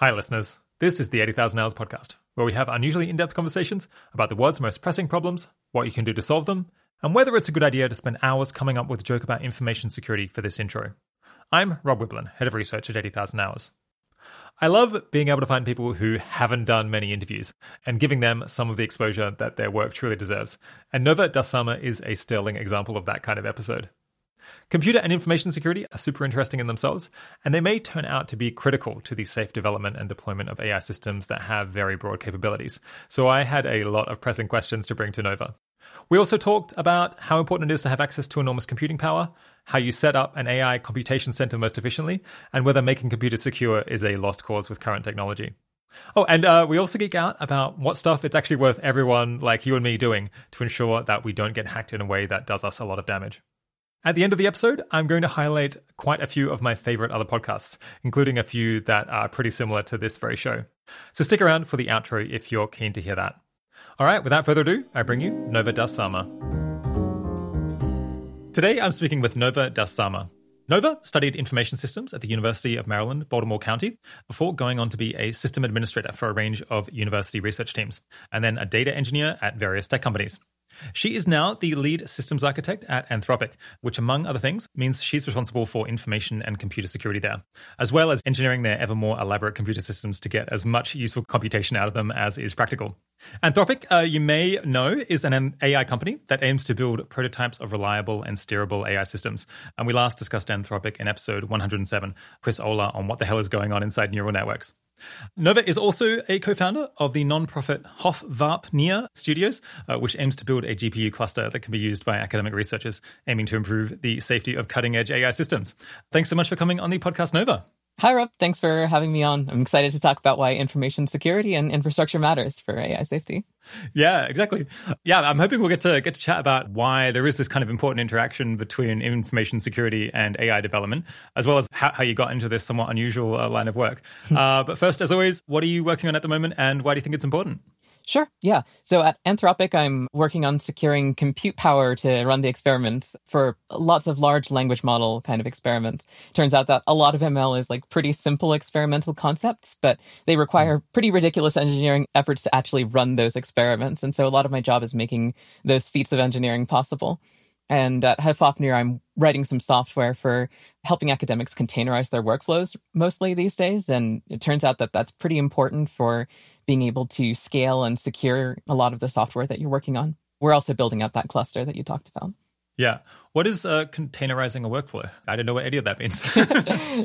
Hi, listeners. This is the 80,000 Hours podcast, where we have unusually in depth conversations about the world's most pressing problems, what you can do to solve them, and whether it's a good idea to spend hours coming up with a joke about information security for this intro. I'm Rob Wiblin, head of research at 80,000 Hours. I love being able to find people who haven't done many interviews and giving them some of the exposure that their work truly deserves. And Nova DasSarma is a sterling example of that kind of episode. Computer and information security are super interesting in themselves, and they may turn out to be critical to the safe development and deployment of AI systems that have very broad capabilities. So I had a lot of pressing questions to bring to Nova. We also talked about how important it is to have access to enormous computing power, how you set up an AI computation center most efficiently, and whether making computers secure is a lost cause with current technology. Oh, and uh, we also geek out about what stuff it's actually worth everyone like you and me doing to ensure that we don't get hacked in a way that does us a lot of damage. At the end of the episode, I'm going to highlight quite a few of my favorite other podcasts, including a few that are pretty similar to this very show. So stick around for the outro if you're keen to hear that. All right, without further ado, I bring you Nova DasSarma. Today, I'm speaking with Nova DasSarma. Nova studied information systems at the University of Maryland, Baltimore County, before going on to be a system administrator for a range of university research teams, and then a data engineer at various tech companies. She is now the lead systems architect at Anthropic, which, among other things, means she's responsible for information and computer security there, as well as engineering their ever more elaborate computer systems to get as much useful computation out of them as is practical. Anthropic, uh, you may know, is an AI company that aims to build prototypes of reliable and steerable AI systems. And we last discussed Anthropic in episode 107, Chris Olah, on what the hell is going on inside neural networks. Nova is also a co founder of the non-profit Hofvarpnir Studios, uh, which aims to build a GPU cluster that can be used by academic researchers aiming to improve the safety of cutting edge AI systems. Thanks so much for coming on the podcast, Nova. Hi, Rob. Thanks for having me on. I'm excited to talk about why information security and infrastructure matters for AI safety. Yeah, exactly. Yeah, I'm hoping we'll get to get to chat about why there is this kind of important interaction between information security and AI development, as well as how, how you got into this somewhat unusual uh, line of work. uh, but first, as always, what are you working on at the moment, and why do you think it's important? Sure. Yeah. So at Anthropic, I'm working on securing compute power to run the experiments for lots of large language model kind of experiments. Turns out that a lot of ML is like pretty simple experimental concepts, but they require hmm. pretty ridiculous engineering efforts to actually run those experiments. And so a lot of my job is making those feats of engineering possible. And at Hofvarpnir, I'm writing some software for helping academics containerize their workflows mostly these days. And it turns out that that's pretty important for being able to scale and secure a lot of the software that you're working on. We're also building out that cluster that you talked about. Yeah. What is uh, containerizing a workflow? I don't know what any of that means.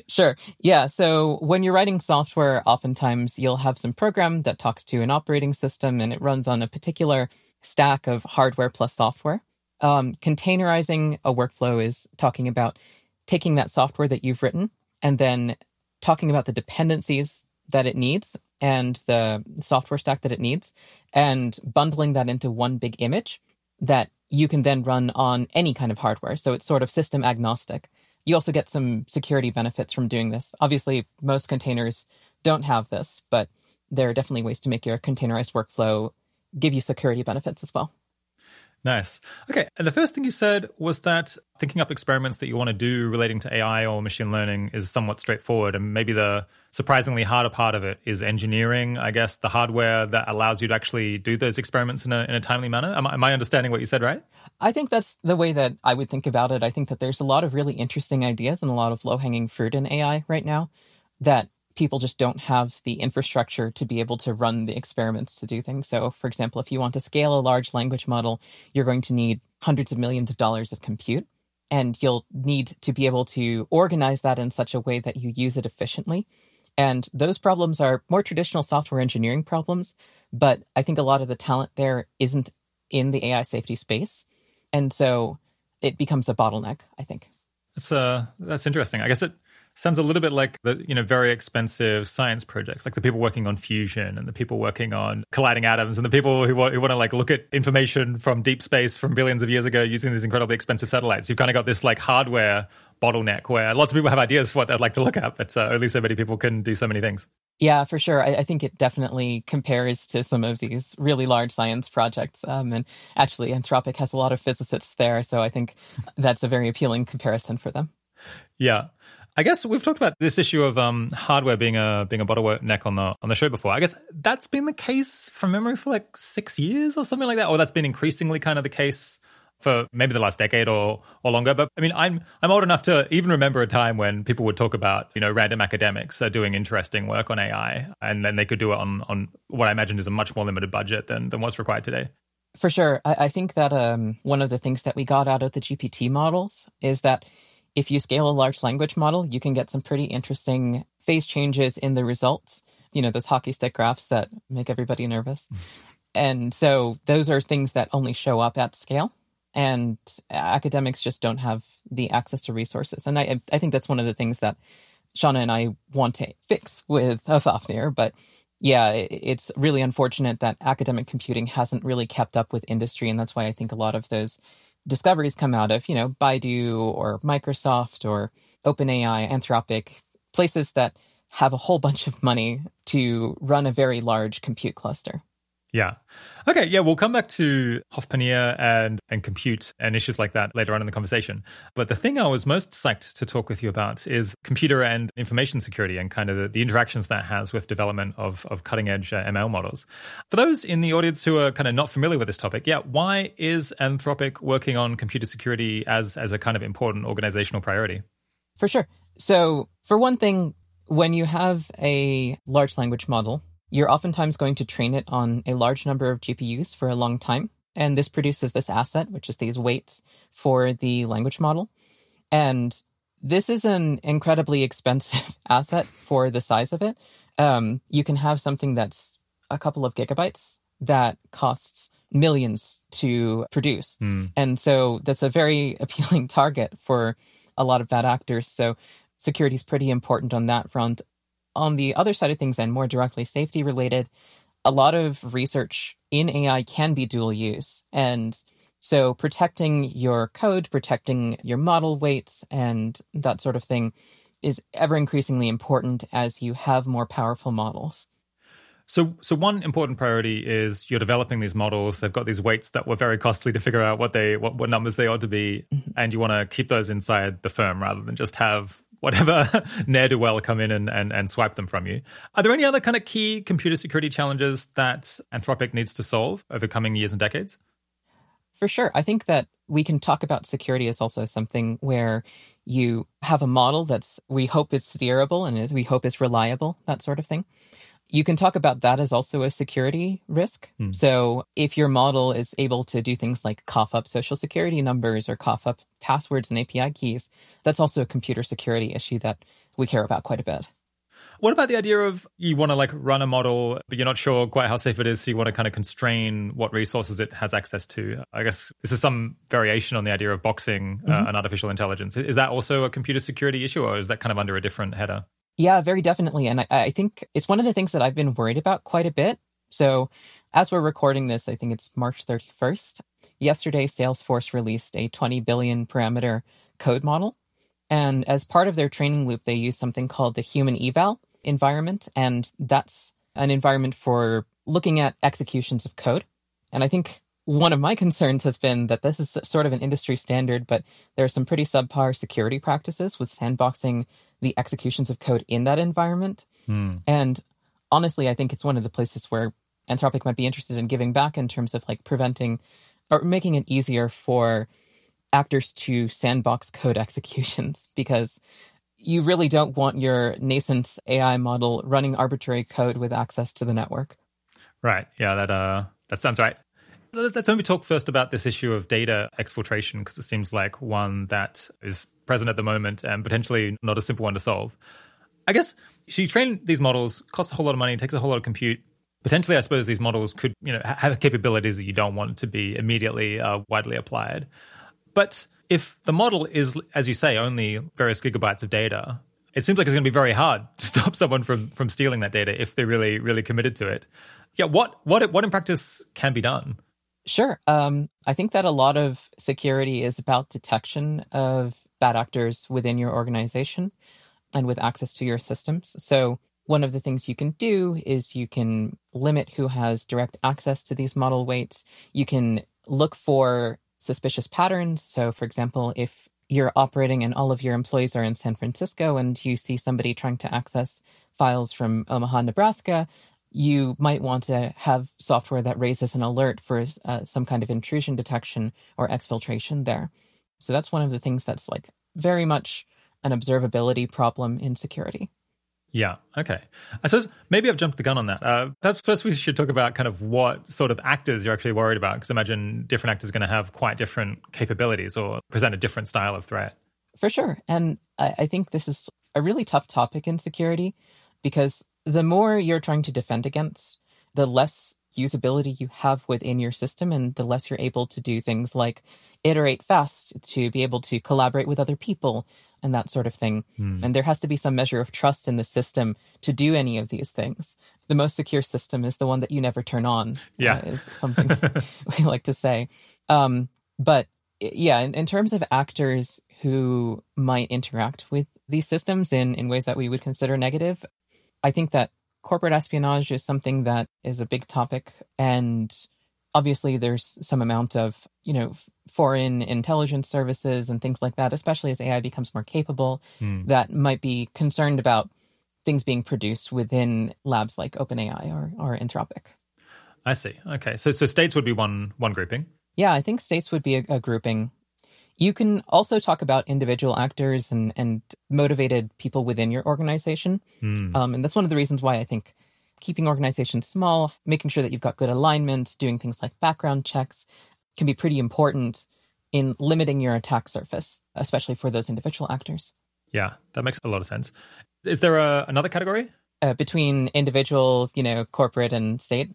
sure. Yeah. So when you're writing software, oftentimes you'll have some program that talks to an operating system and it runs on a particular stack of hardware plus software. Um, containerizing a workflow is talking about taking that software that you've written and then talking about the dependencies that it needs and the software stack that it needs and bundling that into one big image that you can then run on any kind of hardware. So it's sort of system agnostic. You also get some security benefits from doing this. Obviously, most containers don't have this, but there are definitely ways to make your containerized workflow give you security benefits as well. Nice. Okay. And the first thing you said was that thinking up experiments that you want to do relating to AI or machine learning is somewhat straightforward. And maybe the surprisingly harder part of it is engineering, I guess, the hardware that allows you to actually do those experiments in a, in a timely manner. Am, am I understanding what you said right? I think that's the way that I would think about it. I think that there's a lot of really interesting ideas and a lot of low hanging fruit in AI right now that people just don't have the infrastructure to be able to run the experiments to do things. So, for example, if you want to scale a large language model, you're going to need hundreds of millions of dollars of compute. And you'll need to be able to organize that in such a way that you use it efficiently. And those problems are more traditional software engineering problems. But I think a lot of the talent there isn't in the AI safety space. And so it becomes a bottleneck, I think. That's uh that's interesting. I guess it sounds a little bit like the you know very expensive science projects, like the people working on fusion and the people working on colliding atoms and the people who want, who want to like look at information from deep space from billions of years ago using these incredibly expensive satellites. You've kind of got this like hardware bottleneck where lots of people have ideas for what they'd like to look at, but uh, only so many people can do so many things. Yeah, for sure. I, I, think it definitely compares to some of these really large science projects. Um, and actually, Anthropic has a lot of physicists there, so I think that's a very appealing comparison for them. Yeah. I guess we've talked about this issue of um, hardware being a being a bottleneck on the on the show before. I guess that's been the case from memory for like six years or something like that, or that's been increasingly kind of the case for maybe the last decade or or longer. But I mean, I'm I'm old enough to even remember a time when people would talk about you know random academics are doing interesting work on AI, and then they could do it on on what I imagine is a much more limited budget than than what's required today. For sure, I, I think that um, one of the things that we got out of the GPT models is that if you scale a large language model, you can get some pretty interesting phase changes in the results. You know, those hockey stick graphs that make everybody nervous. Mm. And so those are things that only show up at scale. And academics just don't have the access to resources. And I, I think that's one of the things that Shauna and I want to fix with Fafnir. But yeah, it's really unfortunate that academic computing hasn't really kept up with industry. And that's why I think a lot of those discoveries come out of, you know, Baidu or Microsoft or OpenAI, Anthropic, places that have a whole bunch of money to run a very large compute cluster. Yeah. Okay. Yeah, we'll come back to Hofvarpnir and and compute and issues like that later on in the conversation. But the thing I was most psyched to talk with you about is computer and information security and kind of the, the interactions that has with development of of cutting edge uh, ML models. For those in the audience who are kind of not familiar with this topic, yeah, why is Anthropic working on computer security as as a kind of important organizational priority? For sure. So, for one thing, when you have a large language model you're oftentimes going to train it on a large number of GPUs for a long time. And this produces this asset, which is these weights for the language model. And this is an incredibly expensive asset for the size of it. Um, you can have something that's a couple of gigabytes that costs millions to produce. Mm. And so that's a very appealing target for a lot of bad actors. So security is pretty important on that front on the other side of things and more directly safety related, a lot of research in AI can be dual use. And so protecting your code, protecting your model weights, and that sort of thing is ever increasingly important as you have more powerful models. So, so one important priority is you're developing these models. They've got these weights that were very costly to figure out what they what, what numbers they ought to be, mm-hmm. and you want to keep those inside the firm rather than just have whatever ne'er do well come in and, and, and swipe them from you. Are there any other kind of key computer security challenges that Anthropic needs to solve over coming years and decades? For sure. I think that we can talk about security as also something where you have a model that's we hope is steerable and is we hope is reliable, that sort of thing. You can talk about that as also a security risk. Hmm. So if your model is able to do things like cough up social security numbers or cough up passwords and API keys, that's also a computer security issue that we care about quite a bit. What about the idea of you want to like run a model, but you're not sure quite how safe it is, so you want to kind of constrain what resources it has access to? I guess this is some variation on the idea of boxing uh, mm-hmm. an artificial intelligence. Is that also a computer security issue, or is that kind of under a different header? Yeah, very definitely. And I, I think it's one of the things that I've been worried about quite a bit. So, as we're recording this, I think it's March 31st. Yesterday, Salesforce released a 20 billion parameter code model. And as part of their training loop, they use something called the HumanEval environment. And that's an environment for looking at executions of code. And I think one of my concerns has been that this is sort of an industry standard, but there are some pretty subpar security practices with sandboxing the executions of code in that environment. Hmm. And honestly, I think it's one of the places where Anthropic might be interested in giving back in terms of like preventing or making it easier for actors to sandbox code executions because you really don't want your nascent AI model running arbitrary code with access to the network. Right. Yeah, that uh that sounds right. Let's only talk first about this issue of data exfiltration because it seems like one that is present at the moment and potentially not a simple one to solve. I guess so you train these models, costs a whole lot of money, takes a whole lot of compute. Potentially, I suppose these models could, you know, have capabilities that you don't want to be immediately uh, widely applied. But if the model is, as you say, only various gigabytes of data, it seems like it's going to be very hard to stop someone from from stealing that data if they're really really committed to it. Yeah, what what what in practice can be done? Sure. Um, I think that a lot of security is about detection of bad actors within your organization and with access to your systems. So, one of the things you can do is you can limit who has direct access to these model weights. You can look for suspicious patterns. So, for example, if you're operating and all of your employees are in San Francisco and you see somebody trying to access files from Omaha, Nebraska, you might want to have software that raises an alert for uh, some kind of intrusion detection or exfiltration there. So that's one of the things that's like very much an observability problem in security. Yeah. Okay. I suppose maybe I've jumped the gun on that. Uh, perhaps first we should talk about kind of what sort of actors you're actually worried about, because imagine different actors are going to have quite different capabilities or present a different style of threat. For sure. And I, I think this is a really tough topic in security because the more you're trying to defend against, the less usability you have within your system and the less you're able to do things like iterate fast to be able to collaborate with other people and that sort of thing. Hmm. And there has to be some measure of trust in the system to do any of these things. The most secure system is the one that you never turn on. Yeah. Uh, is something we like to say. Um, but yeah, in, in terms of actors who might interact with these systems in, in ways that we would consider negative, I think that corporate espionage is something that is a big topic. And obviously, there's some amount of, you know, foreign intelligence services and things like that, especially as AI becomes more capable, mm. that might be concerned about things being produced within labs like OpenAI or, or Anthropic. I see. Okay. So so states would be one one grouping. Yeah, I think states would be a, a grouping. You can also talk about individual actors and, and motivated people within your organization. Mm. Um, and that's one of the reasons why I think keeping organizations small, making sure that you've got good alignment, doing things like background checks can be pretty important in limiting your attack surface, especially for those individual actors. Yeah, that makes a lot of sense. Is there a, another category? Uh, between individual, you know, corporate and state?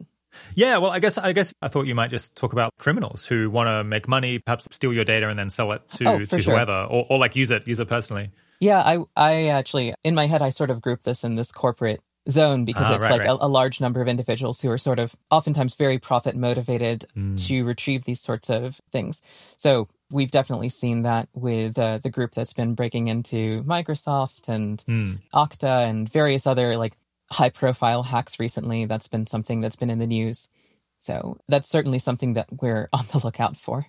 Yeah, well, I guess I guess I thought you might just talk about criminals who want to make money, perhaps steal your data and then sell it to, oh, to sure. whoever, or, or like use it use it personally. Yeah, I I actually in my head I sort of group this in this corporate zone because ah, it's right, like right. A, a, large number of individuals who are sort of oftentimes very profit motivated mm. to retrieve these sorts of things. So we've definitely seen that with uh, the group that's been breaking into Microsoft and mm. Okta and various other like high profile hacks recently. That's been something that's been in the news. So that's certainly something that we're on the lookout for.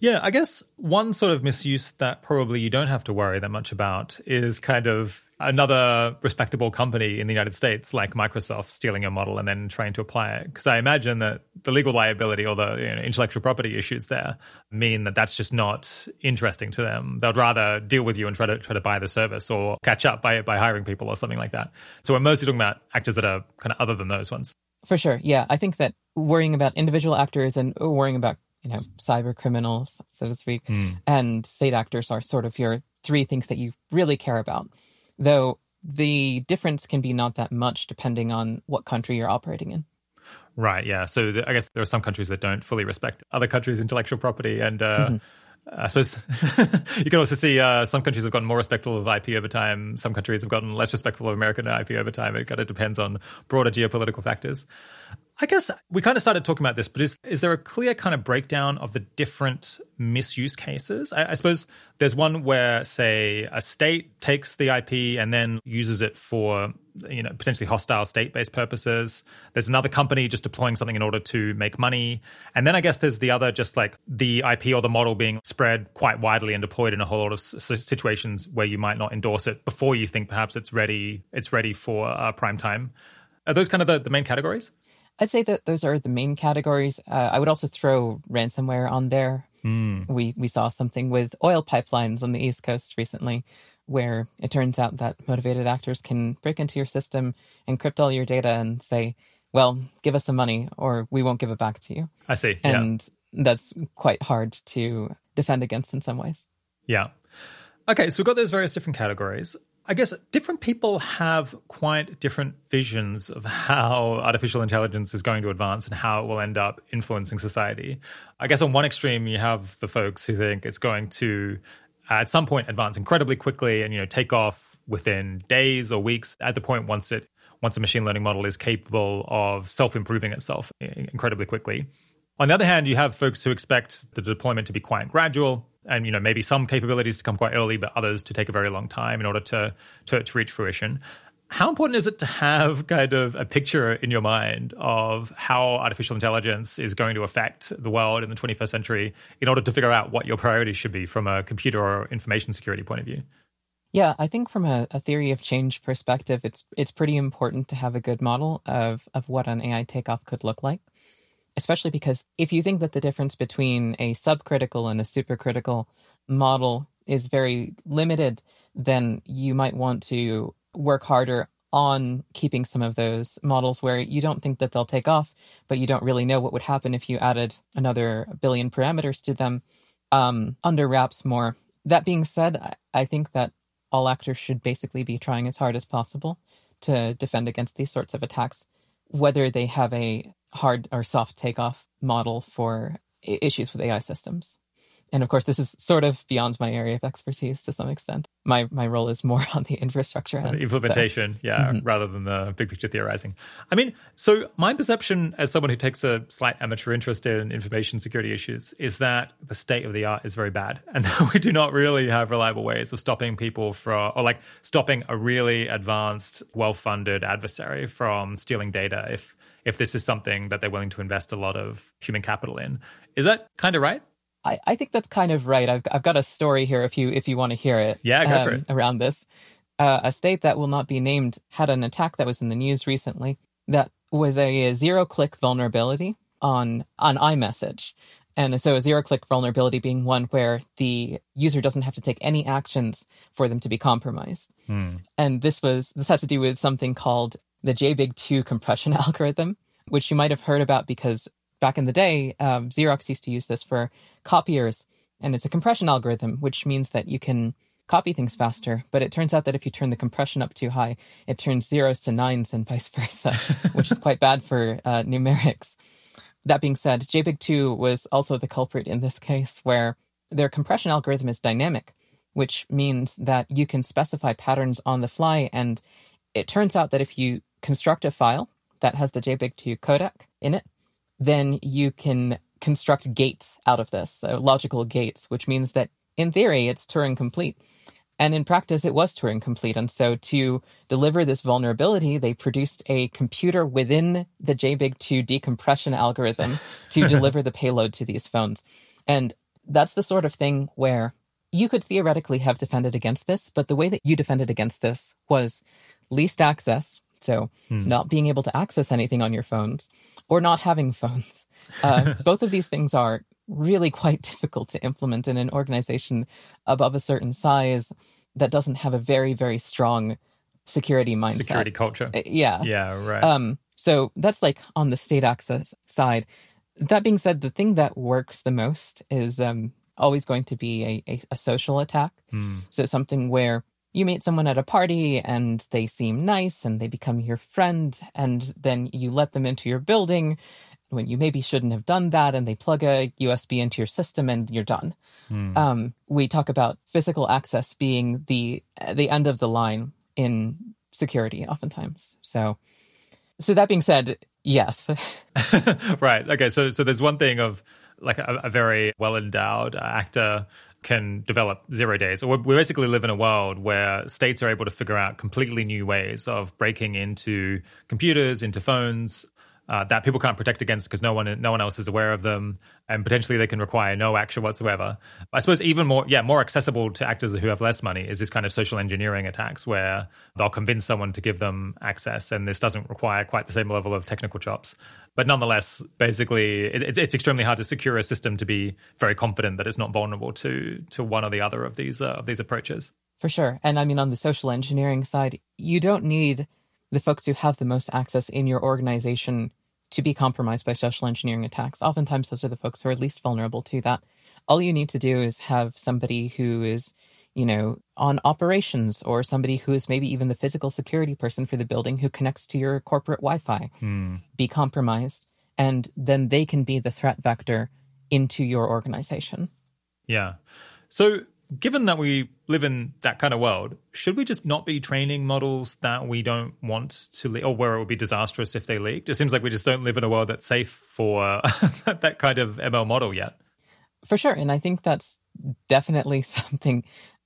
Yeah, I guess one sort of misuse that probably you don't have to worry that much about is kind of another respectable company in the United States like Microsoft stealing a model and then trying to apply it. Because I imagine that the legal liability or the you know, intellectual property issues there mean that that's just not interesting to them. They'd rather deal with you and try to try to buy the service or catch up by by hiring people or something like that. So we're mostly talking about actors that are kind of other than those ones. For sure, yeah. I think that worrying about individual actors and worrying about you know cyber criminals, so to speak, mm. and state actors are sort of your three things that you really care about. Though the difference can be not that much depending on what country you're operating in. Right. Yeah. So the, I guess there are some countries that don't fully respect other countries' intellectual property, and uh, mm-hmm. I suppose you can also see uh, some countries have gotten more respectful of IP over time. Some countries have gotten less respectful of American IP over time. It kind of depends on broader geopolitical factors. I guess we kind of started talking about this, but is is there a clear kind of breakdown of the different misuse cases? I, I, suppose there's one where, say, a state takes the IP and then uses it for you know potentially hostile state-based purposes. There's another company just deploying something in order to make money, and then I guess there's the other, just like the IP or the model being spread quite widely and deployed in a whole lot of situations where you might not endorse it before you think perhaps it's ready. It's ready for uh, prime time. Are those kind of the, the main categories? I'd say that those are the main categories. Uh, I would also throw ransomware on there. Mm. We we saw something with oil pipelines on the East Coast recently, where it turns out that motivated actors can break into your system, encrypt all your data, and say, "Well, give us some money, or we won't give it back to you." I see. And yeah. that's quite hard to defend against in some ways. Yeah. Okay, so we've got those various different categories. I guess different people have quite different visions of how artificial intelligence is going to advance and how it will end up influencing society. I guess on one extreme, you have the folks who think it's going to, uh, at some point, advance incredibly quickly and you know take off within days or weeks. At the point once it once a machine learning model is capable of self improving itself incredibly quickly. On the other hand, you have folks who expect the deployment to be quite gradual and you know maybe some capabilities to come quite early, but others to take a very long time in order to to, to reach fruition. how important is it to have kind of a picture in your mind of how artificial intelligence is going to affect the world in the 21st century in order to figure out what your priorities should be from a computer or information security point of view? Yeah, I think from a, a, theory of change perspective, it's it's pretty important to have a good model of of what an AI takeoff could look like. Especially because if you think that the difference between a subcritical and a supercritical model is very limited, then you might want to work harder on keeping some of those models where you don't think that they'll take off, but you don't really know what would happen if you added another billion parameters to them um, under wraps more. That being said, I think that all actors should basically be trying as hard as possible to defend against these sorts of attacks, whether they have a hard or soft takeoff model for issues with AI systems and of course, this is sort of beyond my area of expertise to some extent. My my role is more on the infrastructure the implementation, so. yeah, mm-hmm. rather than the big picture theorizing. I mean, so my perception as someone who takes a slight amateur interest in information security issues is that the state of the art is very bad, and that we do not really have reliable ways of stopping people from, or like stopping a really advanced, well-funded adversary from stealing data if if this is something that they're willing to invest a lot of human capital in. Is that kind of right? I, I think that's kind of right. I've I've got a story here if you if you want to hear it. Yeah, go um, for it. Around this, uh, a state that will not be named had an attack that was in the news recently that was a, a zero click vulnerability on on iMessage. And so a zero click vulnerability being one where the user doesn't have to take any actions for them to be compromised. Hmm. And this was this had to do with something called the JBIG2 compression algorithm, which you might have heard about because back in the day, um, Xerox used to use this for copiers, and it's a compression algorithm, which means that you can copy things faster. But it turns out that if you turn the compression up too high, it turns zeros to nines and vice versa, which is quite bad for uh, numerics. That being said, JBIG2 was also the culprit in this case, where their compression algorithm is dynamic, which means that you can specify patterns on the fly. And it turns out that if you construct a file that has the JBIG2 codec in it, then you can construct gates out of this, so logical gates, which means that in theory it's Turing complete. And in practice, it was Turing complete. And so to deliver this vulnerability, they produced a computer within the JBIG2 decompression algorithm to deliver the payload to these phones. And that's the sort of thing where you could theoretically have defended against this, but the way that you defended against this was least access. So hmm. not being able to access anything on your phones, or not having phones. Uh, both of these things are really quite difficult to implement in an organization above a certain size that doesn't have a very, very strong security mindset. Security culture. Uh, yeah. Yeah, right. Um, so that's like on the state access side. That being said, the thing that works the most is um, always going to be a, a, a social attack. Hmm. So something where you meet someone at a party and they seem nice and they become your friend and then you let them into your building when you maybe shouldn't have done that and they plug a usb into your system and you're done. Hmm. um, we talk about physical access being the the end of the line in security oftentimes. So so that being said yes. Right. Okay. So so there's one thing of like a, a very well endowed actor can develop zero days. Or we basically live in a world where states are able to figure out completely new ways of breaking into computers, into phones, uh, that people can't protect against because no one no one else is aware of them, and potentially they can require no action whatsoever. I suppose even more yeah more accessible to actors who have less money is this kind of social engineering attacks where they'll convince someone to give them access, and this doesn't require quite the same level of technical chops. But nonetheless, basically, it, it's extremely hard to secure a system to be very confident that it's not vulnerable to to one or the other of these uh, of these approaches. For sure, and I mean on the social engineering side, you don't need the folks who have the most access in your organization to be compromised by social engineering attacks. Oftentimes, those are the folks who are least vulnerable to that. All you need to do is have somebody who is, you know, on operations or somebody who is maybe even the physical security person for the building who connects to your corporate Wi Fi hmm. be compromised. And then they can be the threat vector into your organization. Yeah. So given that we live in that kind of world, should we just not be training models that we don't want to leak, or where it would be disastrous if they leaked? It seems like we just don't live in a world that's safe for that kind of ML model yet. For sure. And I think that's definitely something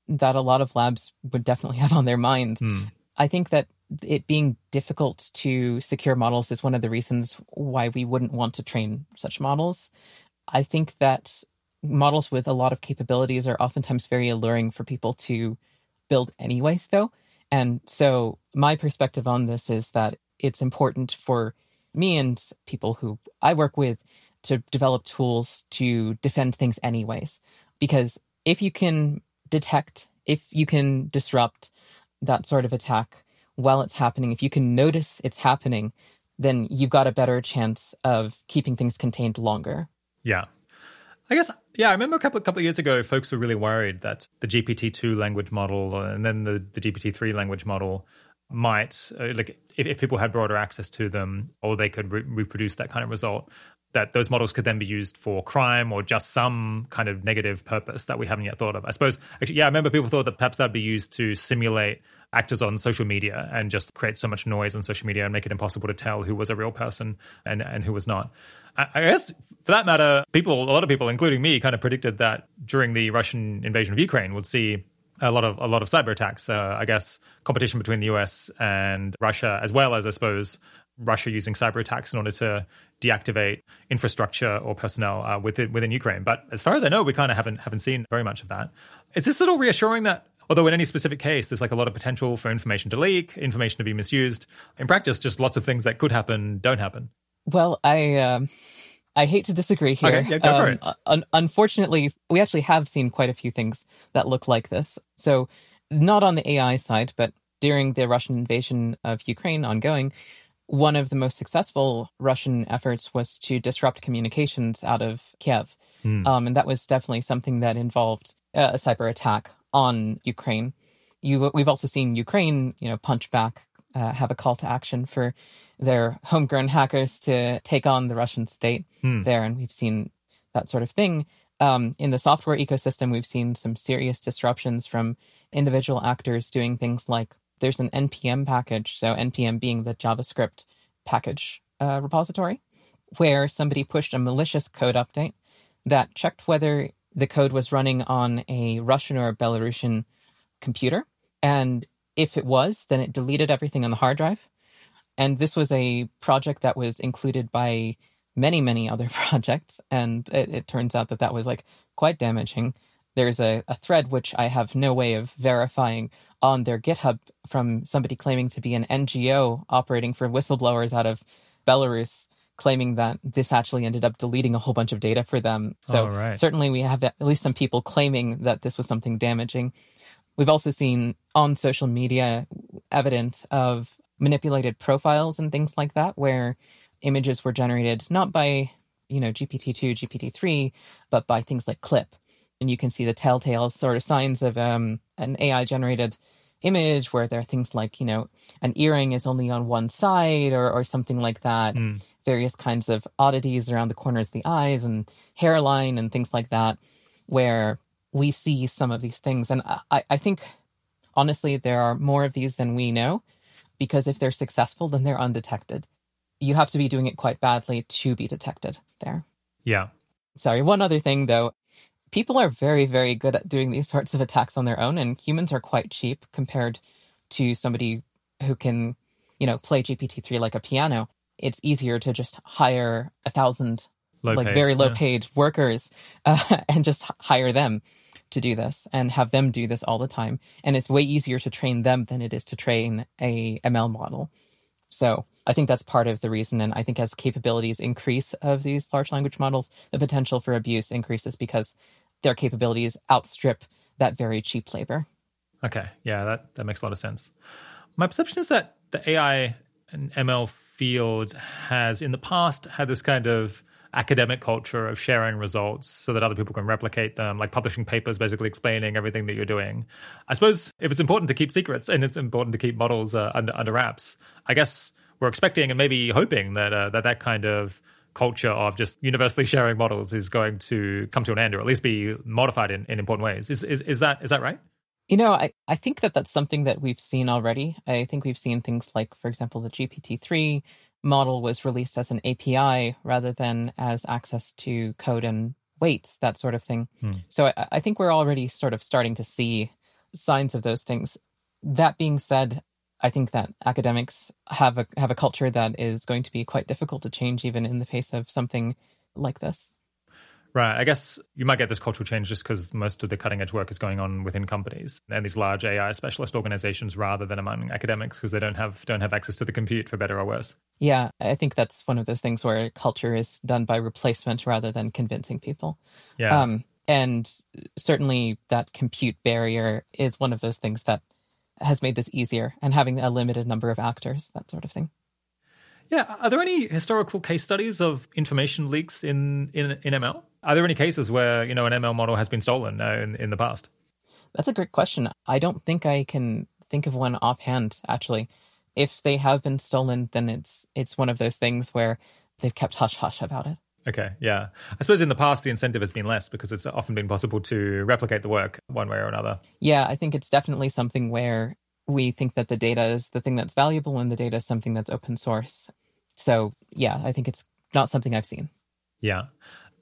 that a lot of labs would definitely have on their minds. Hmm. I think that it being difficult to secure models is one of the reasons why we wouldn't want to train such models. I think that models with a lot of capabilities are oftentimes very alluring for people to build anyways, though. And so my perspective on this is that it's important for me and people who I work with to develop tools to defend things anyways. Because if you can detect, if you can disrupt that sort of attack while it's happening, if you can notice it's happening, then you've got a better chance of keeping things contained longer. Yeah. I guess, yeah, I remember a couple, couple of years ago, folks were really worried that the GPT-2 language model and then the, the GPT-3 language model might, uh, like, if, if, people had broader access to them or they could re- reproduce that kind of result, that those models could then be used for crime or just some kind of negative purpose that we haven't yet thought of. I suppose, actually, yeah, I remember people thought that perhaps that'd be used to simulate actors on social media and just create so much noise on social media and make it impossible to tell who was a real person and, and who was not. I, I guess for that matter, people, a lot of people, including me, kind of predicted that during the Russian invasion of Ukraine, we'd see a lot of a lot of cyber attacks. Uh, I guess competition between the U.S. and Russia, as well as I suppose Russia using cyber attacks in order to deactivate infrastructure or personnel uh, within within Ukraine. But as far as I know, we kind of haven't haven't seen very much of that. Is this little reassuring that although in any specific case there's like a lot of potential for information to leak, information to be misused, in practice, just lots of things that could happen don't happen. Well, I. Um... I hate to disagree here. Okay, yeah, go for um, it. Un- unfortunately, we actually have seen quite a few things that look like this. So, not on the AI side, but during the Russian invasion of Ukraine ongoing, one of the most successful Russian efforts was to disrupt communications out of Kiev. Mm. Um, and that was definitely something that involved a cyber attack on Ukraine. You, we've also seen Ukraine, you know, punch back, uh, have a call to action for their homegrown hackers to take on the Russian state mm. there. And we've seen that sort of thing. Um, in the software ecosystem, we've seen some serious disruptions from individual actors doing things like there's an npm package, so npm being the JavaScript package uh, repository, where somebody pushed a malicious code update that checked whether the code was running on a Russian or Belarusian computer. And if it was, then it deleted everything on the hard drive. And this was a project that was included by many, many other projects. And it, it turns out that that was like quite damaging. There's a, a thread which I have no way of verifying on their GitHub from somebody claiming to be an NGO operating for whistleblowers out of Belarus, claiming that this actually ended up deleting a whole bunch of data for them. So right. certainly we have at least some people claiming that this was something damaging. We've also seen on social media evidence of manipulated profiles and things like that, where images were generated not by, you know, GPT-2, GPT-3, but by things like Clip. And you can see the telltale sort of signs of um, an AI generated image where there are things like, you know, an earring is only on one side or, or something like that. Mm. Various kinds of oddities around the corners of the eyes and hairline and things like that, where we see some of these things. And I, I think, honestly, there are more of these than we know because if they're successful, then they're undetected. You have to be doing it quite badly to be detected there. Yeah. Sorry, one other thing though people are very, very good at doing these sorts of attacks on their own, and humans are quite cheap compared to somebody who can, you know, play GPT-3 like a piano. It's easier to just hire a thousand, low like paid, very low yeah. paid workers uh, and just hire them to do this and have them do this all the time. And it's way easier to train them than it is to train a ML model. So I think that's part of the reason. And I think as capabilities increase of these large language models, the potential for abuse increases because their capabilities outstrip that very cheap labor. Okay, yeah, that, that makes a lot of sense. My perception is that the AI and ML field has in the past had this kind of academic culture of sharing results so that other people can replicate them, like publishing papers basically explaining everything that you're doing. I suppose if it's important to keep secrets and it's important to keep models uh, under under wraps, I guess we're expecting and maybe hoping that uh, that that kind of culture of just universally sharing models is going to come to an end or at least be modified in, in important ways. Is, is, is that is that right? You know, I, I think that that's something that we've seen already. I think we've seen things like, for example, the GPT-3 model was released as an API rather than as access to code and weights, that sort of thing. Hmm. So I, I think we're already sort of starting to see signs of those things. That being said, I think that academics have a have a culture that is going to be quite difficult to change, even in the face of something like this. Right. I guess you might get this cultural change just because most of the cutting edge work is going on within companies and these large AI specialist organizations rather than among academics because they don't have don't have access to the compute for better or worse. Yeah, I think that's one of those things where culture is done by replacement rather than convincing people. Yeah. Um, and certainly that compute barrier is one of those things that has made this easier and having a limited number of actors, that sort of thing. Yeah. Are there any historical case studies of information leaks in, in, in ML? Are there any cases where you know an ML model has been stolen uh, in in the past? That's a great question. I don't think I can think of one offhand. Actually, if they have been stolen, then it's it's one of those things where they've kept hush hush about it. Okay, yeah. I suppose in the past the incentive has been less because it's often been possible to replicate the work one way or another. Yeah, I think it's definitely something where we think that the data is the thing that's valuable and the data is something that's open source. So, yeah, I think it's not something I've seen. Yeah.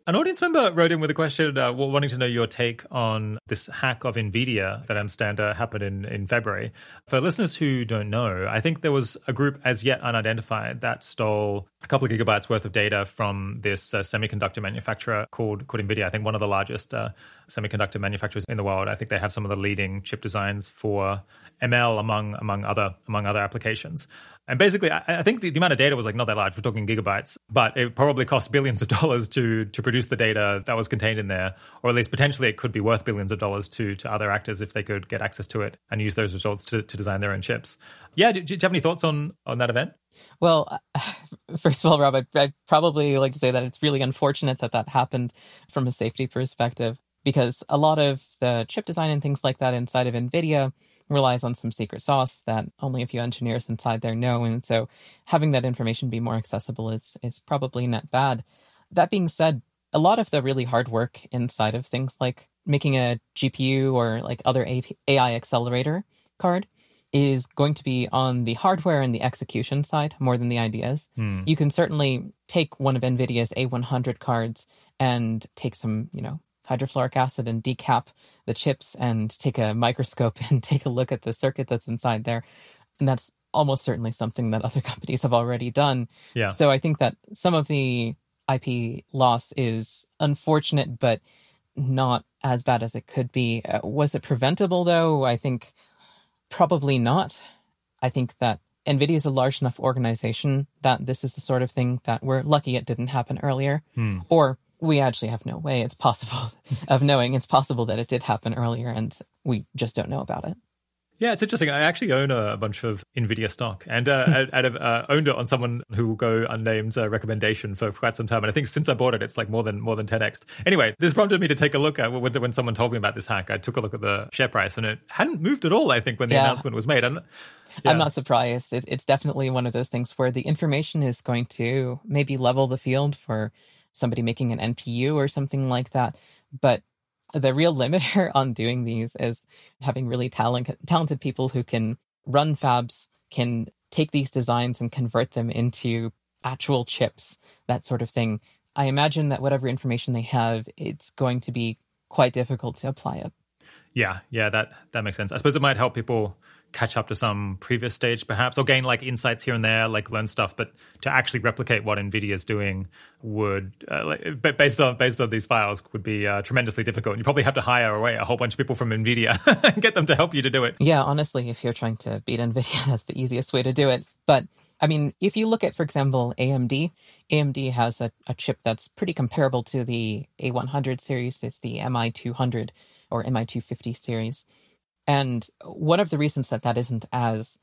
An audience member wrote in with a question uh, wanting to know your take on this hack of NVIDIA that uh, happened in, in February. For listeners who don't know, I think there was a group as yet unidentified that stole a couple of gigabytes worth of data from this uh, semiconductor manufacturer called, called NVIDIA. I think one of the largest uh, semiconductor manufacturers in the world. I think they have some of the leading chip designs for ML among among other among other applications. And basically, I, I think the, the, amount of data was like not that large. We're talking gigabytes, but it probably cost billions of dollars to to produce the data that was contained in there, or at least potentially it could be worth billions of dollars to to other actors if they could get access to it and use those results to, to design their own chips. Yeah, do, do you have any thoughts on on that event? Well, first of all, Rob, I'd, I'd probably like to say that it's really unfortunate that that happened from a safety perspective because a lot of the chip design and things like that inside of NVIDIA relies on some secret sauce that only a few engineers inside there know. And so having that information be more accessible is, is probably not bad. That being said, a lot of the really hard work inside of things like making a GPU or like other AI accelerator card is going to be on the hardware and the execution side more than the ideas. Hmm. You can certainly take one of NVIDIA's A100 cards and take some, you know, hydrofluoric acid and decap the chips and take a microscope and take a look at the circuit that's inside there. And that's almost certainly something that other companies have already done. Yeah. So I think that some of the IP loss is unfortunate, but not as bad as it could be. Uh, was it preventable though? I think probably not. I think that NVIDIA is a large enough organization that this is the sort of thing that we're lucky it didn't happen earlier. Hmm. Or we actually have no way it's possible of knowing it's possible that it did happen earlier and we just don't know about it. Yeah, it's interesting. I actually own a, bunch of Nvidia stock, and uh, I, I uh, owned it on someone who will go unnamed uh, recommendation for quite some time. And I think since I bought it, it's like more than more than 10x. Anyway, this prompted me to take a look at when, when someone told me about this hack. I took a look at the share price, and it hadn't moved at all. I think when the yeah. announcement was made. And, yeah. I'm not surprised. It, it's definitely one of those things where the information is going to maybe level the field for somebody making an NPU or something like that. But the real limiter on doing these is having really talent, talented people who can run fabs, can take these designs and convert them into actual chips, that sort of thing. I imagine that whatever information they have, it's going to be quite difficult to apply it. Yeah, yeah, that that makes sense. I suppose it might help people catch up to some previous stage perhaps or gain like insights here and there like learn stuff but to actually replicate what nvidia is doing would uh, like, based on based on these files would be uh, tremendously difficult you probably have to hire away a whole bunch of people from nvidia and get them to help you to do it yeah honestly if you're trying to beat nvidia that's the easiest way to do it but I mean, if you look at, for example, AMD, AMD has a, a chip that's pretty comparable to the A100 series. It's the MI200 or MI250 series. And one of the reasons that that isn't as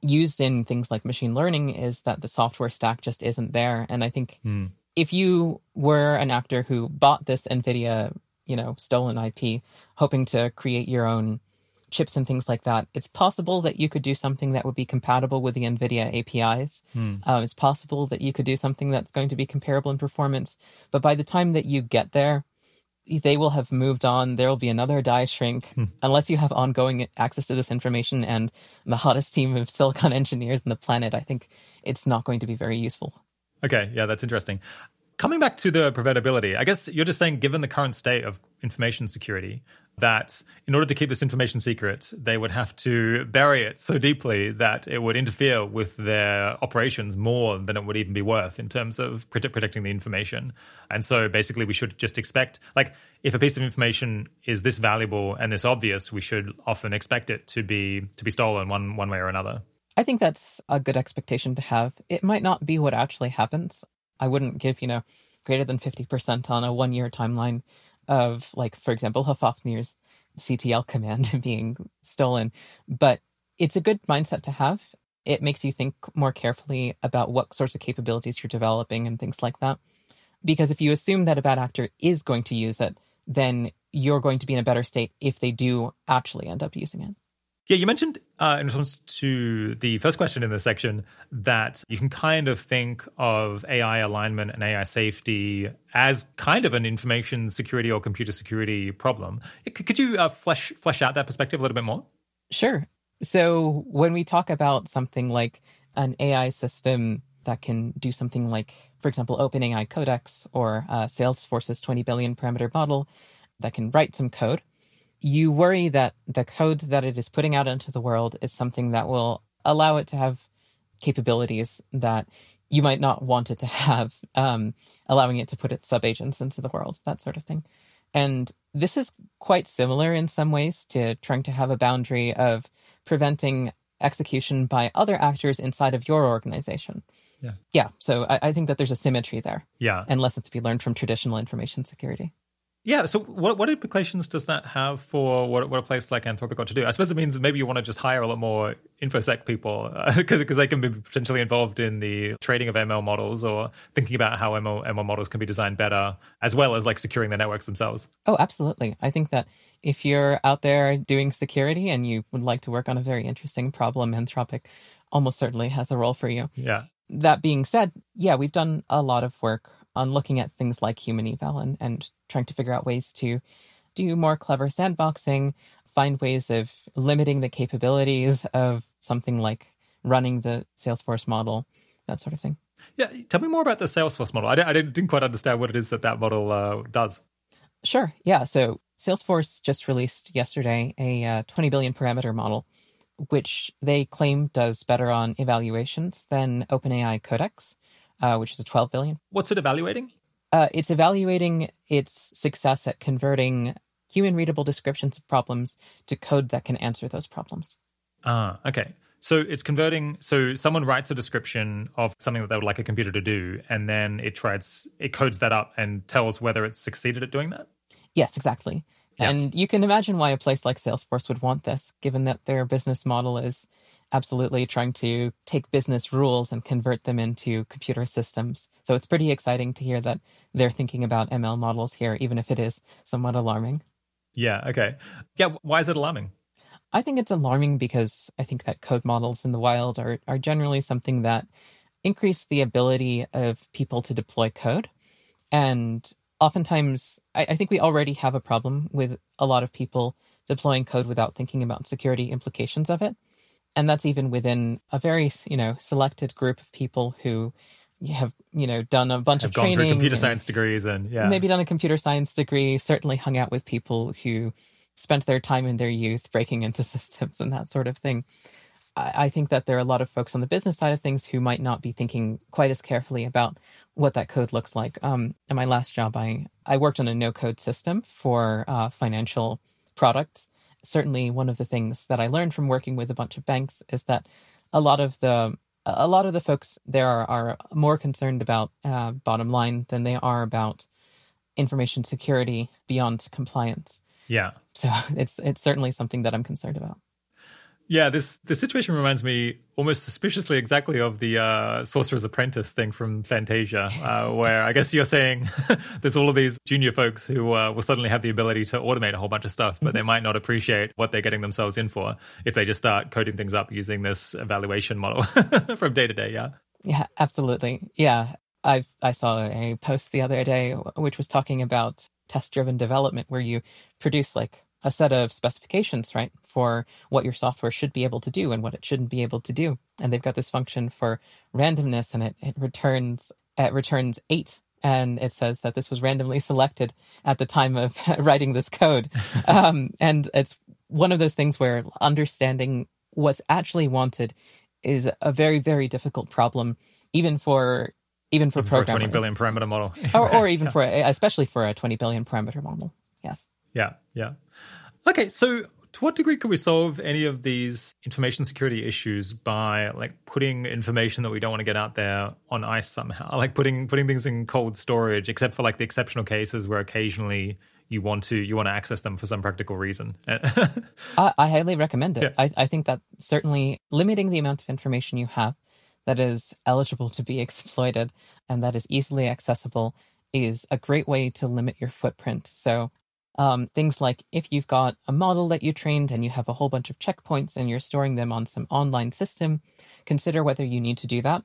used in things like machine learning is that the software stack just isn't there. And I think mm. if you were an actor who bought this NVIDIA, you know, stolen IP, hoping to create your own chips and things like that, it's possible that you could do something that would be compatible with the NVIDIA APIs. Mm. Um, it's possible that you could do something that's going to be comparable in performance. But by the time that you get there, they will have moved on. There will be another die shrink hmm. unless you have ongoing access to this information and the hottest team of silicon engineers in the planet. I think it's not going to be very useful. Okay, yeah, that's interesting. Coming back to the preventability, I guess you're just saying, given the current state of information security, that in order to keep this information secret, they would have to bury it so deeply that it would interfere with their operations more than it would even be worth in terms of protecting the information. And so basically, we should just expect, like, if a piece of information is this valuable and this obvious, we should often expect it to be to be stolen one one way or another. I think that's a good expectation to have. It might not be what actually happens. I wouldn't give, you know, greater than 50% on a one year timeline of, like, for example, Hofvarpnir's CTL command being stolen. But it's a good mindset to have. It makes you think more carefully about what sorts of capabilities you're developing and things like that. Because if you assume that a bad actor is going to use it, then you're going to be in a better state if they do actually end up using it. Yeah, you mentioned uh, in response to the first question in this section that you can kind of think of AI alignment and AI safety as kind of an information security or computer security problem. Could you uh, flesh flesh out that perspective a little bit more? Sure. So when we talk about something like an AI system that can do something like, for example, OpenAI Codex or uh, Salesforce's 20 billion parameter model that can write some code you worry that the code that it is putting out into the world is something that will allow it to have capabilities that you might not want it to have, um, allowing it to put its subagents into the world, that sort of thing. And this is quite similar in some ways to trying to have a boundary of preventing execution by other actors inside of your organization. Yeah. Yeah. So I, I think that there's a symmetry there. Yeah. And lessons to be learned from traditional information security. Yeah. So, what what implications does that have for what, what a place like Anthropic ought to do? I suppose it means maybe you want to just hire a lot more infosec people because uh, because they can be potentially involved in the trading of ML models or thinking about how ML, ML models can be designed better, as well as like securing the networks themselves. Oh, absolutely. I think that if you're out there doing security and you would like to work on a very interesting problem, Anthropic almost certainly has a role for you. Yeah. That being said, yeah, we've done a lot of work on looking at things like HumanEval and, and trying to figure out ways to do more clever sandboxing, find ways of limiting the capabilities of something like running the Salesforce model, that sort of thing. Yeah, tell me more about the Salesforce model. I, I didn't quite understand what it is that that model uh, does. Sure. Yeah. So Salesforce just released yesterday a uh, 20 billion parameter model, which they claim does better on evaluations than OpenAI Codex uh, which is a 12 billion. What's it evaluating? Uh, it's evaluating its success at converting human readable descriptions of problems to code that can answer those problems. Ah, okay. So it's converting. So someone writes a description of something that they would like a computer to do, and then it tries, it codes that up and tells whether it's succeeded at doing that. Yes, exactly. Yeah. And you can imagine why a place like Salesforce would want this, given that their business model is absolutely trying to take business rules and convert them into computer systems. So it's pretty exciting to hear that they're thinking about ML models here, even if it is somewhat alarming. Yeah, okay. Yeah, why is it alarming? I think it's alarming because I think that code models in the wild are, are generally something that increase the ability of people to deploy code. And oftentimes, I, I think we already have a problem with a lot of people deploying code without thinking about security implications of it and that's even within a very you know selected group of people who have you know done a bunch have of training, computer science degrees, and yeah, maybe done a computer science degree. Certainly hung out with people who spent their time in their youth breaking into systems and that sort of thing. I, I think that there are a lot of folks on the business side of things who might not be thinking quite as carefully about what that code looks like. Um, in my last job, I I worked on a no code system for uh, financial products certainly one of the things that I learned from working with a bunch of banks is that a lot of the a lot of the folks there are, are more concerned about uh, bottom line than they are about information security beyond compliance. Yeah. So it's it's certainly something that I'm concerned about. Yeah, this this situation reminds me almost suspiciously exactly of the uh, Sorcerer's Apprentice thing from Fantasia, uh, where I guess you're saying there's all of these junior folks who uh, will suddenly have the ability to automate a whole bunch of stuff, but mm-hmm. they might not appreciate what they're getting themselves in for if they just start coding things up using this evaluation model from day to day. Yeah. Yeah, absolutely. Yeah, I I saw a post the other day which was talking about test driven development, where you produce like a set of specifications, right, for what your software should be able to do and what it shouldn't be able to do. And they've got this function for randomness, and it, it returns it returns eight and it says that this was randomly selected at the time of writing this code. Um, and it's one of those things where understanding what's actually wanted is a very, very difficult problem, even for even for even programmers. For a 20 billion parameter model. or, or even yeah. for, a, especially for a 20 billion parameter model. Yes. Yeah. Yeah. Okay. So to what degree can we solve any of these information security issues by like putting information that we don't want to get out there on ice somehow like putting putting things in cold storage except for like the exceptional cases where occasionally you want to you want to access them for some practical reason I, I, highly recommend it yeah. I, I think that certainly limiting the amount of information you have that is eligible to be exploited and that is easily accessible is a great way to limit your footprint so um, things like if you've got a model that you trained and you have a whole bunch of checkpoints and you're storing them on some online system, consider whether you need to do that.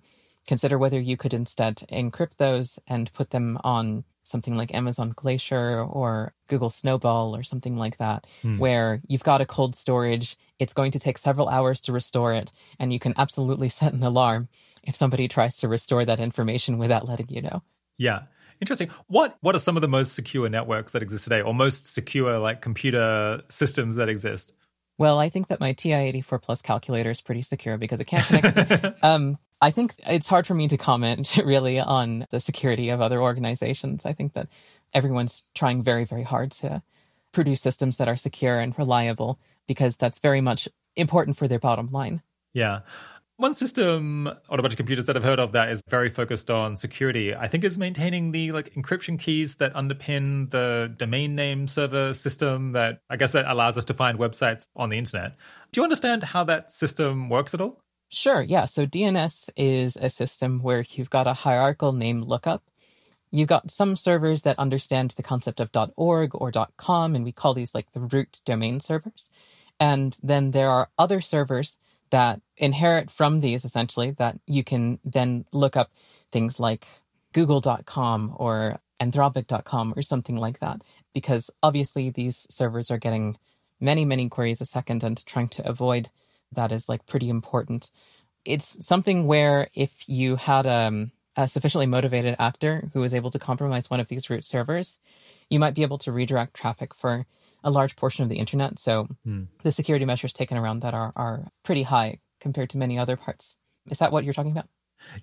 Consider whether you could instead encrypt those and put them on something like Amazon Glacier or Google Snowball or something like that, hmm. where you've got a cold storage, it's going to take several hours to restore it, and you can absolutely set an alarm if somebody tries to restore that information without letting you know. Yeah. Interesting. What what are some of the most secure networks that exist today, or most secure like computer systems that exist? Well, I think that my TI-84 Plus calculator is pretty secure because it can't connect. um, I think it's hard for me to comment really on the security of other organizations. I think that everyone's trying very, very hard to produce systems that are secure and reliable because that's very much important for their bottom line. Yeah. One system on a bunch of computers that I've heard of that is very focused on security, I think is maintaining the like encryption keys that underpin the domain name server system that I guess that allows us to find websites on the internet. Do you understand how that system works at all? Sure, yeah. So DNS is a system where you've got a hierarchical name lookup. You've got some servers that understand the concept of .org or .com, and we call these like the root domain servers. And then there are other servers that inherit from these essentially that you can then look up things like google.com or anthropic.com or something like that because obviously these servers are getting many many queries a second and trying to avoid that is like pretty important. It's something where if you had um, a sufficiently motivated actor who was able to compromise one of these root servers you might be able to redirect traffic for a large portion of the internet. So hmm. the security measures taken around that are, are pretty high compared to many other parts. Is that what you're talking about?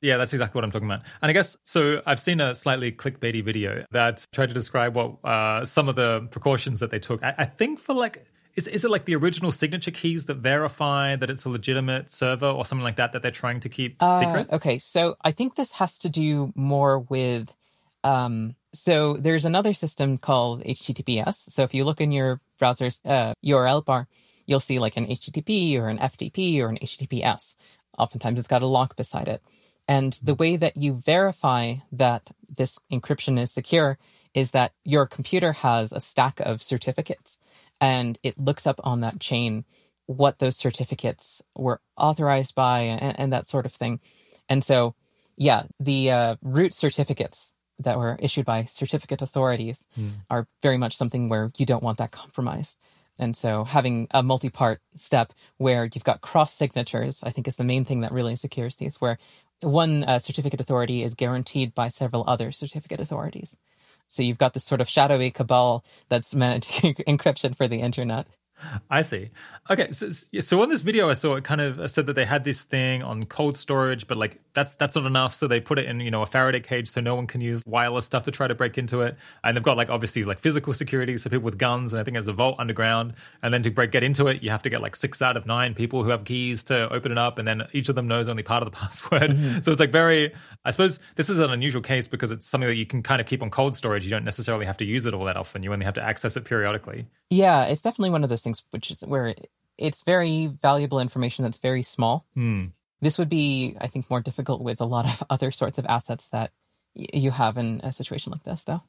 Yeah, that's exactly what I'm talking about. And I guess so. I've seen a slightly clickbaity video that tried to describe what uh, some of the precautions that they took. I, I think for like is is it like the original signature keys that verify that it's a legitimate server or something like that that they're trying to keep uh, secret? Okay, so I think this has to do more with um, so there's another system called HTTPS. So if you look in your browser's uh, URL bar, you'll see like an HTTP or an FTP or an HTTPS. Oftentimes it's got a lock beside it. And the way that you verify that this encryption is secure is that your computer has a stack of certificates and it looks up on that chain what those certificates were authorized by and, and that sort of thing. And so, yeah, the uh, root certificates that were issued by certificate authorities mm. are very much something where you don't want that compromise. And so having a multi-part step where you've got cross signatures, I think is the main thing that really secures these, where one uh, certificate authority is guaranteed by several other certificate authorities. So you've got this sort of shadowy cabal that's managing encryption for the internet. I see. Okay, so so on this video I saw it kind of said that they had this thing on cold storage, but like that's that's not enough. So they put it in you know a Faraday cage so no one can use wireless stuff to try to break into it. And they've got like obviously like physical security, so people with guns, and I think there's a vault underground. And then to break get into it, you have to get like six out of nine people who have keys to open it up, and then each of them knows only part of the password. Mm-hmm. So it's like very. I suppose this is an unusual case because it's something that you can kind of keep on cold storage. You don't necessarily have to use it all that often. You only have to access it periodically. Yeah, it's definitely one of those things which is where it's very valuable information that's very small. Hmm. This would be, I think, more difficult with a lot of other sorts of assets that y- you have in a situation like this, though.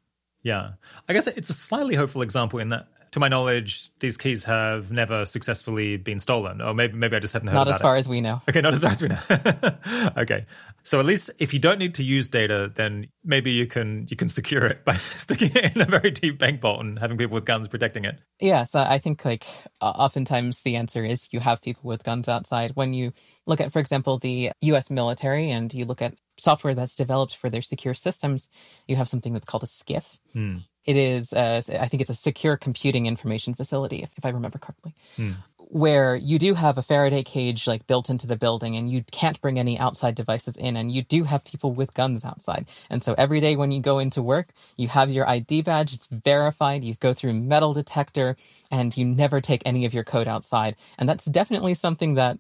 Yeah. I guess it's a slightly hopeful example in that to my knowledge, these keys have never successfully been stolen. Or maybe maybe I just haven't heard Not as far it. as we know. Okay, not as far as we know. okay. So at least if you don't need to use data, then maybe you can you can secure it by sticking it in a very deep bank vault and having people with guns protecting it. Yes, I think like oftentimes the answer is you have people with guns outside. When you look at, for example, the U.S. military and you look at software that's developed for their secure systems, you have something that's called a SCIF. Hmm. It is, uh, I think it's a secure computing information facility, if, if I remember correctly, Hmm. where you do have a Faraday cage like built into the building, and you can't bring any outside devices in, and you do have people with guns outside. And so every day when you go into work, you have your ID badge, it's verified, you go through metal detector, and you never take any of your code outside. And that's definitely something that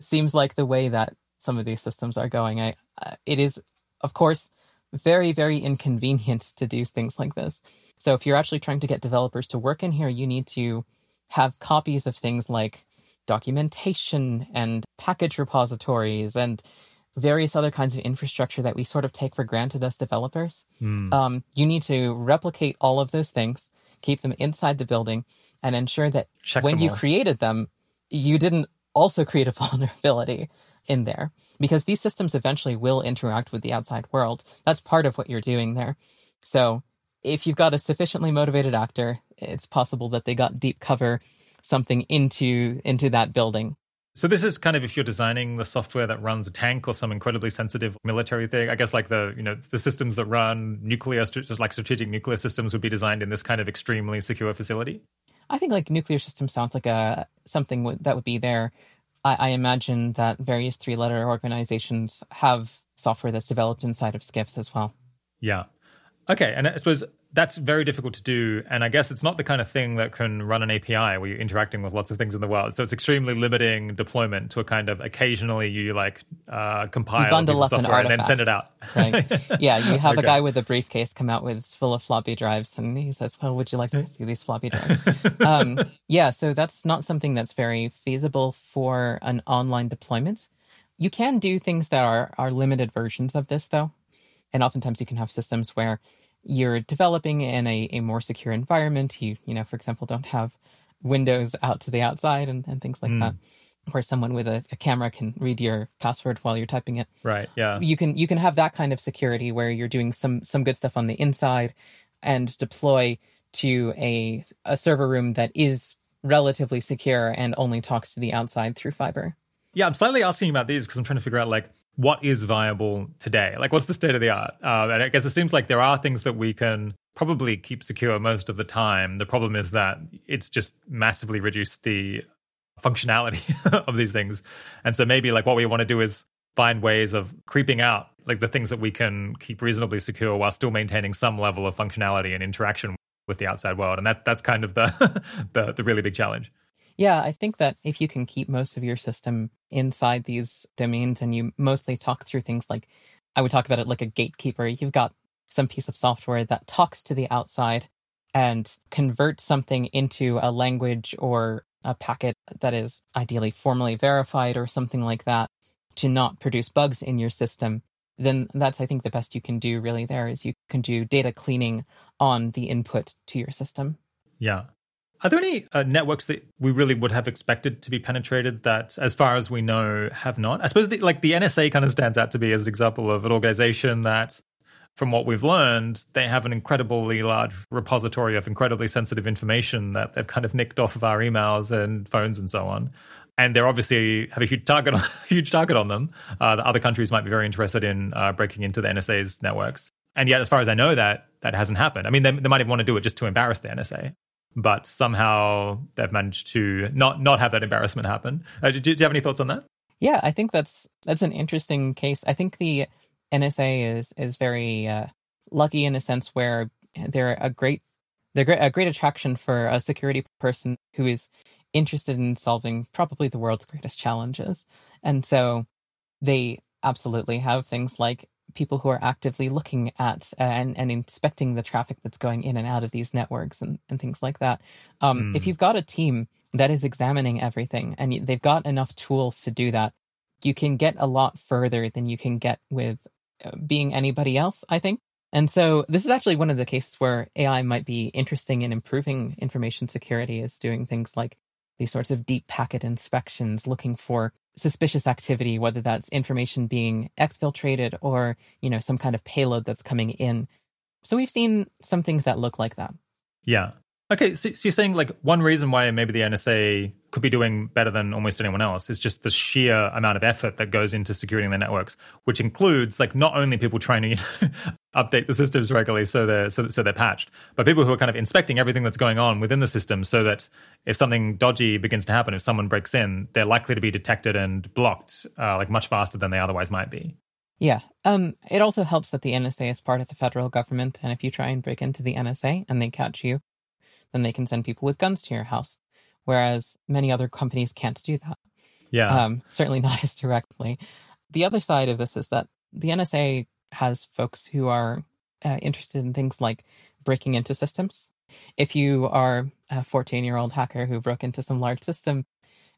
seems like the way that some of these systems are going. I, uh, it is, of course, very, very inconvenient to do things like this. So if you're actually trying to get developers to work in here, you need to have copies of things like documentation and package repositories and various other kinds of infrastructure that we sort of take for granted as developers. Hmm. Um, you need to replicate all of those things, keep them inside the building, and ensure that Check when you created them, you didn't also create a vulnerability in there because these systems eventually will interact with the outside world. That's part of what you're doing there. So if you've got a sufficiently motivated actor, it's possible that they got deep cover something into into that building. So this is kind of if you're designing the software that runs a tank or some incredibly sensitive military thing. I guess like the you know the systems that run nuclear, just like strategic nuclear systems, would be designed in this kind of extremely secure facility. I think like nuclear system sounds like a something w- that would be there. I, I imagine that various three letter organizations have software that's developed inside of SCIFs as well. Yeah. Okay, and I suppose that's very difficult to do, and I guess it's not the kind of thing that can run an API where you're interacting with lots of things in the world. So it's extremely limiting deployment to a kind of occasionally you like uh, compile You bundle up an software and then send it out. Right. Yeah, you have a guy with a briefcase come out with full of floppy drives, and he says, "Well, would you like to see these floppy drives?" um, yeah, so that's not something that's very feasible for an online deployment. You can do things that are are limited versions of this, though, and oftentimes you can have systems where you're developing in a, a more secure environment. You you know, for example, don't have windows out to the outside and, and things like Mm. that, where someone with a, a camera can read your password while you're typing it right. Yeah. you can you can have that kind of security where you're doing some some good stuff on the inside and deploy to a a server room that is relatively secure and only talks to the outside through fiber. Yeah, I'm slightly asking about these because I'm trying to figure out like what is viable today. Like, what's the state of the art? Um, and I guess it seems like there are things that we can probably keep secure most of the time. The problem is that it's just massively reduced the functionality of these things, and so maybe like what we want to do is find ways of creeping out like the things that we can keep reasonably secure while still maintaining some level of functionality and interaction with the outside world and that that's kind of the the, the really big challenge Yeah, I think that if you can keep most of your system inside these domains and you mostly talk through things like I would talk about it like a gatekeeper, you've got some piece of software that talks to the outside and converts something into a language or a packet that is ideally formally verified or something like that to not produce bugs in your system, then that's I think the best you can do really there is you can do data cleaning on the input to your system. Yeah. Are there any uh, networks that we really would have expected to be penetrated that, as far as we know, have not? I suppose the, like the NSA kind of stands out to be as an example of an organization that, from what we've learned, they have an incredibly large repository of incredibly sensitive information that they've kind of nicked off of our emails and phones and so on. And they're obviously have a huge target, on, huge target on them. Uh, that other countries might be very interested in uh, breaking into the NSA's networks. And yet, as far as I know, that that hasn't happened. I mean, they, they might even want to do it just to embarrass the NSA but somehow they've managed to not not have that embarrassment happen. Uh, do, do you have any thoughts on that? Yeah, I think that's that's an interesting case. I think the NSA is is very uh, lucky in a sense where they're a great they're a great attraction for a security person who is interested in solving probably the world's greatest challenges, and so they absolutely have things like people who are actively looking at uh, and, and inspecting the traffic that's going in and out of these networks and, and things like that. Um, Mm. If you've got a team that is examining everything and they've got enough tools to do that, you can get a lot further than you can get with uh, being anybody else, I think. And so this is actually one of the cases where AI might be interesting in improving information security is doing things like these sorts of deep packet inspections, looking for suspicious activity, whether that's information being exfiltrated or, you know, some kind of payload that's coming in. So we've seen some things that look like that. Yeah. Okay, so, so, you're saying like one reason why maybe the NSA could be doing better than almost anyone else is just the sheer amount of effort that goes into securing their networks, which includes like not only people trying to you know, update the systems regularly so they're so, so they're patched, but people who are kind of inspecting everything that's going on within the system so that if something dodgy begins to happen, if someone breaks in, they're likely to be detected and blocked uh, like much faster than they otherwise might be. Yeah. Um, it also helps that the NSA is part of the federal government, and if you try and break into the NSA and they catch you, then they can send people with guns to your house. Whereas many other companies can't do that. Yeah. Um, certainly not as directly. The other side of this is that the NSA has folks who are uh, interested in things like breaking into systems. If you are a 14 year old hacker who broke into some large system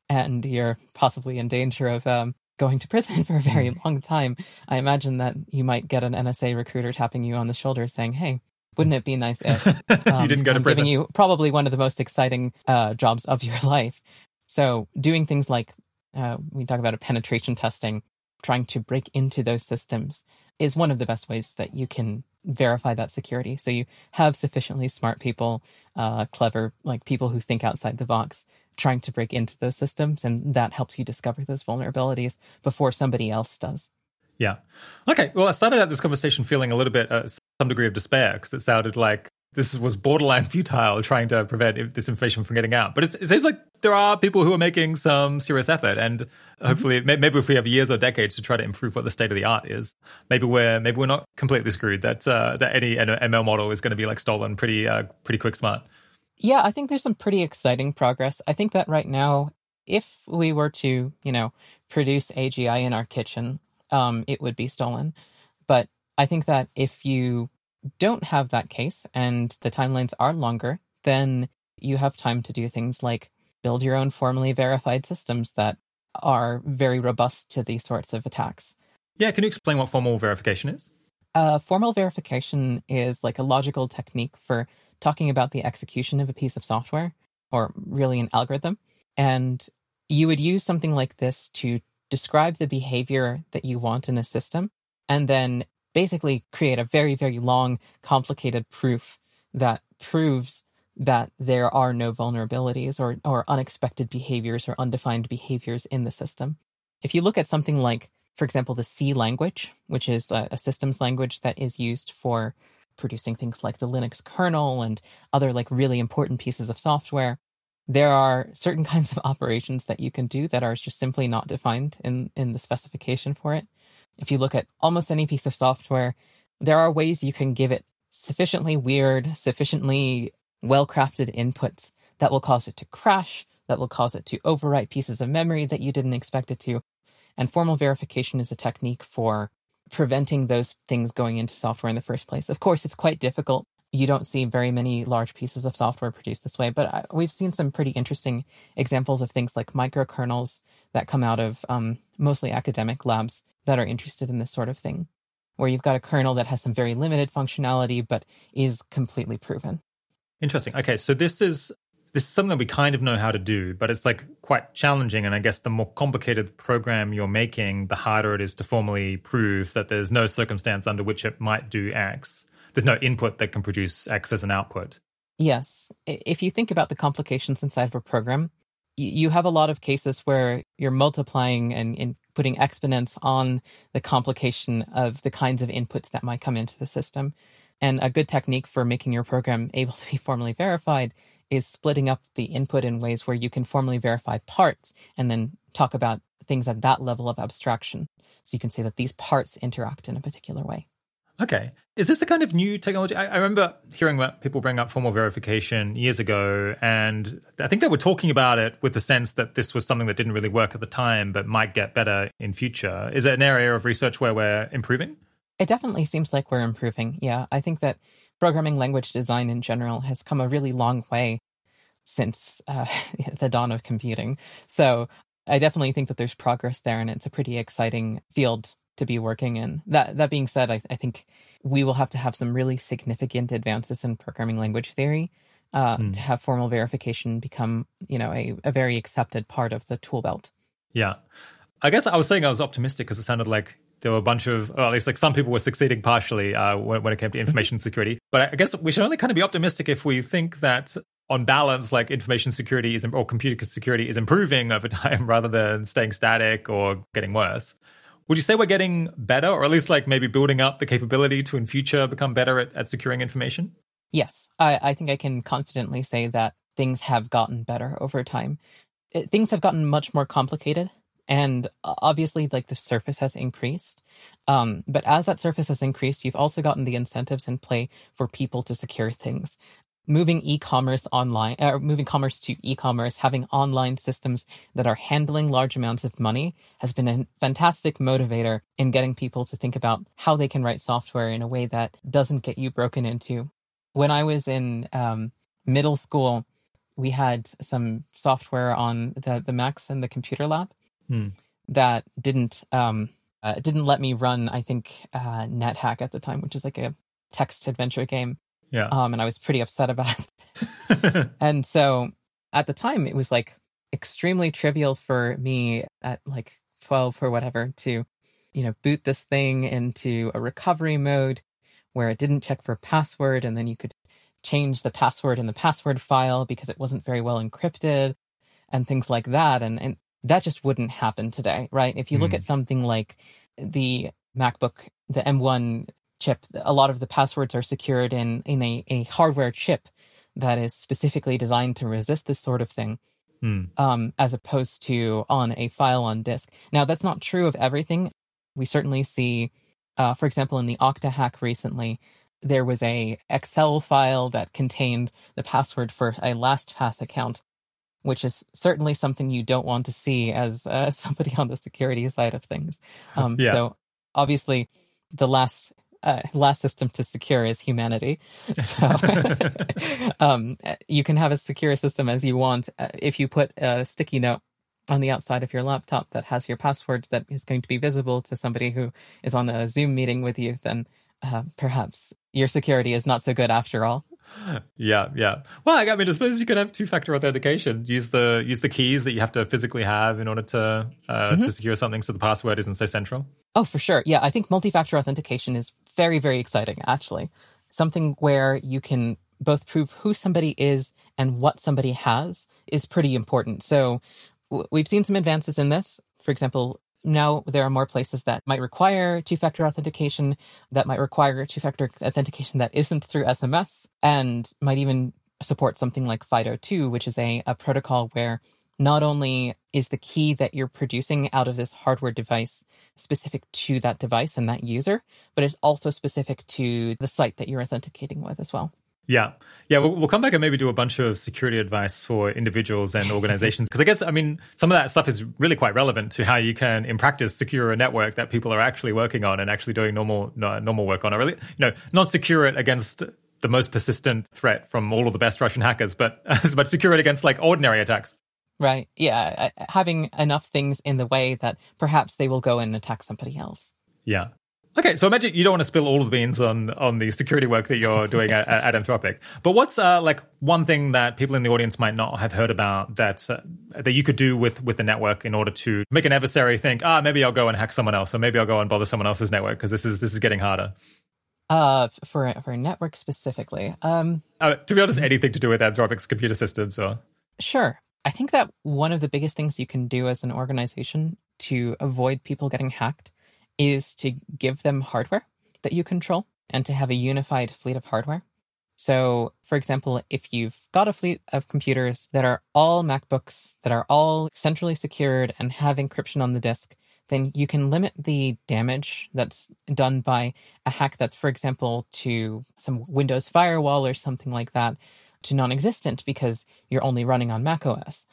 and you're possibly in danger of um, going to prison for a very mm. long time, I imagine that you might get an NSA recruiter tapping you on the shoulder saying, Hey, wouldn't it be nice if um, you didn't go to I'm prison? Giving you probably one of the most exciting uh, jobs of your life. So doing things like uh, we talk about a penetration testing, trying to break into those systems is one of the best ways that you can verify that security. So you have sufficiently smart people, uh, clever, like people who think outside the box, trying to break into those systems, and that helps you discover those vulnerabilities before somebody else does. Yeah. Okay. Well, I started out this conversation feeling a little bit uh, some degree of despair because it sounded like this was borderline futile trying to prevent this information from getting out. But it seems like there are people who are making some serious effort, and mm-hmm. hopefully, maybe if we have years or decades to try to improve what the state of the art is, maybe we're maybe we're not completely screwed. That uh, that any ML model is going to be like stolen pretty uh, pretty quick smart. Yeah, I think there's some pretty exciting progress. I think that right now, if we were to, you know, produce AGI in our kitchen, um, it would be stolen. But I think that if you don't have that case and the timelines are longer, then you have time to do things like build your own formally verified systems that are very robust to these sorts of attacks. Yeah, can you explain what formal verification is? Uh, formal verification is like a logical technique for talking about the execution of a piece of software or really an algorithm. And you would use something like this to describe the behavior that you want in a system and then basically create a very, very long, complicated proof that proves that there are no vulnerabilities or, or unexpected behaviors or undefined behaviors in the system. If you look at something like, for example, the C language, which is a, a systems language that is used for producing things like the Linux kernel and other like really important pieces of software, there are certain kinds of operations that you can do that are just simply not defined in, in the specification for it. If you look at almost any piece of software, there are ways you can give it sufficiently weird, sufficiently well crafted inputs that will cause it to crash, that will cause it to overwrite pieces of memory that you didn't expect it to. And formal verification is a technique for preventing those things going into software in the first place. Of course, it's quite difficult. You don't see very many large pieces of software produced this way, but we've seen some pretty interesting examples of things like microkernels that come out of um, mostly academic labs that are interested in this sort of thing, where you've got a kernel that has some very limited functionality but is completely proven. Interesting. Okay, so this is this is something we kind of know how to do, but it's like quite challenging. And I guess the more complicated program you're making, the harder it is to formally prove that there's no circumstance under which it might do X. There's no input that can produce X as an output. Yes. If you think about the complications inside of a program, you have a lot of cases where you're multiplying and, and, putting exponents on the complication of the kinds of inputs that might come into the system. And a good technique for making your program able to be formally verified is splitting up the input in ways where you can formally verify parts and then talk about things at that level of abstraction. So you can say that these parts interact in a particular way. Okay. Is this a kind of new technology? I, I, remember hearing about people bring up formal verification years ago, and I think they were talking about it with the sense that this was something that didn't really work at the time, but might get better in future. Is it an area of research where we're improving? It definitely seems like we're improving. Yeah. I think that programming language design in general has come a really long way since uh, the dawn of computing. So I definitely think that there's progress there, and it's a pretty exciting field to be working in. That that being said, I, I think we will have to have some really significant advances in programming language theory uh, mm. to have formal verification become, you know, a, a very accepted part of the tool belt. Yeah. I guess I was saying I was optimistic because it sounded like there were a bunch of, or at least like some people were succeeding partially uh, when, when, it came to information security. But I guess we should only kind of be optimistic if we think that on balance, like information security is or computer security is improving over time rather than staying static or getting worse. Would you say we're getting better, or at least like maybe building up the capability to in future become better at, at securing information? Yes, I, I think I can confidently say that things have gotten better over time. It, things have gotten much more complicated, and obviously, like the surface has increased. Um, but as that surface has increased, you've also gotten the incentives in play for people to secure things moving e-commerce online or uh, moving commerce to e-commerce having online systems that are handling large amounts of money has been a fantastic motivator in getting people to think about how they can write software in a way that doesn't get you broken into when i was in um, middle school we had some software on the, the macs and the computer lab hmm. that didn't um, uh, didn't let me run i think uh, nethack at the time which is like a text adventure game yeah. Um, and I was pretty upset about it. and so at the time, it was like extremely trivial for me at like 12 or whatever to, you know, boot this thing into a recovery mode where it didn't check for password. And then you could change the password in the password file because it wasn't very well encrypted and things like that. And, and that just wouldn't happen today, right? If you look mm. at something like the MacBook, the M1 chip, a lot of the passwords are secured in, in a, a hardware chip that is specifically designed to resist this sort of thing. Hmm. Um, as opposed to on a file on disk. Now, that's not true of everything. We certainly see, uh, for example, in the Okta hack recently, there was a Excel file that contained the password for a LastPass account, which is certainly something you don't want to see as uh, somebody on the security side of things. Um, yeah. So obviously, the last uh, last system to secure is humanity. So um, you can have as secure a system as you want. Uh, if you put a sticky note on the outside of your laptop that has your password that is going to be visible to somebody who is on a Zoom meeting with you, then uh, perhaps your security is not so good after all. Yeah, yeah. Well, I mean, I suppose you could have two-factor authentication. Use the use the keys that you have to physically have in order to uh, mm-hmm. to secure something, so the password isn't so central. Oh, for sure. Yeah, I think multi-factor authentication is very, very exciting. Actually, something where you can both prove who somebody is and what somebody has is pretty important. So w- we've seen some advances in this. For example, now there are more places that might require two factor authentication, that might require two factor authentication that isn't through SMS, and might even support something like FIDO2, which is a, a protocol where not only is the key that you're producing out of this hardware device specific to that device and that user, but it's also specific to the site that you're authenticating with as well. Yeah. Yeah. We'll, we'll, come back and maybe do a bunch of security advice for individuals and organizations. Because I guess, I mean, some of that stuff is really quite relevant to how you can, in practice, secure a network that people are actually working on and actually doing normal, normal work on. Or really, you know, not secure it against the most persistent threat from all of the best Russian hackers, but, but secure it against like ordinary attacks. Right. Yeah. Having enough things in the way that perhaps they will go and attack somebody else. Yeah. Okay, so imagine you don't want to spill all of the beans on on the security work that you're doing at, at Anthropic. But what's uh, like one thing that people in the audience might not have heard about that uh, that you could do with with the network in order to make an adversary think, ah, maybe I'll go and hack someone else, or maybe I'll go and bother someone else's network because this is this is getting harder. Uh, for for a network specifically, um, uh, to be honest, anything to do with Anthropic's computer systems, or sure. I think that one of the biggest things you can do as an organization to avoid people getting hacked is to give them hardware that you control and to have a unified fleet of hardware. So, for example, if you've got a fleet of computers that are all MacBooks, that are all centrally secured and have encryption on the disk, then you can limit the damage that's done by a hack that's, for example, to some Windows firewall or something like that to non existent because you're only running on macOS.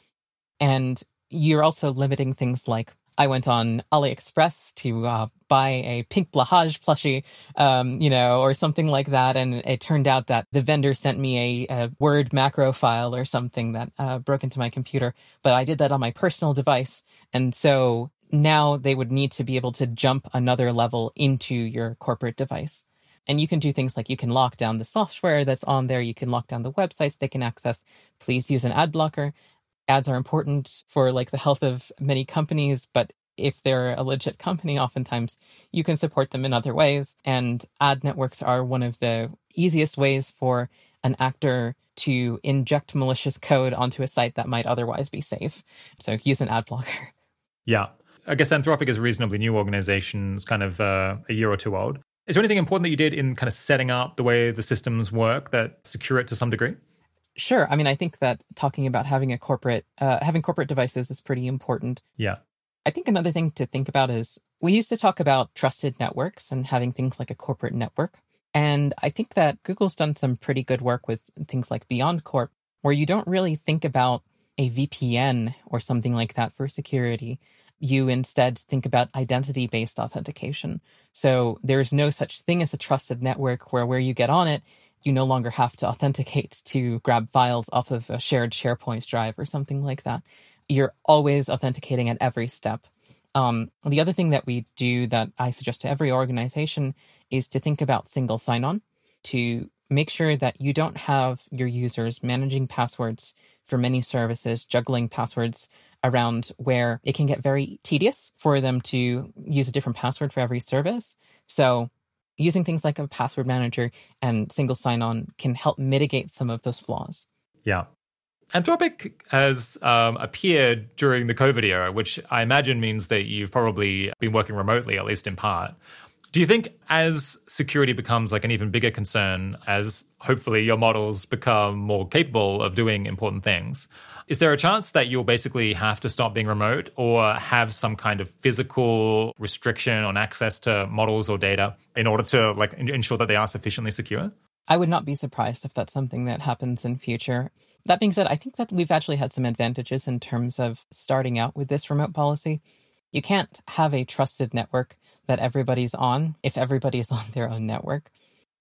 And you're also limiting things like I went on AliExpress to uh, buy a pink Blahaj plushie, um, you know, or something like that. And it turned out that the vendor sent me a, a Word macro file or something that uh, broke into my computer. But I did that on my personal device. And so now they would need to be able to jump another level into your corporate device. And you can do things like you can lock down the software that's on there, you can lock down the websites they can access. Please use an ad blocker. Ads are important for like the health of many companies, but if they're a legit company, oftentimes you can support them in other ways. And ad networks are one of the easiest ways for an actor to inject malicious code onto a site that might otherwise be safe. So use an ad blocker. Yeah. I guess Anthropic is a reasonably new organization, it's kind of uh, a year or two old. Is there anything important that you did in kind of setting up the way the systems work that secure it to some degree? Sure. I mean, I think that talking about having a corporate, uh, having corporate devices is pretty important. Yeah. I think another thing to think about is we used to talk about trusted networks and having things like a corporate network. And I think that Google's done some pretty good work with things like BeyondCorp, where you don't really think about a VPN or something like that for security you instead think about identity based authentication. So there's no such thing as a trusted network where where you get on it, you no longer have to authenticate to grab files off of a shared SharePoint drive or something like that. You're always authenticating at every step. Um, the other thing that we do that I suggest to every organization is to think about single sign on to make sure that you don't have your users managing passwords for many services, juggling passwords around where it can get very tedious for them to use a different password for every service. So using things like a password manager and single sign on can help mitigate some of those flaws. Yeah. Anthropic has um, appeared during the COVID era, which I imagine means that you've probably been working remotely, at least in part. Do you think as security becomes like an even bigger concern, as hopefully your models become more capable of doing important things, is there a chance that you'll basically have to stop being remote or have some kind of physical restriction on access to models or data in order to like ensure that they are sufficiently secure? I would not be surprised if that's something that happens in future. That being said, I think that we've actually had some advantages in terms of starting out with this remote policy. You can't have a trusted network that everybody's on if everybody is on their own network.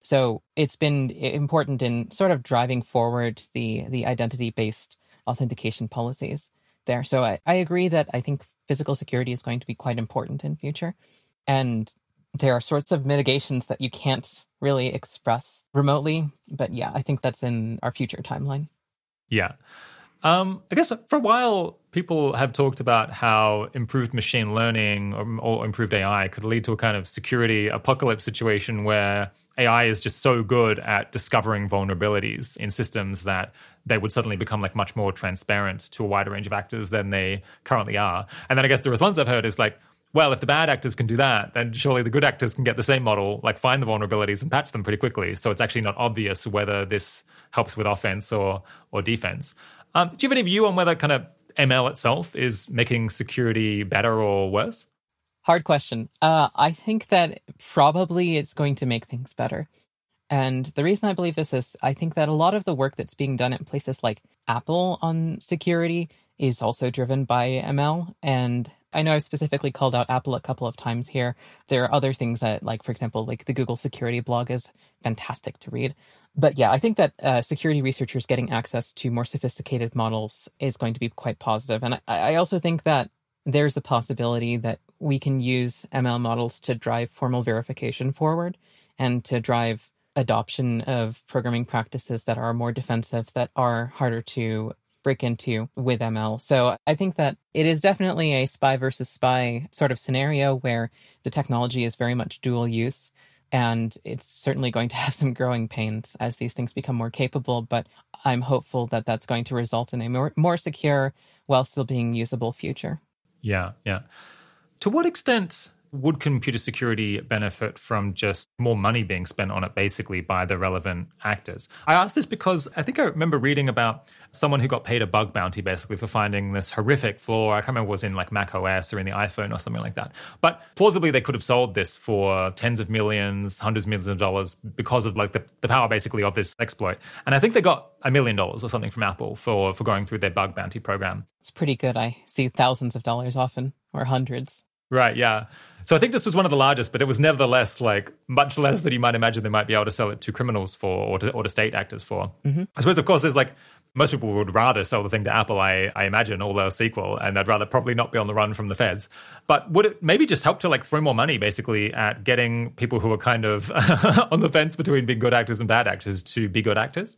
So it's been important in sort of driving forward the the identity based authentication policies there. So I, I agree that I think physical security is going to be quite important in future. And there are sorts of mitigations that you can't really express remotely. But yeah, I think that's in our future timeline. Yeah. Um, I guess for a while, people have talked about how improved machine learning or, or, improved AI could lead to a kind of security apocalypse situation where AI is just so good at discovering vulnerabilities in systems that they would suddenly become like much more transparent to a wider range of actors than they currently are. And then I guess the response I've heard is like, well, if the bad actors can do that, then surely the good actors can get the same model, like find the vulnerabilities and patch them pretty quickly. So it's actually not obvious whether this helps with offense or or defense. Um, do you have any view on whether kind of ML itself is making security better or worse? Hard question. Uh, I think that probably it's going to make things better. And the reason I believe this is I think that a lot of the work that's being done at places like Apple on security is also driven by ML. And I know I've specifically called out Apple a couple of times here. There are other things that, like, for example, like the Google security blog is fantastic to read. But yeah, I think that uh, security researchers getting access to more sophisticated models is going to be quite positive. And I, I also think that there's a possibility that we can use ML models to drive formal verification forward and to drive adoption of programming practices that are more defensive, that are harder to break into with ML. So I think that it is definitely a spy versus spy sort of scenario where the technology is very much dual use. And it's certainly going to have some growing pains as these things become more capable. But I'm hopeful that that's going to result in a more, more secure while still being usable future. Yeah, yeah. To what extent would computer security benefit from just more money being spent on it basically by the relevant actors? I ask this because I think I remember reading about someone who got paid a bug bounty basically for finding this horrific flaw. I can't remember was in like Mac OS or in the iPhone or something like that. But plausibly they could have sold this for tens of millions, hundreds of millions of dollars because of like the, the power basically of this exploit. And I think they got a million dollars or something from Apple for for going through their bug bounty program. It's pretty good. I see thousands of dollars often or hundreds. Right, yeah. So I think this was one of the largest, but it was nevertheless like much less than you might imagine they might be able to sell it to criminals for or to, or to state actors for. Mm-hmm. I suppose, of course, there's like most people would rather sell the thing to Apple, I, I imagine, or their sequel, and they'd rather probably not be on the run from the feds. But would it maybe just help to like throw more money basically at getting people who are kind of on the fence between being good actors and bad actors to be good actors?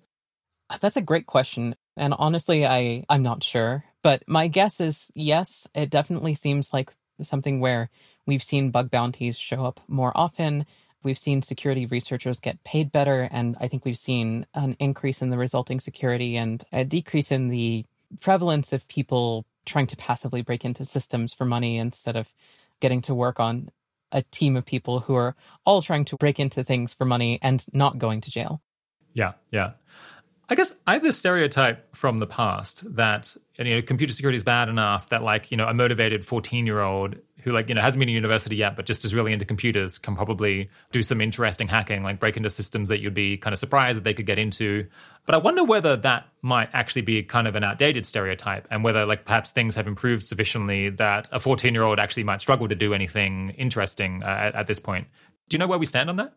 That's a great question. And honestly, I, I'm not sure. But my guess is yes, it definitely seems like something where we've seen bug bounties show up more often We've seen security researchers get paid better, and I think we've seen an increase in the resulting security and a decrease in the prevalence of people trying to passively break into systems for money instead of getting to work on a team of people who are all trying to break into things for money and not going to jail. Yeah, yeah. I guess I have this stereotype from the past that you know computer security is bad enough that like you know a motivated 14 year old who like you know hasn't been to university yet but just is really into computers can probably do some interesting hacking like break into systems that you'd be kind of surprised that they could get into. But i wonder whether that might actually be kind of an outdated stereotype and whether like perhaps things have improved sufficiently that a 14 year old actually might struggle to do anything interesting uh, at, at this point. Do you know where we stand on that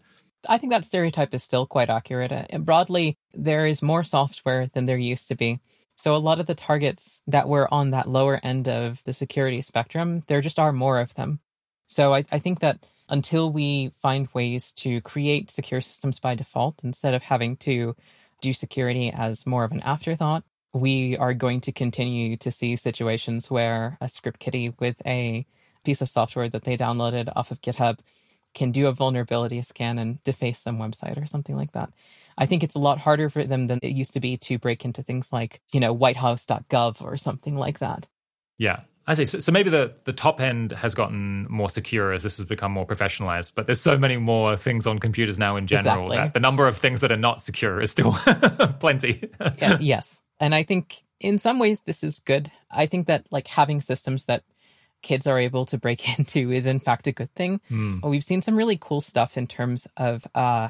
I think that stereotype is still quite accurate. Uh, and broadly, there is more software than there used to be. So a lot of the targets that were on that lower end of the security spectrum, there just are more of them. So I, I think that until we find ways to create secure systems by default instead of having to do security as more of an afterthought, we are going to continue to see situations where a script kiddie with a piece of software that they downloaded off of GitHub can do a vulnerability scan and deface some website or something like that. I think it's a lot harder for them than it used to be to break into things like, you know, whitehouse.gov or something like that. Yeah. I see. So, so, maybe the, the top end has gotten more secure as this has become more professionalized, but there's so many more things on computers now in general exactly. that the number of things that are not secure is still plenty. yeah, yes. And I think in some ways this is good. I think that like having systems that kids are able to break into is in fact a good thing. Mm. We've seen some really cool stuff in terms of uh,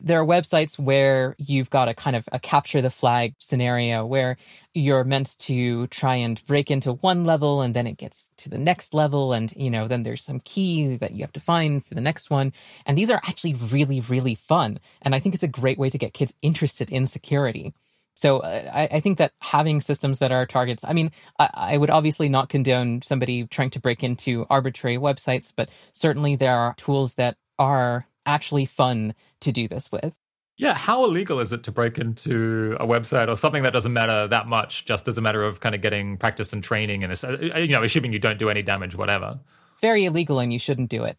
there are websites where you've got a kind of a capture the flag scenario where you're meant to try and break into one level and then it gets to the next level and you know then there's some key that you have to find for the next one and these are actually really really fun and i think it's a great way to get kids interested in security so uh, I, I, think that having systems that are targets, I mean, I, I, would obviously not condone somebody trying to break into arbitrary websites, but certainly there are tools that are actually fun to do this with. Yeah, how illegal is it to break into a website or something that doesn't matter that much, just as a matter of kind of getting practice and training and uh, you know, assuming you don't do any damage, whatever. Very illegal, and you shouldn't do it.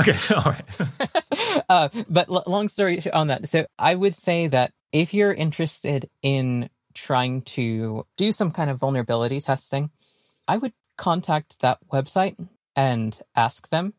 Okay, all right. uh, but l- long story on that. So I would say that if you're interested in trying to do some kind of vulnerability testing, I would contact that website and ask them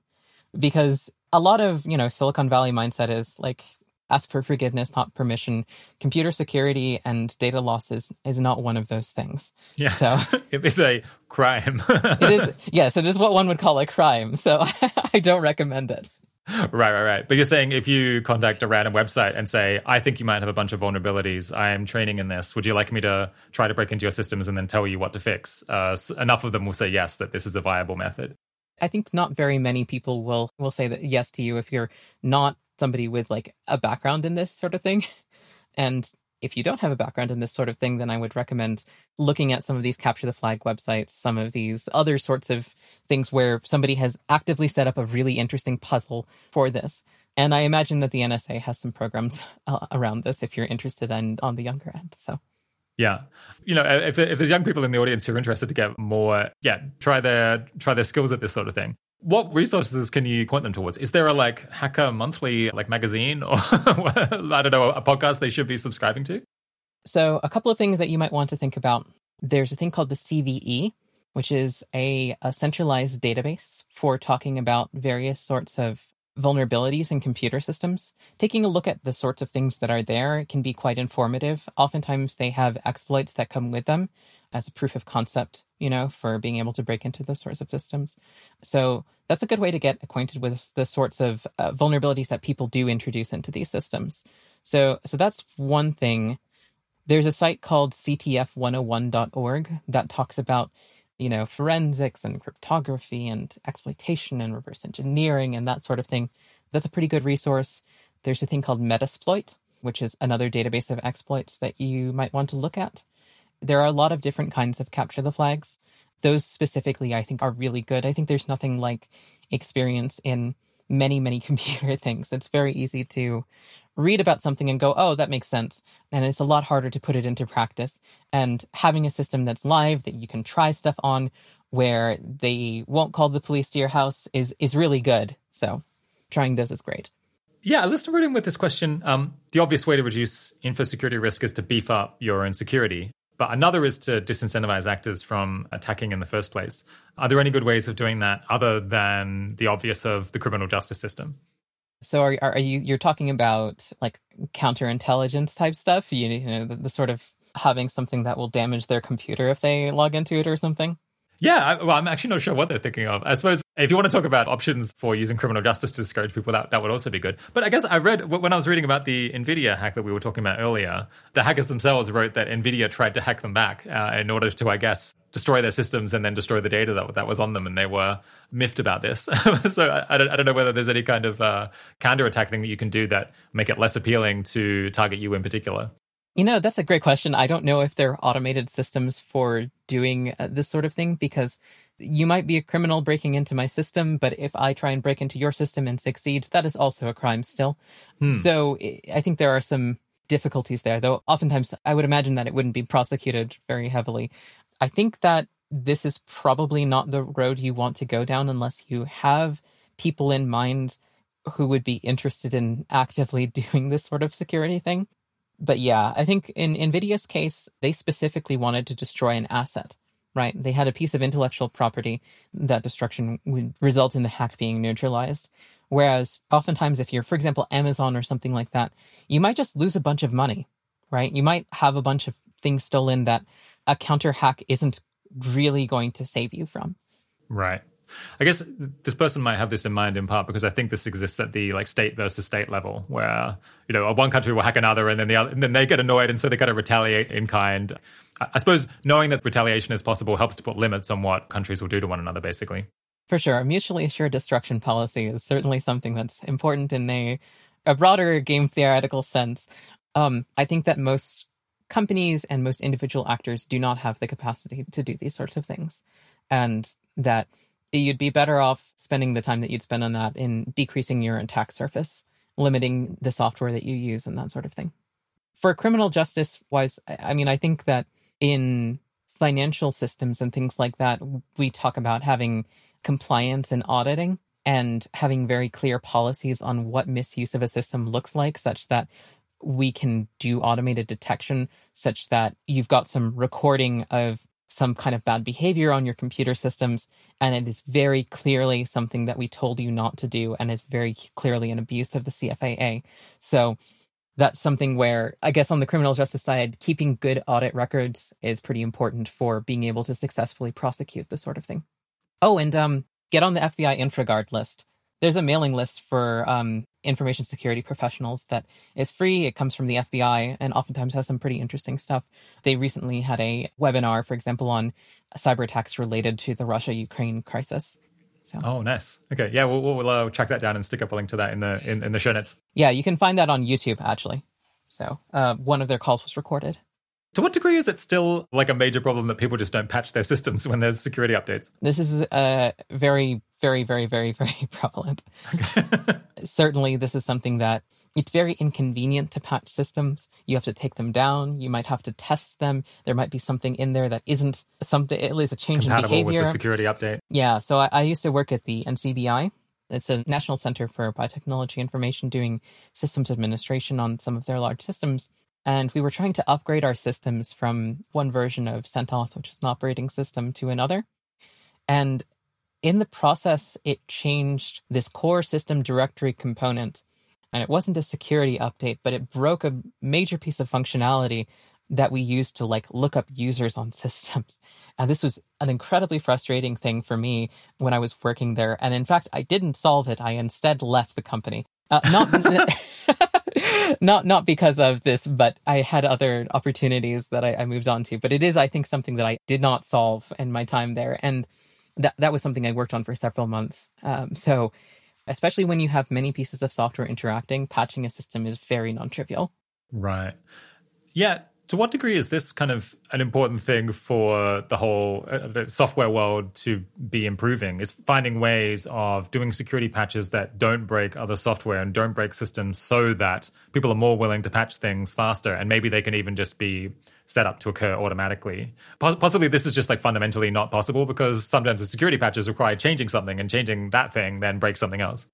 because a lot of, you know, Silicon Valley mindset is like ask for forgiveness, not permission. Computer security and data loss is, is not one of those things. Yeah. So it is a crime. it is, yes, it is what one would call a crime. So I don't recommend it. Right, right, right. But you're saying if you contact a random website and say, I think you might have a bunch of vulnerabilities, I am training in this, would you like me to try to break into your systems and then tell you what to fix? Uh, enough of them will say yes, that this is a viable method. I think not very many people will will say that yes to you if you're not somebody with like a background in this sort of thing. And if you don't have a background in this sort of thing, then I would recommend looking at some of these capture the flag websites, some of these other sorts of things where somebody has actively set up a really interesting puzzle for this. And I imagine that the NSA has some programs uh, around this if you're interested and on the younger end. So. Yeah, you know, if, if there's young people in the audience who are interested to get more, yeah, try their try their skills at this sort of thing. What resources can you point them towards? Is there a like hacker monthly like magazine or I don't know a podcast they should be subscribing to? So a couple of things that you might want to think about. There's a thing called the CVE, which is a, a centralized database for talking about various sorts of vulnerabilities in computer systems. Taking a look at the sorts of things that are there can be quite informative. Oftentimes they have exploits that come with them as a proof of concept, you know, for being able to break into those sorts of systems. So that's a good way to get acquainted with the sorts of uh, vulnerabilities that people do introduce into these systems. So, so that's one thing. There's a site called ctf101.org that talks about, you know, forensics and cryptography and exploitation and reverse engineering and that sort of thing. That's a pretty good resource. There's a thing called Metasploit, which is another database of exploits that you might want to look at. There are a lot of different kinds of capture the flags. Those specifically, I think, are really good. I think there's nothing like experience in many, many computer things. It's very easy to read about something and go, oh, that makes sense. And it's a lot harder to put it into practice. And having a system that's live that you can try stuff on where they won't call the police to your house is is really good. So trying those is great. Yeah, let's start in with this question. Um, the obvious way to reduce info security risk is to beef up your own security. But another is to disincentivize actors from attacking in the first place. Are there any good ways of doing that other than the obvious of the criminal justice system? So are, are you you're talking about like counterintelligence type stuff? You, you know the, the sort of having something that will damage their computer if they log into it or something? Yeah, well, I'm actually not sure what they're thinking of. I suppose if you want to talk about options for using criminal justice to discourage people, that, that would also be good. But I guess I read when I was reading about the NVIDIA hack that we were talking about earlier, the hackers themselves wrote that NVIDIA tried to hack them back uh, in order to, I guess, destroy their systems and then destroy the data that, that was on them. And they were miffed about this. so I, I, don't, I don't know whether there's any kind of uh, counterattack thing that you can do that make it less appealing to target you in particular. You know, that's a great question. I don't know if there are automated systems for doing uh, this sort of thing because you might be a criminal breaking into my system, but if I try and break into your system and succeed, that is also a crime still. Hmm. So I think there are some difficulties there, though oftentimes I would imagine that it wouldn't be prosecuted very heavily. I think that this is probably not the road you want to go down unless you have people in mind who would be interested in actively doing this sort of security thing but yeah, I think in NVIDIA's case, they specifically wanted to destroy an asset, right? They had a piece of intellectual property that destruction would result in the hack being neutralized. Whereas oftentimes, if you're, for example, Amazon or something like that, you might just lose a bunch of money, right? You might have a bunch of things stolen that a counter hack isn't really going to save you from. Right. I guess this person might have this in mind in part because I think this exists at the like state versus state level, where you know one country will hack another, and then the other, and then they get annoyed, and so they kind of retaliate in kind. I suppose knowing that retaliation is possible helps to put limits on what countries will do to one another, basically. For sure, a mutually assured destruction policy is certainly something that's important in a a broader game theoretical sense. Um, I think that most companies and most individual actors do not have the capacity to do these sorts of things, and that you'd be better off spending the time that you'd spend on that in decreasing your attack surface, limiting the software that you use, and that sort of thing. For criminal justice wise, I mean, I think that in financial systems and things like that, we talk about having compliance and auditing and having very clear policies on what misuse of a system looks like, such that we can do automated detection, such that you've got some recording of some kind of bad behavior on your computer systems. And it is very clearly something that we told you not to do and is very clearly an abuse of the CFAA. So that's something where I guess on the criminal justice side, keeping good audit records is pretty important for being able to successfully prosecute this sort of thing. Oh, and um, get on the FBI InfraGard list there's a mailing list for um, information security professionals that is free. It comes from the FBI and oftentimes has some pretty interesting stuff. They recently had a webinar, for example, on cyber attacks related to the Russia Ukraine crisis. So. Oh, nice. Okay, yeah, we'll, we'll uh, track that down and stick up a link to that in the in, in the show notes. Yeah, you can find that on YouTube actually. So uh, one of their calls was recorded. To what degree is it still like a major problem that people just don't patch their systems when there's security updates? This is uh, very, very, very, very, very prevalent. Okay. Certainly, this is something that it's very inconvenient to patch systems. You have to take them down. You might have to test them. There might be something in there that isn't something, at least a change Compatible in behavior. with the security update. Yeah. So I, I used to work at the NCBI. It's a National Center for Biotechnology Information doing systems administration on some of their large systems. And we were trying to upgrade our systems from one version of CentOS, which is an operating system, to another. And in the process, it changed this core system directory component. And it wasn't a security update, but it broke a major piece of functionality that we used to like look up users on systems. And this was an incredibly frustrating thing for me when I was working there. And in fact, I didn't solve it. I instead left the company. Uh, not not not because of this, but I had other opportunities that I, I, moved on to. But it is, I think, something that I did not solve in my time there, and that that was something I worked on for several months. Um, so, especially when you have many pieces of software interacting, patching a system is very non-trivial. Right. Yeah. To what degree is this kind of an important thing for the whole uh, software world to be improving? Is finding ways of doing security patches that don't break other software and don't break systems so that people are more willing to patch things faster and maybe they can even just be set up to occur automatically. Possibly this is just like fundamentally not possible because sometimes the security patches require changing something and changing that thing then breaks something else.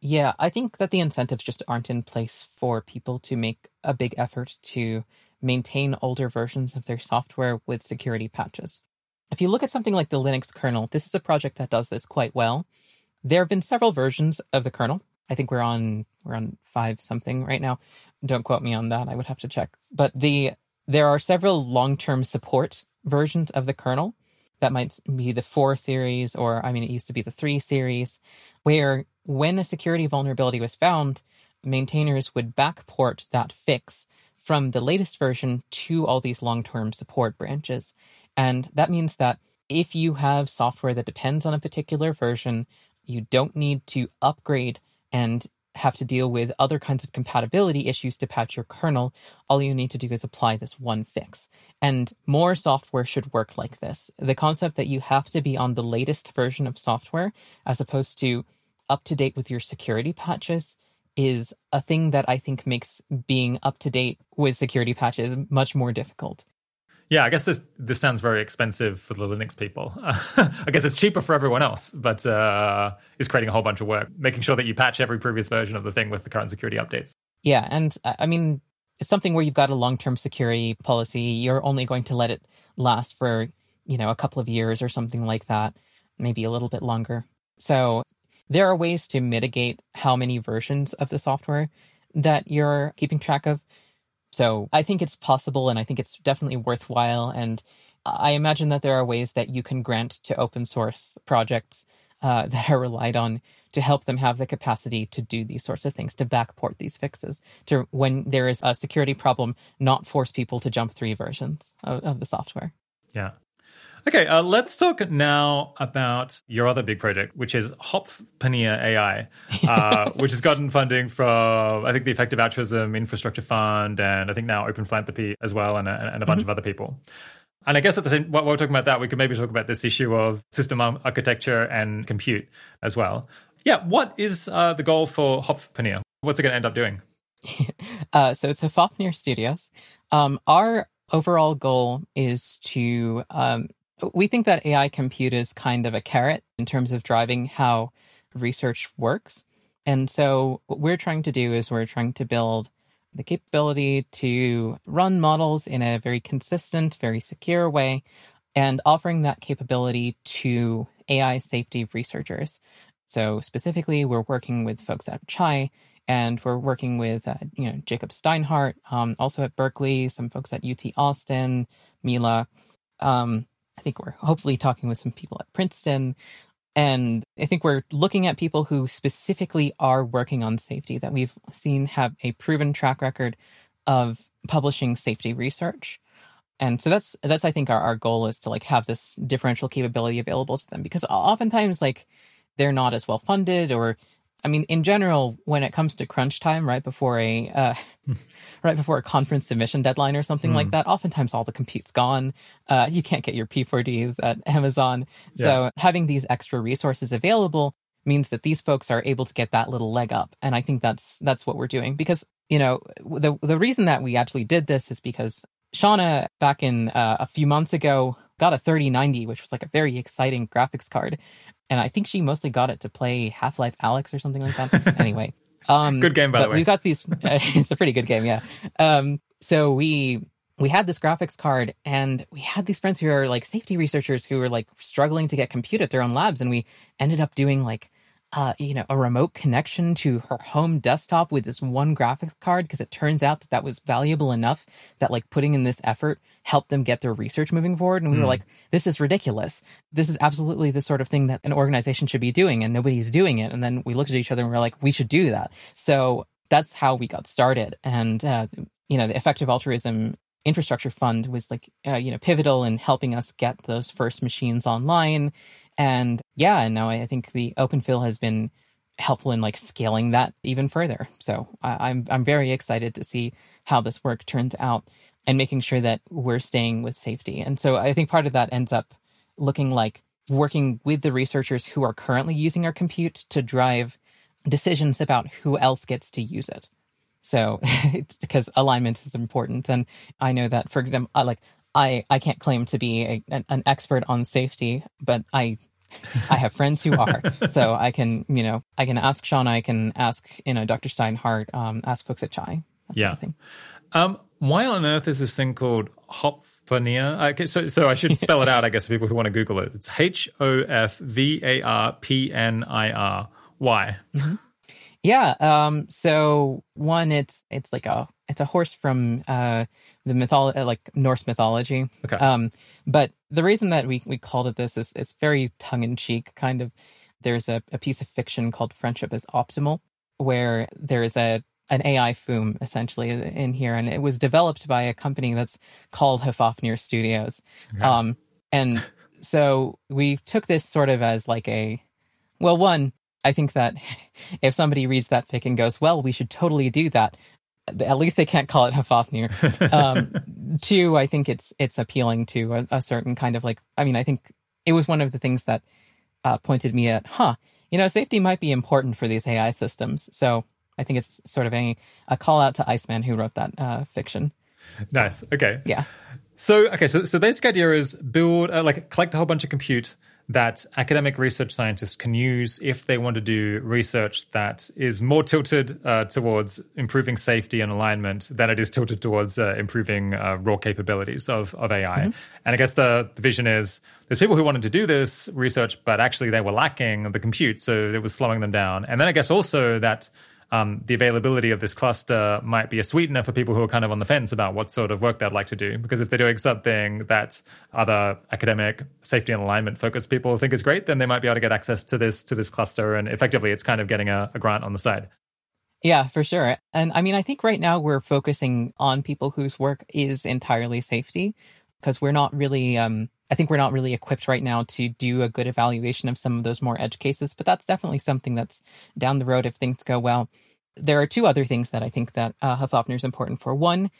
Yeah, I think that the incentives just aren't in place for people to make a big effort to maintain older versions of their software with security patches. If you look at something like the Linux kernel, this is a project that does this quite well. There have been several versions of the kernel. I think we're on we're on five something right now. Don't quote me on that. I would have to check. But the there are several long-term support versions of the kernel that might be the 4 series or I mean it used to be the 3 series where when a security vulnerability was found, maintainers would backport that fix from the latest version to all these long term support branches. And that means that if you have software that depends on a particular version, you don't need to upgrade and have to deal with other kinds of compatibility issues to patch your kernel. All you need to do is apply this one fix. And more software should work like this. The concept that you have to be on the latest version of software as opposed to up to date with your security patches is a thing that I think makes being up to date with security patches much more difficult. Yeah, I guess this this sounds very expensive for the Linux people. I guess it's cheaper for everyone else, but uh, is creating a whole bunch of work, making sure that you patch every previous version of the thing with the current security updates. Yeah, and I mean, it's something where you've got a long term security policy. You're only going to let it last for you know a couple of years or something like that, maybe a little bit longer. So there are ways to mitigate how many versions of the software that you're keeping track of. So I think it's possible and I think it's definitely worthwhile. And I imagine that there are ways that you can grant to open source projects uh, that are relied on to help them have the capacity to do these sorts of things, to backport these fixes, to when there is a security problem, not force people to jump three versions of, of the software. Yeah. Okay, uh, let's talk now about your other big project, which is Hofvarpnir AI, uh, which has gotten funding from, I think, the Effective Altruism Infrastructure Fund, and I think now Open Philanthropy as well, and a, and a bunch mm-hmm. of other people. And I guess at the same, while we're talking about that, we could maybe talk about this issue of system architecture and compute as well. Yeah, what is uh, the goal for Hofvarpnir? What's it going to end up doing? uh, so it's Hofvarpnir Studios. Um, our overall goal is to um, we think that AI compute is kind of a carrot in terms of driving how research works. And so, what we're trying to do is we're trying to build the capability to run models in a very consistent, very secure way, and offering that capability to AI safety researchers. So, specifically, we're working with folks at CHAI and we're working with uh, you know Jacob Steinhardt, um, also at Berkeley, some folks at UT Austin, Mila, um, I think we're hopefully talking with some people at Princeton. And I think we're looking at people who specifically are working on safety that we've seen have a proven track record of publishing safety research. And so that's that's I think our, our goal is to like have this differential capability available to them because oftentimes like they're not as well funded or I mean, in general, when it comes to crunch time, right before a uh, right before a conference submission deadline or something mm. like that, oftentimes all the compute's gone. Uh, you can't get your P4Ds at Amazon. Yeah. So having these extra resources available means that these folks are able to get that little leg up, and I think that's that's what we're doing because you know the the reason that we actually did this is because Shauna back in uh, a few months ago got a 3090, which was like a very exciting graphics card and I think she mostly got it to play Half Life Alyx or something like that. anyway, um, good game by the way. We got these. it's a pretty good game, yeah. Um, so we we had this graphics card, and we had these friends who are like safety researchers who were like struggling to get compute at their own labs, and we ended up doing like uh, you know, a remote connection to her home desktop with this one graphics card because it turns out that that was valuable enough that like putting in this effort helped them get their research moving forward. And we mm. were hmm. like, this is ridiculous. This is absolutely the sort of thing that an organization should be doing, and nobody's doing it. And then we looked at each other and we are like, we should do that. So that's how we got started. And uh, you know, the effective altruism infrastructure fund was like uh, you know pivotal in helping us get those first machines online and yeah, and now I think the OpenPhil has been helpful in like scaling that even further. So I, I'm I'm very excited to see how this work turns out and making sure that we're staying with safety. And so I think part of that ends up looking like working with the researchers who are currently using our compute to drive decisions about who else gets to use it. So, because alignment is important, and I know that, for example, like I I can't claim to be a, an expert on safety, but I I have friends who are, so I can you know I can ask Sean, I can ask you know Dr. Steinhardt, um, ask folks at Chai. yeah. Um, why on earth is this thing called Hofvarpnir? Okay, so so I should spell it out, I guess, for people who want to Google it. It's H O F V A R P N I R. Why? Mm-hmm. Yeah. Um, so one, it's it's like a it's a horse from uh, the mythology, uh, like Norse mythology. Okay. Um, but the reason that we we called it this is it's very tongue in cheek, kind of. There's a, a piece of fiction called Friendship is Optimal, where there is a an AI foom essentially in here, and it was developed by a company that's called Hofvarpnir Studios. Okay. Um, and so we took this sort of as like a well, one, I think that if somebody reads that fic and goes, well, we should totally do that, at least they can't call it Hofvarpnir. Um, two, I think it's it's appealing to a, a, certain kind of like. I mean, I think it was one of the things that uh, pointed me at, huh? You know, safety might be important for these AI systems. So I think it's sort of a, a call out to Iceman who wrote that uh, fiction. Nice. Okay. Yeah. So okay, so so the basic idea is build uh, like collect a whole bunch of compute that academic research scientists can use if they want to do research that is more tilted uh, towards improving safety and alignment than it is tilted towards uh, improving uh, raw capabilities of, of AI. Mm-hmm. And I guess the, the vision is there's people who wanted to do this research, but actually they were lacking the compute, so it was slowing them down. And then I guess also that um, the availability of this cluster might be a sweetener for people who are kind of on the fence about what sort of work they'd like to do. Because if they're doing something that other academic safety and alignment focused people think is great, then they might be able to get access to this to this cluster, and effectively, it's kind of getting a, a grant on the side. Yeah, for sure. And I mean, I think right now we're focusing on people whose work is entirely safety because we're not really um, I think we're not really equipped right now to do a good evaluation of some of those more edge cases, but that's definitely something that's down the road if things go well. There are two other things that I think that uh, is important for. One,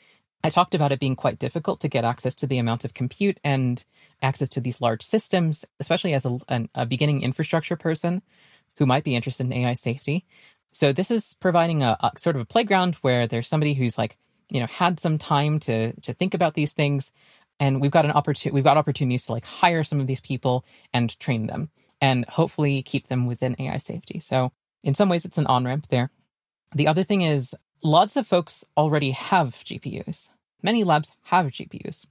I talked about it being quite difficult to get access to the amount of compute and access to these large systems, especially as a, an, a beginning infrastructure person who might be interested in AI safety. So this is providing a, a sort of a playground where there's somebody who's like, you know, had some time to to think about these things, and we've got an opportunity we've got opportunities to like hire some of these people and train them and hopefully keep them within AI safety. So in some ways it's an on-ramp there. The other thing is lots of folks already have GPUs. Many labs have GPUs.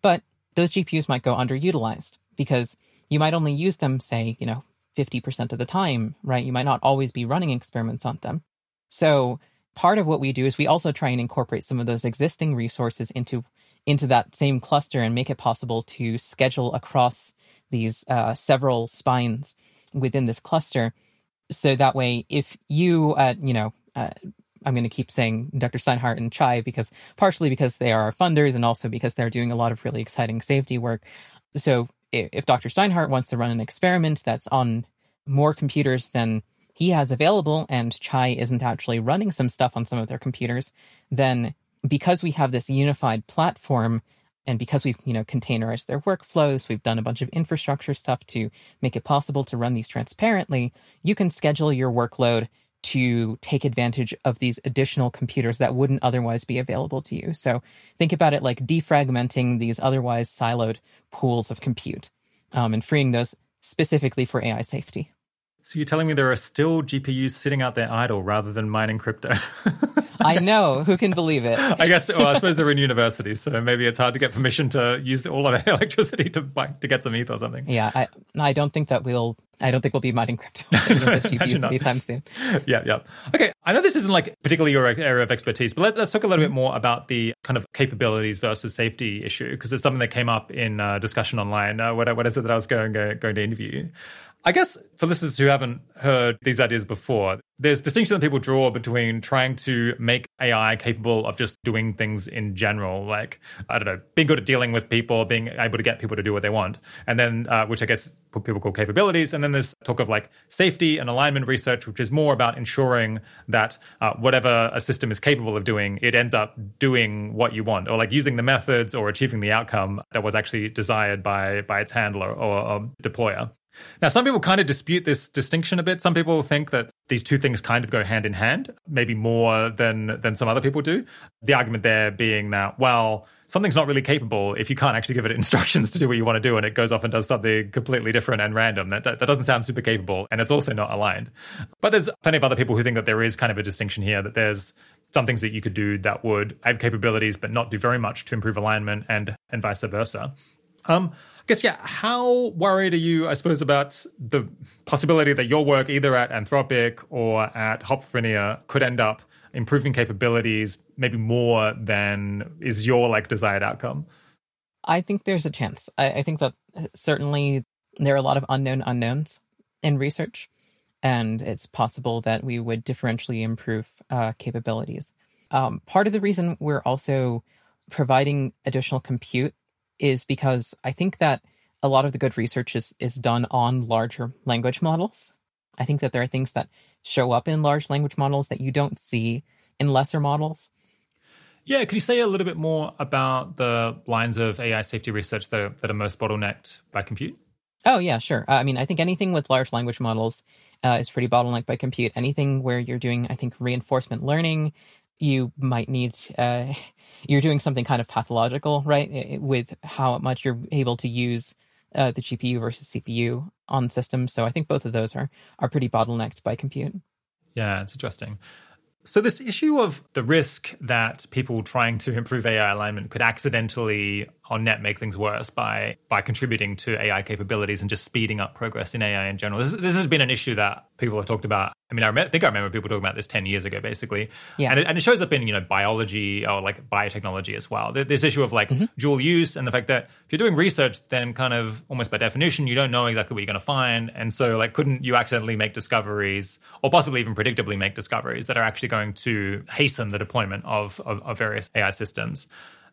But those GPUs might go underutilized because you might only use them say, you know, 50% of the time, right? You might not always be running experiments on them. So part of what we do is we also try and incorporate some of those existing resources into into that same cluster and make it possible to schedule across these uh, several spines within this cluster. So that way, if you, uh, you know, uh, I'm going to keep saying Dr. Steinhardt and Chai because partially because they are our funders and also because they're doing a lot of really exciting safety work. So if, if Dr. Steinhardt wants to run an experiment that's on more computers than he has available and Chai isn't actually running some stuff on some of their computers, then because we have this unified platform and because we've you know containerized their workflows we've done a bunch of infrastructure stuff to make it possible to run these transparently you can schedule your workload to take advantage of these additional computers that wouldn't otherwise be available to you. So think about it like defragmenting these otherwise siloed pools of compute um, and freeing those specifically for ai safety so you're telling me there are still GPUs sitting out there idle rather than mining crypto? I know. Who can believe it? I guess. Well, I suppose they're in university, so maybe it's hard to get permission to use all of their electricity to to get some ETH or something. Yeah, I I don't think that we'll. I don't think we'll be mining crypto GPUs anytime soon. Yeah, yeah. Okay, I know this isn't like particularly your area of expertise, but let, us talk a little bit more about the kind of capabilities versus safety issue because it's something that came up in uh, discussion online. Uh, what, what is it that I was going going to interview? I guess for listeners who haven't heard these ideas before, there's distinction that people draw between trying to make AI capable of just doing things in general, like, I don't know, being good at dealing with people, being able to get people to do what they want. And then, uh, which I guess people call capabilities. And then there's talk of like safety and alignment research, which is more about ensuring that uh, whatever a system is capable of doing, it ends up doing what you want, or like using the methods or achieving the outcome that was actually desired by by its handler or, or deployer. Now, some people kind of dispute this distinction a bit. Some people think that these two things kind of go hand in hand, maybe more than than some other people do. The argument there being that, well, something's not really capable if you can't actually give it instructions to do what you want to do and it goes off and does something completely different and random. That, that, that doesn't sound super capable and it's also not aligned. But there's plenty of other people who think that there is kind of a distinction here, that there's some things that you could do that would add capabilities but not do very much to improve alignment and and vice versa. Um, I guess, yeah, how worried are you, I suppose, about the possibility that your work, either at Anthropic or at Hofvarpnir, could end up improving capabilities maybe more than is your like desired outcome? I think there's a chance. I, I think that certainly there are a lot of unknown unknowns in research, and it's possible that we would differentially improve uh, capabilities. Um, part of the reason we're also providing additional compute is because I think that a lot of the good research is, is done on larger language models. I think that there are things that show up in large language models that you don't see in lesser models. Yeah, could you say a little bit more about the lines of AI safety research that are, that are most bottlenecked by compute? Oh, yeah, sure. Uh, I mean, I think anything with large language models uh, is pretty bottlenecked by compute. Anything where you're doing, I think, reinforcement learning, you might need uh, you're doing something kind of pathological, right? With how much you're able to use uh, the GPU versus CPU on systems. So I think both of those are are pretty bottlenecked by compute. Yeah, it's interesting. So, this issue of the risk that people trying to improve AI alignment could accidentally, on net, make things worse by by contributing to AI capabilities and just speeding up progress in AI in general. This, this has been an issue that people have talked about I mean, I think I remember people talking about this 10 years ago, basically. Yeah. And it, and it shows up in, you know, biology or like biotechnology as well. This issue of like mm-hmm. dual use and the fact that if you're doing research, then kind of almost by definition, you don't know exactly what you're going to find. And so, like, couldn't you accidentally make discoveries or possibly even predictably make discoveries that are actually going to hasten the deployment of, of, of various AI systems?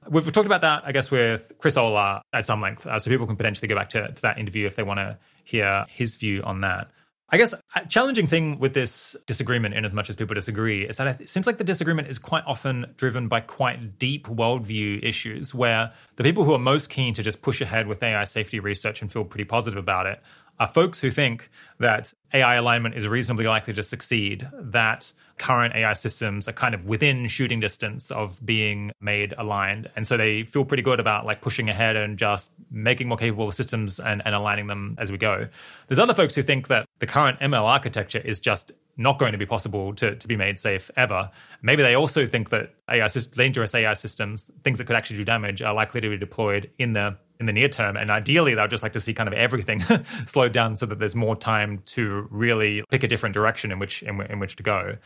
We've talked about that, I guess, with Chris Olah at some length. Uh, so people can potentially go back to, to that interview if they want to hear his view on that. I guess a challenging thing with this disagreement, in as much as people disagree, is that it seems like the disagreement is quite often driven by quite deep worldview issues, where the people who are most keen to just push ahead with AI safety research and feel pretty positive about it are folks who think that AI alignment is reasonably likely to succeed, that current AI systems are kind of within shooting distance of being made aligned. And so they feel pretty good about like pushing ahead and just making more capable systems and, and aligning them as we go. There's other folks who think that the current ML architecture is just not going to be possible to, to be made safe ever. Maybe they also think that AI dangerous AI systems, things that could actually do damage, are likely to be deployed in the in the near term. And ideally, they would just like to see kind of everything slowed down so that there's more time to really pick a different direction in which in, in which to go.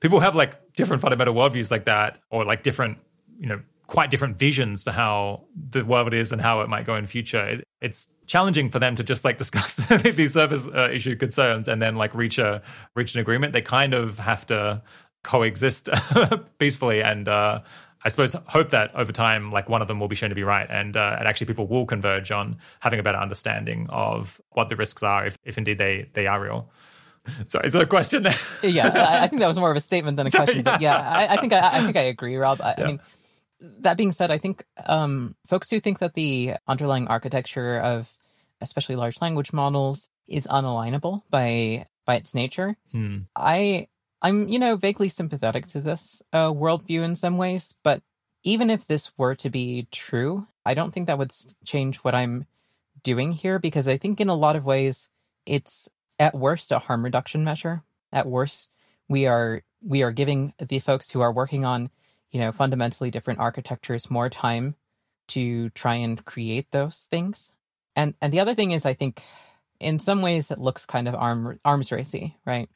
People have like different fundamental worldviews like that, or like different, you know, quite different visions for how the world is and how it might go in future. It, it's challenging for them to just like discuss these service uh, issue concerns and then like reach a reach an agreement. They kind of have to coexist peacefully and uh, I suppose hope that over time, like one of them will be shown to be right, and uh, and actually people will converge on having a better understanding of what the risks are, if if indeed they they are real. Sorry, is there a question there? yeah, I think that was more of a statement than a question. But yeah, I, I think I, I, think I agree, Rob. I, yeah. I, mean, that being said, I think um, folks who think that the underlying architecture of especially large language models is unalignable by by its nature. Hmm. I I'm, you know, vaguely sympathetic to this uh, worldview in some ways, but even if this were to be true, I don't think that would change what I'm doing here because I think in a lot of ways it's at worst a harm reduction measure. At worst, we are we are giving the folks who are working on, you know, fundamentally different architectures more time to try and create those things. And and the other thing is I think in some ways it looks kind of arm arms racy, right?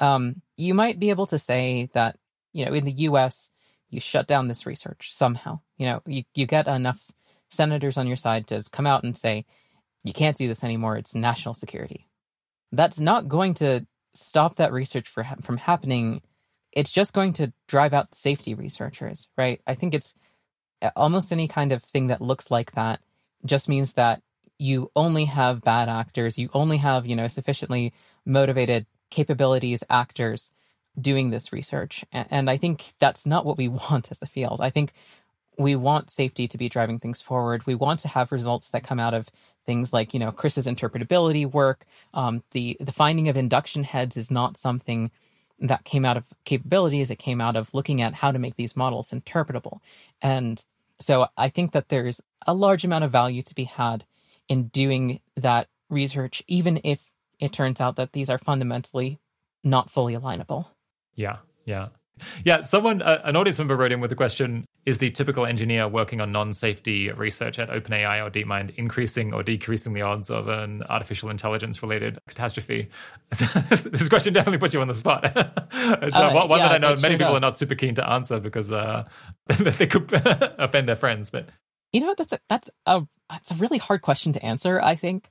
Um, you might be able to say that, you know, in the US, you shut down this research somehow. You know, you, you get enough senators on your side to come out and say, you can't do this anymore. It's national security. That's not going to stop that research for, from happening. It's just going to drive out safety researchers, right? I think it's almost any kind of thing that looks like that just means that you only have bad actors, you only have, you know, sufficiently motivated capabilities actors doing this research. And I think that's not what we want as a field. I think we want safety to be driving things forward. We want to have results that come out of things like, you know, Chris's interpretability work. Um, the the finding of induction heads is not something that came out of capabilities. It came out of looking at how to make these models interpretable. And so I think that there's a large amount of value to be had in doing that research, even if it turns out that these are fundamentally not fully alignable. Yeah, yeah. Yeah, someone, uh, an audience member wrote in with the question Is the typical engineer working on non safety research at OpenAI or DeepMind increasing or decreasing the odds of an artificial intelligence related catastrophe? this question definitely puts you on the spot. it's uh, uh, one yeah, that I know many sure people does. are not super keen to answer because uh, they could offend their friends. But you know, that's a, that's a that's a really hard question to answer. I think,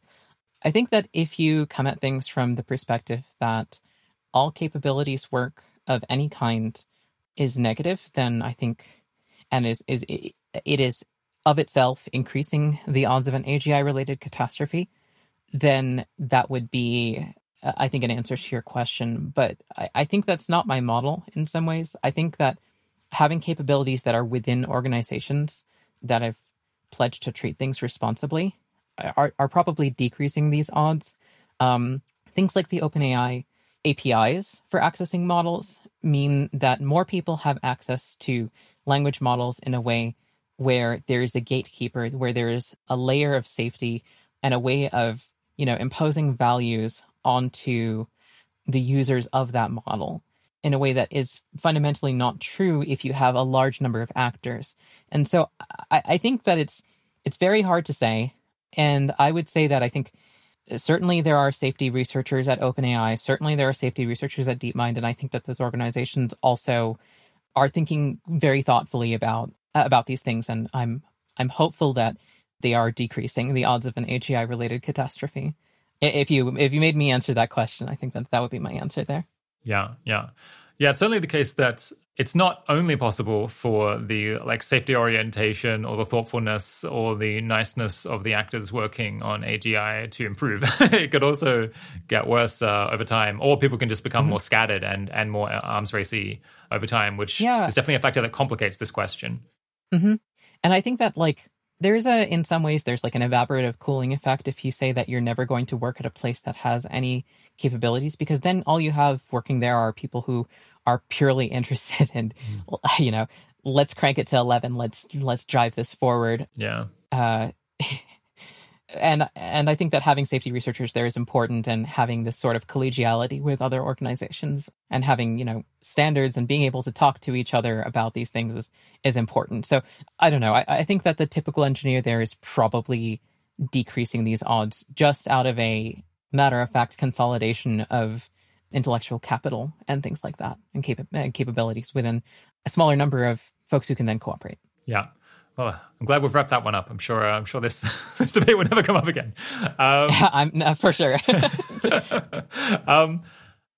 I think that if you come at things from the perspective that all capabilities work of any kind is negative, then I think, and is is it, it is of itself increasing the odds of an AGI related catastrophe, then that would be, I think, an answer to your question. But I, I think that's not my model in some ways. I think that having capabilities that are within organizations that have pledged to treat things responsibly are, are probably decreasing these odds. Um, things like the OpenAI APIs for accessing models mean that more people have access to language models in a way where there is a gatekeeper, where there is a layer of safety and a way of, you know, imposing values onto the users of that model in a way that is fundamentally not true if you have a large number of actors. And so I, I think that it's it's very hard to say. And I would say that I think certainly there are safety researchers at OpenAI. Certainly there are safety researchers at DeepMind, and I think that those organizations also are thinking very thoughtfully about uh, about these things. And I'm I'm hopeful that they are decreasing the odds of an AGI related catastrophe. If you if you made me answer that question, I think that that would be my answer there. Yeah, yeah, yeah. It's certainly the case that it's not only possible for the like safety orientation or the thoughtfulness or the niceness of the actors working on AGI to improve. it could also get worse uh, over time, or people can just become mm-hmm. more scattered and and more arms racy over time, which yeah. is definitely a factor that complicates this question. Mm-hmm. And I think that like there's a in some ways there's like an evaporative cooling effect if you say that you're never going to work at a place that has any capabilities because then all you have working there are people who are purely interested in, mm. you know, let's crank it to 11. Let's, let's drive this forward. Yeah. Uh, and and I think that having safety researchers there is important, and having this sort of collegiality with other organizations, and having you know standards and being able to talk to each other about these things is is important. So I don't know. I, I think that the typical engineer there is probably decreasing these odds just out of a matter of fact consolidation of intellectual capital and things like that and cap- capabilities within a smaller number of folks who can then cooperate. Yeah. Well, I'm glad we've wrapped that one up. I'm sure. Uh, I'm sure this this debate will never come up again. Um, I'm uh, for sure. um,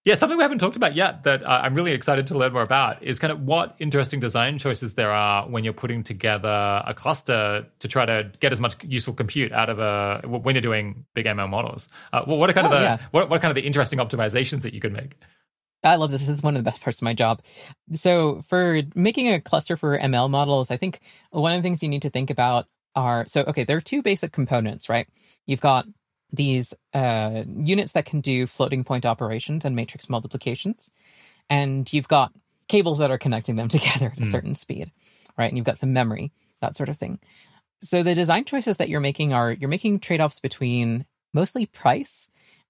yeah, something we haven't talked about yet that uh, I'm really excited to learn more about is kind of what interesting design choices there are when you're putting together a cluster to try to get as much useful compute out of a when you're doing big ML models. Uh, what are kind oh, of the yeah. what, what are kind of the interesting optimizations that you could make? I love this. This is one of the best parts of my job. So for making a cluster for ML models, I think one of the things you need to think about are so okay. There are two basic components, right? You've got these uh, units that can do floating point operations and matrix multiplications. And you've got cables that are connecting them together at a mm. certain speed, right? And you've got some memory, that sort of thing. So the design choices that you're making are you're making trade offs between mostly price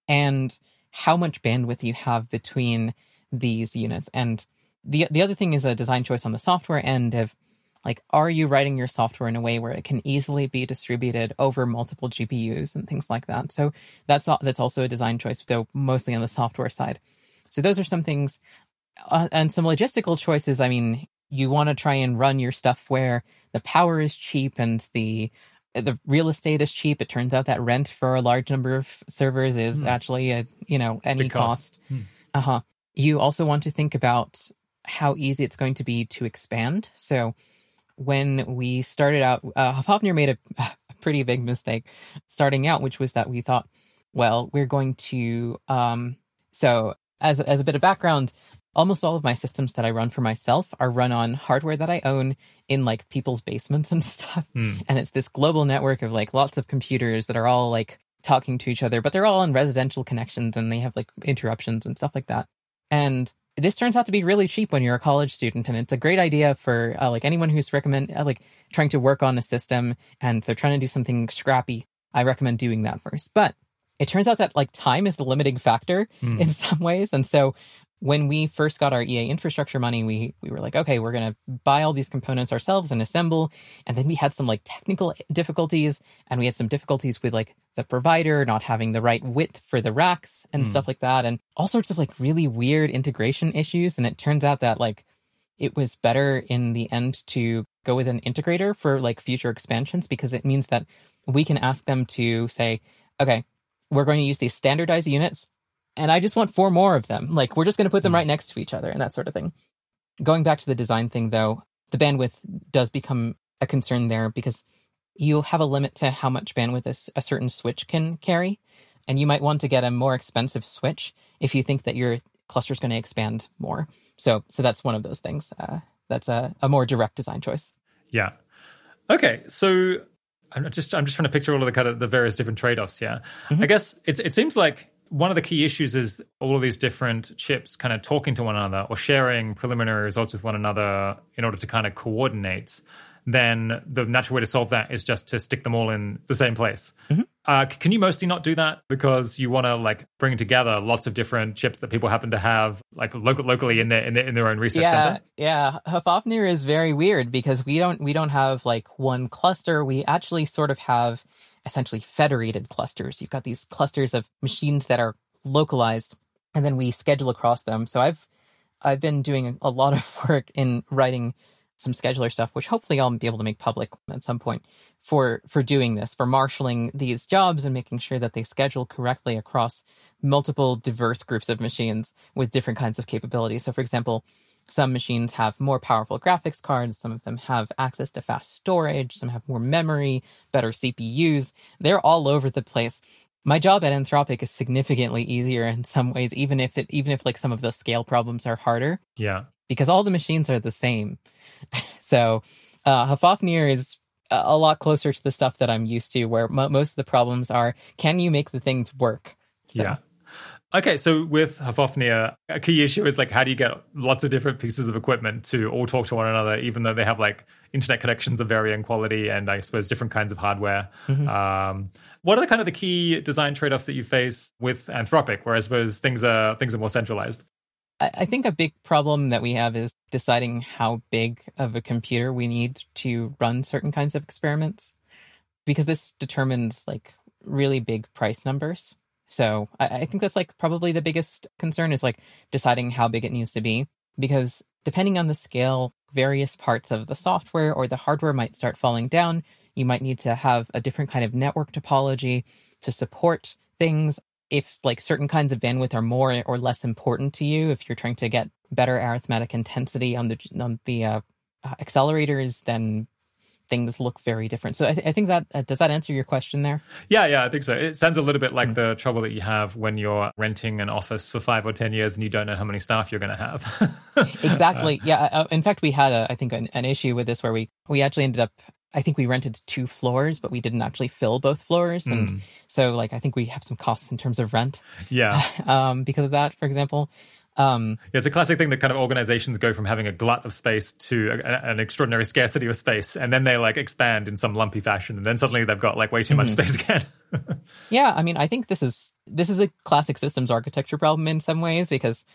and how much bandwidth you have between these units. And the the other thing is a design choice on the software end of like, are you writing your software in a way where it can easily be distributed over multiple GPUs and things like that? So that's that's also a design choice, though mostly on the software side. So those are some things, uh, and some logistical choices. I mean, you want to try and run your stuff where the power is cheap and the the real estate is cheap. It turns out that rent for a large number of servers is hmm. actually a you know any Big cost. cost. Hmm. Uh huh. You also want to think about how easy it's going to be to expand. So when we started out, uh, Hofvarpnir made a, a pretty big mistake starting out, which was that we thought, well, we're going to. Um, so, as as a bit of background, almost all of my systems that I run for myself are run on hardware that I own in like people's basements and stuff. Mm. And it's this global network of like lots of computers that are all like talking to each other, but they're all on residential connections and they have like interruptions and stuff like that. And this turns out to be really cheap when you're a college student and it's a great idea for uh, like anyone who's recommend uh, like trying to work on a system and they're trying to do something scrappy i recommend doing that first but it turns out that like time is the limiting factor Mm. in some ways and so when we first got our EA infrastructure money, we we were like, okay, we're gonna buy all these components ourselves and assemble. And then we had some like technical difficulties, and we had some difficulties with like the provider not having the right width for the racks and Hmm. stuff like that, and all sorts of like really weird integration issues. And it turns out that like it was better in the end to go with an integrator for like future expansions because it means that we can ask them to say, okay, we're going to use these standardized units and I just want four more of them. Like we're just going to put them Hmm. right next to each other and that sort of thing. Going back to the design thing though, the bandwidth does become a concern there because you have a limit to how much bandwidth a certain switch can carry. And you might want to get a more expensive switch if you think that your cluster is going to expand more. So, so that's one of those things. Uh, that's a, a more direct design choice. Yeah. Okay, so I'm just I'm just trying to picture all of the kind of the various different trade-offs here. I guess it's it seems like one of the key issues is all of these different chips kind of talking to one another or sharing preliminary results with one another in order to kind of coordinate. Then the natural way to solve that is just to stick them all in the same place. Uh, can you mostly not do that because you want to like bring together lots of different chips that people happen to have like local, locally in their in their, in their own research yeah, center? yeah. Hofvarpnir is very weird because we don't we don't have like one cluster. We actually sort of have essentially federated clusters. You've got these clusters of machines that are localized, and then we schedule across them. So I've I've been doing a lot of work in writing some scheduler stuff, which hopefully I'll be able to make public at some point for for doing this, for marshaling these jobs and making sure that they schedule correctly across multiple diverse groups of machines with different kinds of capabilities. So, for example, some machines have more powerful graphics cards, some of them have access to fast storage, some have more memory, better CPUs. They're all over the place. My job at Anthropic is significantly easier in some ways, even if it even if like some of the scale problems are harder Yeah. because all the machines are the same. so uh, Hofvarpnir is a a lot closer to the stuff that I'm used to, where mo- most of the problems are can you make the things work? So, Yeah. Okay, so with Hofvarpnir, a key issue is like how do you get lots of different pieces of equipment to all talk to one another, even though they have like internet connections of varying quality and I suppose different kinds of hardware. Um, what are the kind of the key design trade-offs that you face with Anthropic, where I suppose things are things are more centralized? I, I think a big problem that we have is deciding how big of a computer we need to run certain kinds of experiments, because this determines like really big price numbers. So I, I think that's like probably the biggest concern is like deciding how big it needs to be, because depending on the scale, various parts of the software or the hardware might start falling down. You might need to have a different kind of network topology to support things if like certain kinds of bandwidth are more or less important to you if you're trying to get better arithmetic intensity on the on the uh, uh, accelerators then things look very different so i, th- I think that uh, does that answer your question there Yeah, yeah, I think so. It sounds a little bit like the trouble that you have when you're renting an office for five or ten years and you don't know how many staff you're going to have. exactly yeah uh, in fact we had a, i think an, an issue with this where we we actually ended up i think we rented two floors but we didn't actually fill both floors and Mm. so like i think we have some costs in terms of rent yeah. um because of that for example um Yeah, it's a classic thing that kind of organizations go from having a glut of space to a, an extraordinary scarcity of space, and then they like expand in some lumpy fashion, and then suddenly they've got like way too much space again. Yeah, I mean, I think this is this is a classic systems architecture problem in some ways because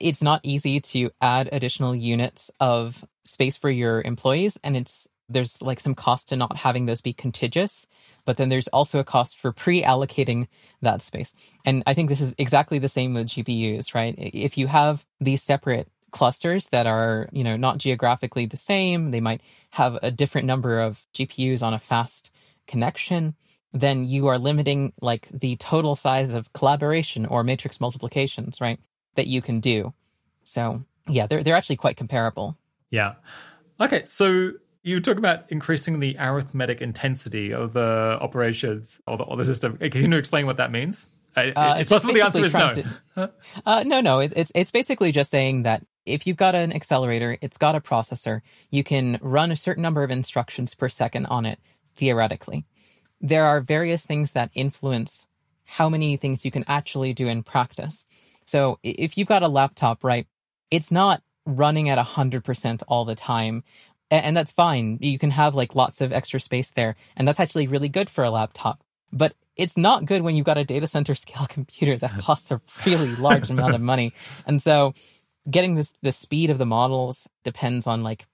it's not easy to add additional units of space for your employees and it's there's like some cost to not having those be contiguous, but then there's also a cost for pre-allocating that space. And I think this is exactly the same with GPUs, right? If you have these separate clusters that are, you know, not geographically the same, they might have a different number of GPUs on a fast connection then you are limiting like the total size of collaboration or matrix multiplications, right? That you can do. So yeah, they're they're actually quite comparable. yeah. Okay, so You talk about increasing the arithmetic intensity of the operations or the, or the system. Can you explain what that means? Uh, it's possible the answer is no. To, uh, no, no. It, it's it's basically just saying that if you've got an accelerator, it's got a processor, you can run a certain number of instructions per second on it theoretically. There are various things that influence how many things you can actually do in practice. So if you've got a laptop, right, it's not running at 100% all the time. And that's fine. You can have like lots of extra space there. And that's actually really good for a laptop. But it's not good when you've got a data center scale computer that costs a really large amount of money. And so getting this the speed of the models depends on like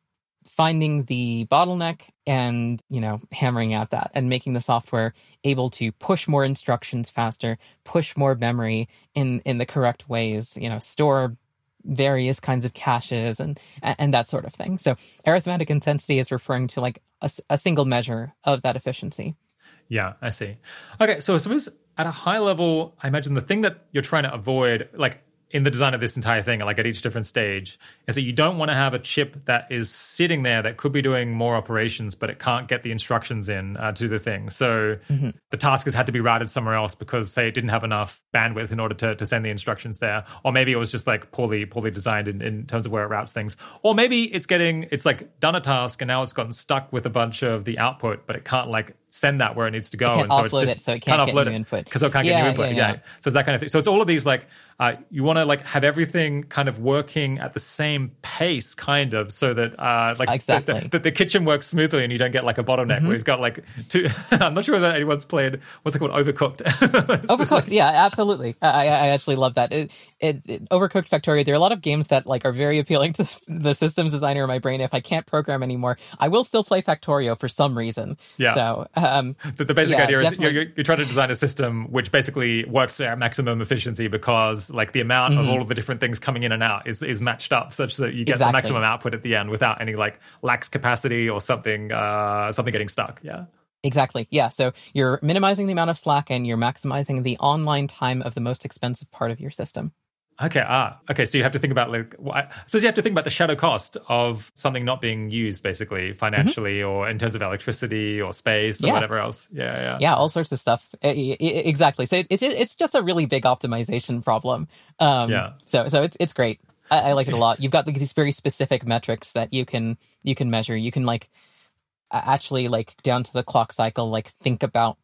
finding the bottleneck and you know hammering at that and making the software able to push more instructions faster push more memory in in the correct ways you know store various kinds of caches and and that sort of thing so arithmetic intensity is referring to like a, a single measure of that efficiency yeah, I see. Okay, so I suppose at a high level, I imagine the thing that you're trying to avoid, like in the design of this entire thing, like at each different stage, is that you don't want to have a chip that is sitting there that could be doing more operations, but it can't get the instructions in uh, to the thing. So mm-hmm. the task has had to be routed somewhere else because, say, it didn't have enough bandwidth in order to, to send the instructions there, or maybe it was just like poorly poorly designed in, in terms of where it routes things, or maybe it's getting it's like done a task and now it's gotten stuck with a bunch of the output, but it can't like send that where it needs to go, and so it's just it so it can't, can't offload it input because it can't yeah, get new input. Yeah, yeah. yeah, so it's that kind of thing. So it's all of these like uh, you want to like have everything kind of working at the same pace, kind of, so that uh, like exactly. that the, the, kitchen works smoothly and you don't get like a bottleneck. Mm-hmm. We've got like two. I'm not sure whether anyone's played what's it called, Overcooked. Overcooked, like, yeah, absolutely. I, I actually love that. It, it, it, Overcooked Factorio. There are a lot of games that like are very appealing to the systems designer in my brain. If I can't program anymore, I will still play Factorio for some reason. Yeah. So um, the, the basic yeah, idea is you're, you're, trying to design a system which basically works at maximum efficiency because like the amount mm-hmm. of all of the different things coming in and out is is matched up such that you get exactly. the maximum output at the end without any like lax capacity or something uh, something getting stuck. Yeah. Exactly. Yeah. So you're minimizing the amount of slack and you're maximizing the online time of the most expensive part of your system. Okay. Ah. Okay. So you have to think about like, I suppose you have to think about the shadow cost of something not being used, basically financially, mm-hmm. or in terms of electricity or space or yeah. whatever else. Yeah. Yeah. Yeah. All sorts of stuff. Exactly. So it's it's just a really big optimization problem. Um, yeah. So so it's it's great. I, I like it a lot. You've got these very specific metrics that you can you can measure. You can like actually like down to the clock cycle, like think about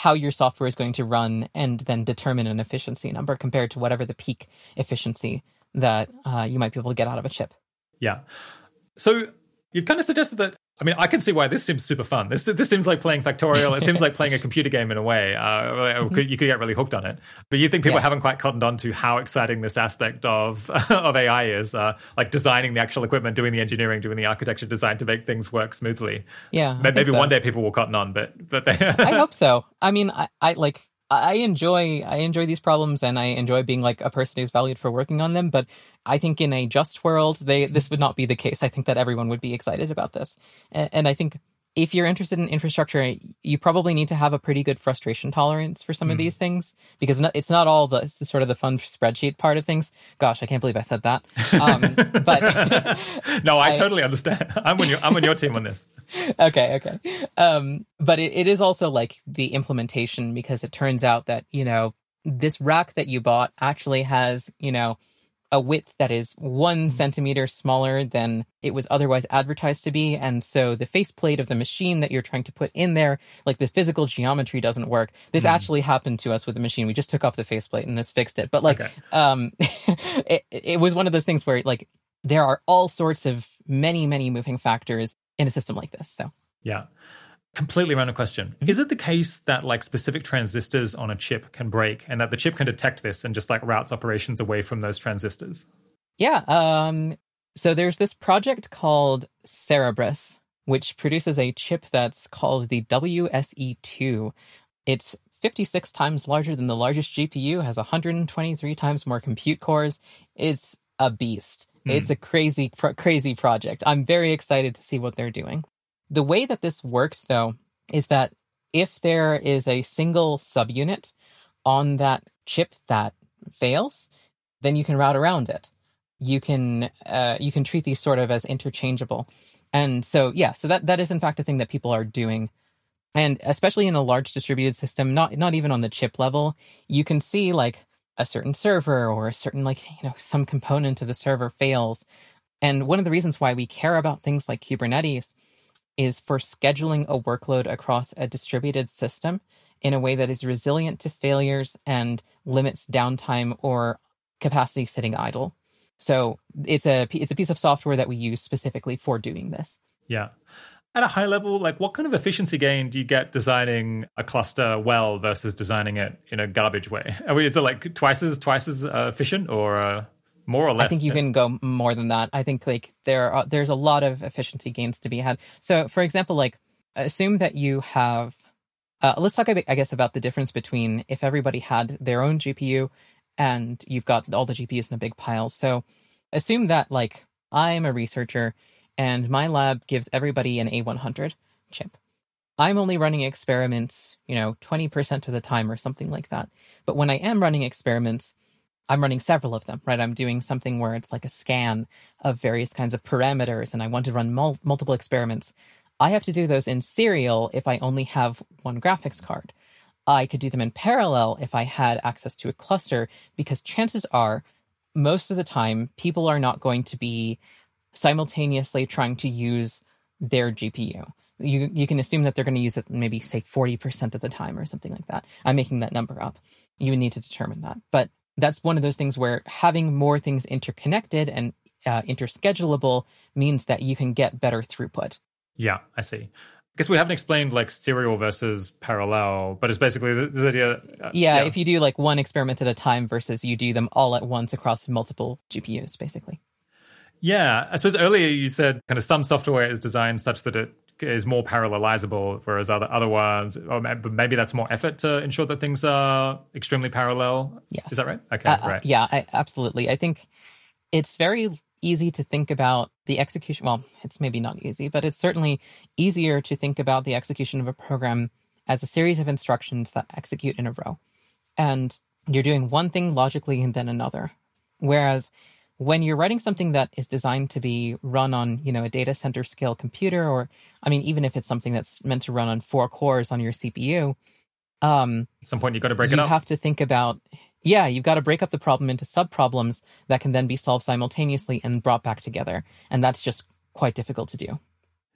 how your software is going to run and then determine an efficiency number compared to whatever the peak efficiency that uh, you might be able to get out of a chip. Yeah. So you've kind of suggested that I mean, I can see why this seems super fun. This this seems like playing Factorio. It seems like playing a computer game in a way. Uh, you could get really hooked on it. But you think people yeah. haven't quite cottoned on to how exciting this aspect of of AI is, uh, like designing the actual equipment, doing the engineering, doing the architecture design to make things work smoothly. Yeah, maybe so. one day people will cotton on, but but they I hope so. I mean, I, I like I enjoy I enjoy these problems and I enjoy being like a person who's valued for working on them. But I think in a just world, they this would not be the case. I think that everyone would be excited about this, and, and I think if you're interested in infrastructure, you probably need to have a pretty good frustration tolerance for some mm. of hmm. these things because it's not all the, the, sort of the fun spreadsheet part of things. Gosh, I can't believe I said that. Um, but no, I, I, totally understand. I'm on your I'm on your team on this. okay, okay. Um, but it, it is also like the implementation because it turns out that you know this rack that you bought actually has you know a width that is one mm-hmm. centimeter smaller than it was otherwise advertised to be. And so the faceplate of the machine that you're trying to put in there, like the physical geometry doesn't work. This mm. actually happened to us with the machine. We just took off the faceplate and this fixed it. But like, okay. um, it, it was one of those things where like there are all sorts of many, many moving factors in a system like this. So yeah. Completely random question. Mm-hmm. Is it the case that like specific transistors on a chip can break and that the chip can detect this and just like routes operations away from those transistors? Yeah. Um, so there's this project called Cerebras, which produces a chip that's called the WSE2. It's 56 times larger than the largest GPU, has 123 times more compute cores. It's a beast. Mm. It's a crazy, crazy project. I'm very excited to see what they're doing. The way that this works, though, is that if there is a single subunit on that chip that fails, then you can route around it. You can uh, you can treat these sort of as interchangeable. And so, yeah, so that, that is in fact a thing that people are doing. And especially in a large distributed system, not, not even on the chip level, you can see like a certain server or a certain, like, you know, some component of the server fails. And one of the reasons why we care about things like Kubernetes is for scheduling a workload across a distributed system in a way that is resilient to failures and limits downtime or capacity sitting idle. So it's a it's a piece of software that we use specifically for doing this. Yeah. At a high level, like what kind of efficiency gain do you get designing a cluster well versus designing it in a garbage way? I mean, is it like twice as twice as uh, efficient or uh, more or less? I think you can go more than that. I think like there are there's a lot of efficiency gains to be had. So, for example, like assume that you have. Uh, let's talk, I guess, about the difference between if everybody had their own GPU and you've got all the GPUs in a big pile. So assume that like I'm a researcher and my lab gives everybody an A100 chip. I'm only running experiments, you know, 20% of the time or something like that. But when I am running experiments, I'm running several of them, right? I'm doing something where it's like a scan of various kinds of parameters and I want to run mul- multiple experiments. I have to do those in serial if I only have one graphics card. I could do them in parallel if I had access to a cluster, because chances are, most of the time, people are not going to be simultaneously trying to use their GPU. You, you can assume that they're going to use it maybe, say, 40% of the time or something like that. I'm making that number up. You need to determine that. But that's one of those things where having more things interconnected and uh, interschedulable means that you can get better throughput. Yeah, I see I guess we haven't explained like serial versus parallel, but it's basically this idea. Uh, yeah, yeah, if you do like one experiment at a time versus you do them all at once across multiple GPUs, basically. Yeah, I suppose earlier you said kind of some software is designed such that it is more parallelizable, whereas other other ones, or maybe that's more effort to ensure that things are extremely parallel. Yes, is that right? Okay, uh, right. Yeah, I, absolutely. I think it's very easy to think about the execution. Well, it's maybe not easy, but it's certainly easier to think about the execution of a program as a series of instructions that execute in a row. And you're doing one thing logically and then another. Whereas when you're writing something that is designed to be run on, you know, a data center scale computer, or I mean, even if it's something that's meant to run on four cores on your CPU, um, at some point you've got to break it up. You have to think about yeah, you've got to break up the problem into sub problems that can then be solved simultaneously and brought back together. And that's just quite difficult to do.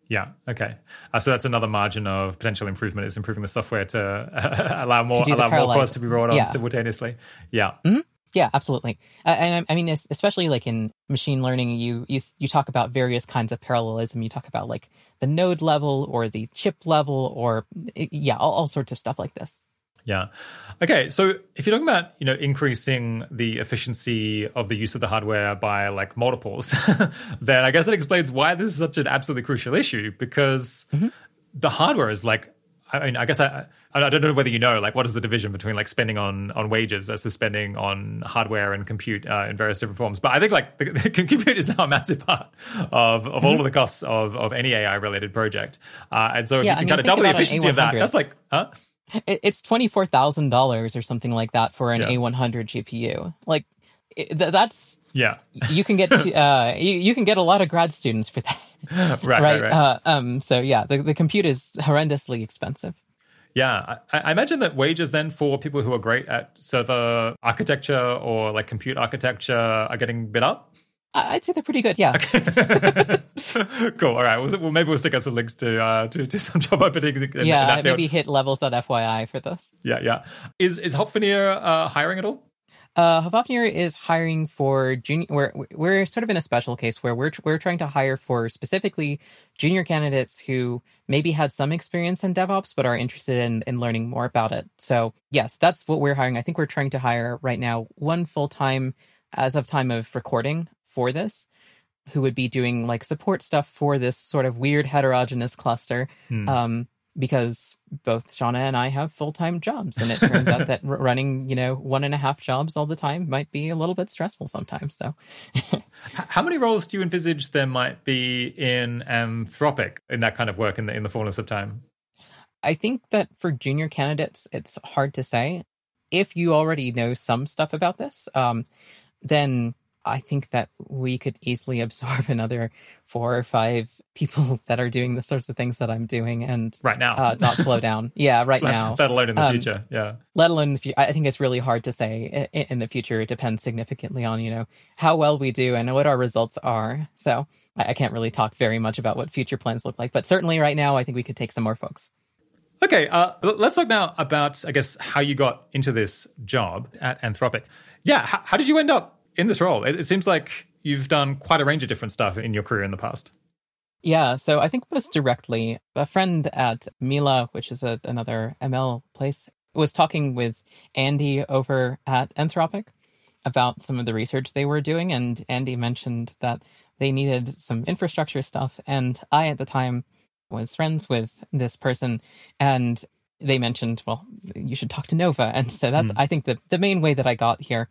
Yeah. Okay. Uh, so that's another margin of potential improvement is improving the software to uh, allow more allow more cores to be brought on yeah. simultaneously. Yeah. Mm-hmm. Yeah, absolutely. Uh, and I mean, especially like in machine learning, you, you you talk about various kinds of parallelism. You talk about like the node level or the chip level, or yeah, all, all sorts of stuff like this. Yeah. Okay. So if you're talking about, you know, increasing the efficiency of the use of the hardware by like multiples, then I guess that explains why this is such an absolutely crucial issue because mm-hmm. the hardware is like, I mean, I guess I, I don't know whether you know, like, what is the division between like spending on on wages versus spending on hardware and compute uh, in various different forms. But I think like the, the compute is now a massive part of, of mm-hmm. all of the costs of, of any AI related project. Uh, and so if yeah, you can I mean, kind of double the efficiency of that, that's like, huh? It's twenty four thousand dollars or something like that for an A one hundred GPU. Like that's yeah. you can get to, uh, you, you can get a lot of grad students for that. right, right, right. right. Uh, um. So yeah, the the compute is horrendously expensive. Yeah, I, I, imagine that wages then for people who are great at server architecture or like compute architecture are getting bid up. I'd say they're pretty good. Yeah. Okay. cool. All right. Well, maybe we'll stick out some links to uh, to, to some job openings. In, yeah. In maybe hit levels.fyi for this. Yeah. Yeah. Is is Hofvarpnir uh, hiring at all? Uh, is hiring for junior. We're we're sort of in a special case where we're we're trying to hire for specifically junior candidates who maybe had some experience in DevOps but are interested in in learning more about it. So yes, that's what we're hiring. I think we're trying to hire right now one full time as of time of recording for this who would be doing like support stuff for this sort of weird heterogeneous cluster. Hmm. Um, because both Shauna and I have full time jobs, and it turns out that running, you know, one and a half jobs all the time might be a little bit stressful sometimes. So, how many roles do you envisage there might be in Anthropic in that kind of work in the in the fullness of time? I think that for junior candidates, it's hard to say. If you already know some stuff about this, um, then I think that we could easily absorb another four or five people that are doing the sorts of things that I'm doing and right now, uh, not slow down. Yeah, right let, now. Let alone in the um, future. Yeah. Let alone in the future. I think it's really hard to say in the future. It depends significantly on, you know, how well we do and what our results are. So I can't really talk very much about what future plans look like, but certainly right now, I think we could take some more folks. Okay, uh, let's talk now about, I guess, how you got into this job at Anthropic. Yeah, how, how did you end up in this role? It, it seems like you've done quite a range of different stuff in your career in the past. Yeah, so I think most directly, a friend at Mila, which is a, another ML place, was talking with Andy over at Anthropic about some of the research they were doing. And Andy mentioned that they needed some infrastructure stuff. And I, at the time, was friends with this person. And they mentioned, well, you should talk to Nova. And so that's, mm. I think, the, the main way that I got here.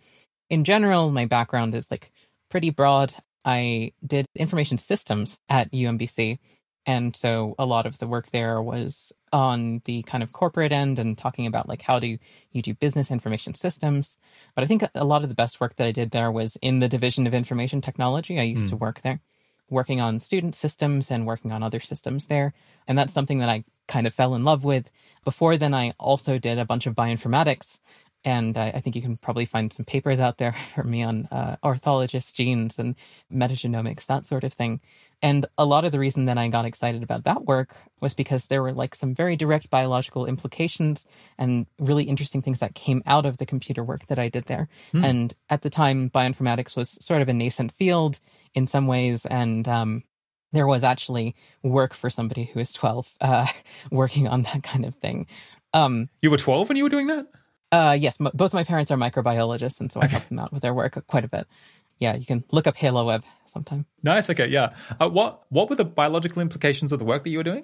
In general, my background is like pretty broad. I did information systems at UMBC. And so a lot of the work there was on the kind of corporate end and talking about like how do you do business information systems. But I think a lot of the best work that I did there was in the division of information technology. I used mm. to work there, working on student systems and working on other systems there. And that's something that I kind of fell in love with. Before then, I also did a bunch of bioinformatics and I, I, think you can probably find some papers out there for me on uh, orthologous genes and metagenomics, that sort of thing. And a lot of the reason that I got excited about that work was because there were like some very direct biological implications and really interesting things that came out of the computer work that I did there. Hmm. And at the time, bioinformatics was sort of a nascent field in some ways. And um, there was actually work for somebody who was 12 uh, working on that kind of thing. Um, you were 12 when you were doing that? Uh, yes, m- both my parents are microbiologists, and so I help them out with their work quite a bit. Yeah, you can look up Halo Web sometime. Nice. Okay. Yeah. Uh, what What were the biological implications of the work that you were doing?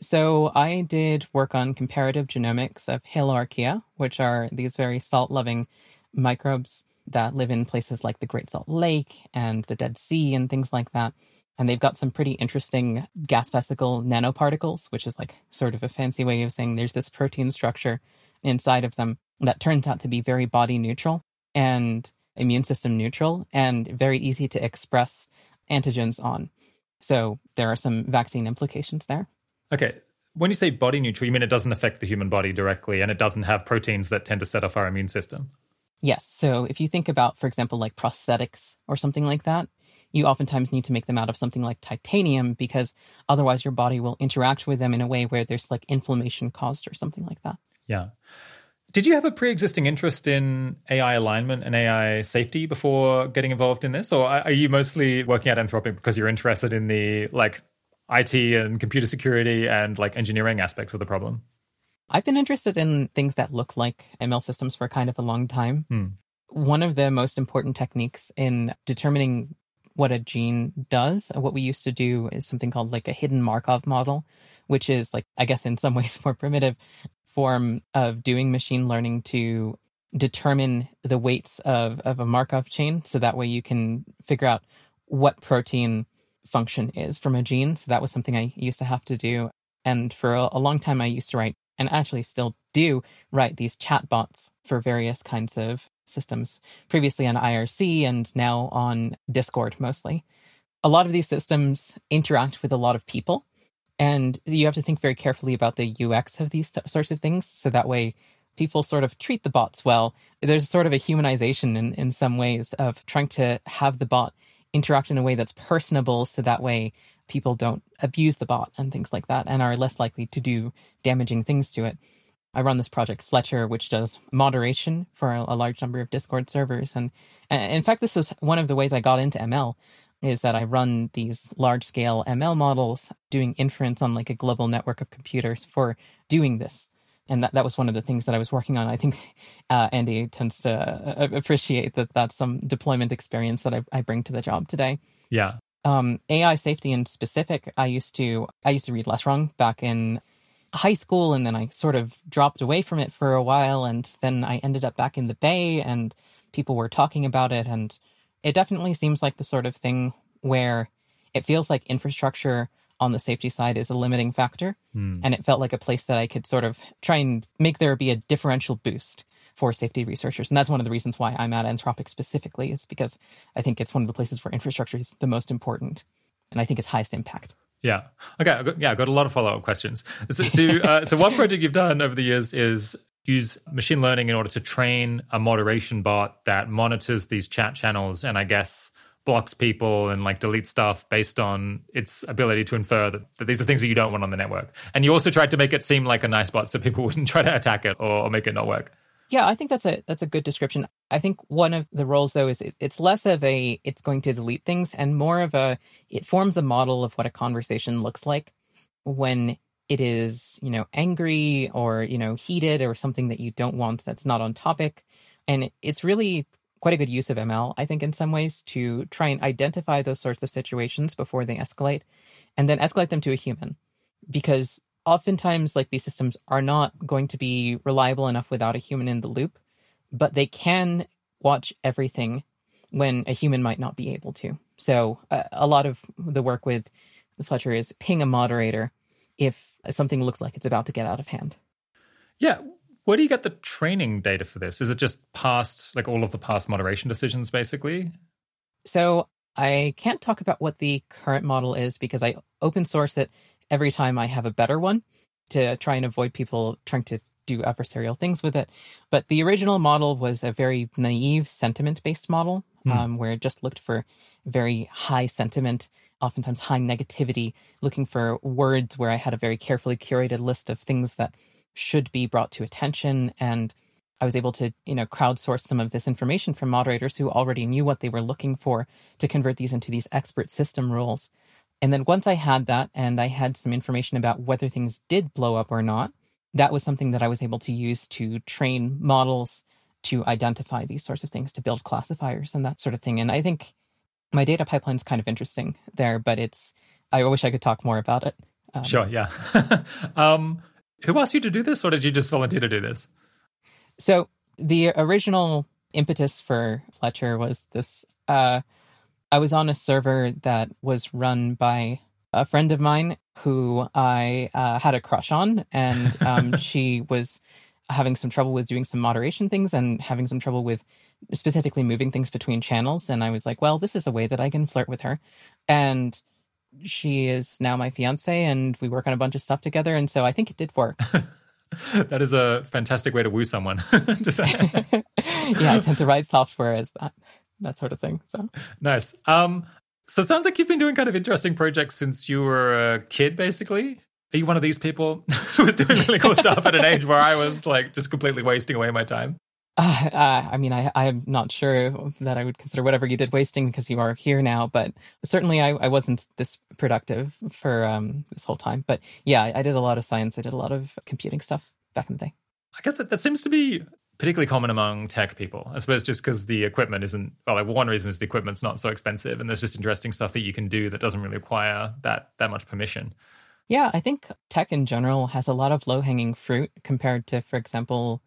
So I did work on comparative genomics of Haloarchaea, which are these very salt-loving microbes that live in places like the Great Salt Lake and the Dead Sea and things like that. And they've got some pretty interesting gas vesicle nanoparticles, which is like sort of a fancy way of saying there's this protein structure inside of them that turns out to be very body neutral and immune system neutral and very easy to express antigens on. So there are some vaccine implications there. Okay. When you say body neutral, you mean it doesn't affect the human body directly and it doesn't have proteins that tend to set off our immune system? Yes. So if you think about, for example, like prosthetics or something like that, you oftentimes need to make them out of something like titanium because otherwise your body will interact with them in a way where there's like inflammation caused or something like that. Yeah. Did you have a pre-existing interest in AI alignment and AI safety before getting involved in this, or are you mostly working at Anthropic because you're interested in the like IT and computer security and like engineering aspects of the problem? I've been interested in things that look like ML systems for kind of a long time. Hmm. One of the most important techniques in determining what a gene does, what we used to do is something called like a hidden Markov model, which is like, I guess in some ways more primitive, form of doing machine learning to determine the weights of, of a Markov chain. So that way you can figure out what protein function is from a gene. So that was something I used to have to do. And for a, a long time, I used to write and actually still do write these chatbots for various kinds of systems, previously on IRC and now on Discord mostly. A lot of these systems interact with a lot of people. And you have to think very carefully about the UX of these th- sorts of things. So that way people sort of treat the bots well. There's sort of a humanization in, in some ways of trying to have the bot interact in a way that's personable. So that way people don't abuse the bot and things like that and are less likely to do damaging things to it. I run this project Fletcher, which does moderation for a, large number of Discord servers. And in fact, this was one of the ways I got into ML is that I run these large scale ML models doing inference on like a global network of computers for doing this. And that, that was one of the things that I was working on. I think uh, Andy tends to uh, appreciate that that's some deployment experience that I, I bring to the job today. Yeah. Um, AI safety in specific, I used to I used to read Less Wrong back in high school, and then I sort of dropped away from it for a while, and then I ended up back in the Bay, and people were talking about it, and it definitely seems like the sort of thing where it feels like infrastructure on the safety side is a limiting factor. Mm. And it felt like a place that I could sort of try and make there be a differential boost for safety researchers. And that's one of the reasons why I'm at Anthropic specifically, is because I think it's one of the places where infrastructure is the most important and I think it's highest impact. Yeah. Okay. yeah, I got a lot of follow up questions. So, so, uh, so one project you've done over the years is use machine learning in order to train a moderation bot that monitors these chat channels and I guess blocks people and like deletes stuff based on its ability to infer that, that, these are things that you don't want on the network. And you also tried to make it seem like a nice bot so people wouldn't try to attack it or, or make it not work. Yeah, I think that's a that's a good description. I think one of the roles though is it, it's less of a it's going to delete things and more of a it forms a model of what a conversation looks like when it is, you know, angry or, you know, heated or something that you don't want that's not on topic. And it's really quite a good use of ML, I think, in some ways, to try and identify those sorts of situations before they escalate and then escalate them to a human. Because oftentimes, like these systems are not going to be reliable enough without a human in the loop, but they can watch everything when a human might not be able to. So, uh, a lot of the work with Fletcher is ping a moderator if something looks like it's about to get out of hand. Yeah. Where do you get the training data for this? Is it just past, like all of the past moderation decisions, basically? So I can't talk about what the current model is because I open source it every time I have a better one to try and avoid people trying to do adversarial things with it. But the original model was a very naive sentiment based model mm. um, where it just looked for very high sentiment, oftentimes high negativity, looking for words where I had a very carefully curated list of things that should be brought to attention. And I was able to, you know, crowdsource some of this information from moderators who already knew what they were looking for to convert these into these expert system rules. And then once I had that and I had some information about whether things did blow up or not, that was something that I was able to use to train models to identify these sorts of things, to build classifiers and that sort of thing. And I think my data pipeline is kind of interesting there, but it's, I wish I could talk more about it. Um, sure, yeah. um, who asked you to do this, or did you just volunteer to do this? So the original impetus for Fletcher was this. Uh, I was on a server that was run by a friend of mine who I uh, had a crush on, and um, she was having some trouble with doing some moderation things and having some trouble with specifically moving things between channels. And I was like, well, this is a way that I can flirt with her. And she is now my fiance, and we work on a bunch of stuff together. And so I think it did work. that is a fantastic way to woo someone. Just yeah, I tend to write software as that that sort of thing. So nice. Um, so it sounds like you've been doing kind of interesting projects since you were a kid, basically. Are you one of these people who was doing really cool stuff at an age where I was like just completely wasting away my time? Uh, uh, I mean, I, I'm not sure that I would consider whatever you did wasting because you are here now, but certainly I, I wasn't this productive for um, this whole time. But yeah, I did a lot of science. I did a lot of computing stuff back in the day. I guess that, that seems to be particularly common among tech people. I suppose just because the equipment isn't well, like one reason is the equipment's not so expensive, and there's just interesting stuff that you can do that doesn't really require that that much permission. Yeah, I think tech in general has a lot of low hanging fruit compared to, for example,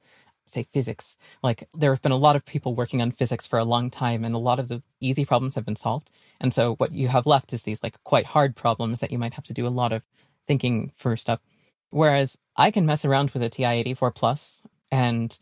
say physics. Like there have been a lot of people working on physics for a long time, and a lot of the easy problems have been solved. And so what you have left is these like quite hard problems that you might have to do a lot of thinking for stuff. Whereas I can mess around with a TI 84 plus and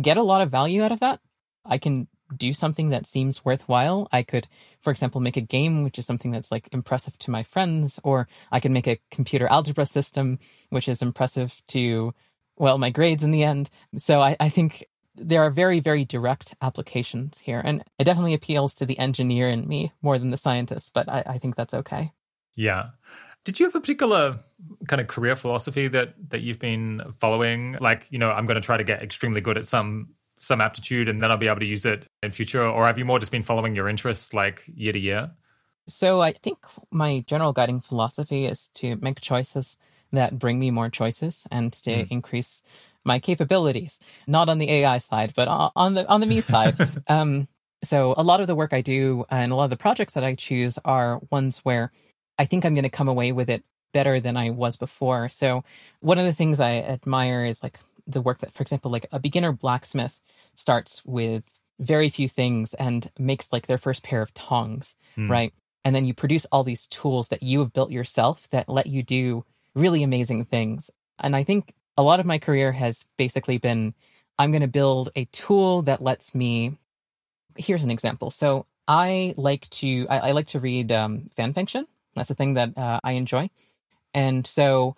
get a lot of value out of that. I can do something that seems worthwhile. I could, for example, make a game, which is something that's like impressive to my friends, or I could make a computer algebra system, which is impressive to, well, my grades in the end. So I, I think there are very, very direct applications here. And it definitely appeals to the engineer in me more than the scientist, but I, I think that's okay. Yeah. Did you have a particular kind of career philosophy that that you've been following? Like, you know, I'm going to try to get extremely good at some some aptitude and then I'll be able to use it in future or have you more just been following your interests like year to year? So I think my general guiding philosophy is to make choices that bring me more choices and to mm. increase my capabilities. Not on the AI side, but on the on the me side. um, so a lot of the work I do and a lot of the projects that I choose are ones where I think I'm going to come away with it better than I was before. So one of the things I admire is like the work that, for example, like a beginner blacksmith starts with very few things and makes like their first pair of tongs, mm. right? And then you produce all these tools that you have built yourself that let you do really amazing things. And I think a lot of my career has basically been I'm going to build a tool that lets me. Here's an example. So I like to I, I like to read um. That's a thing that uh, I enjoy. And so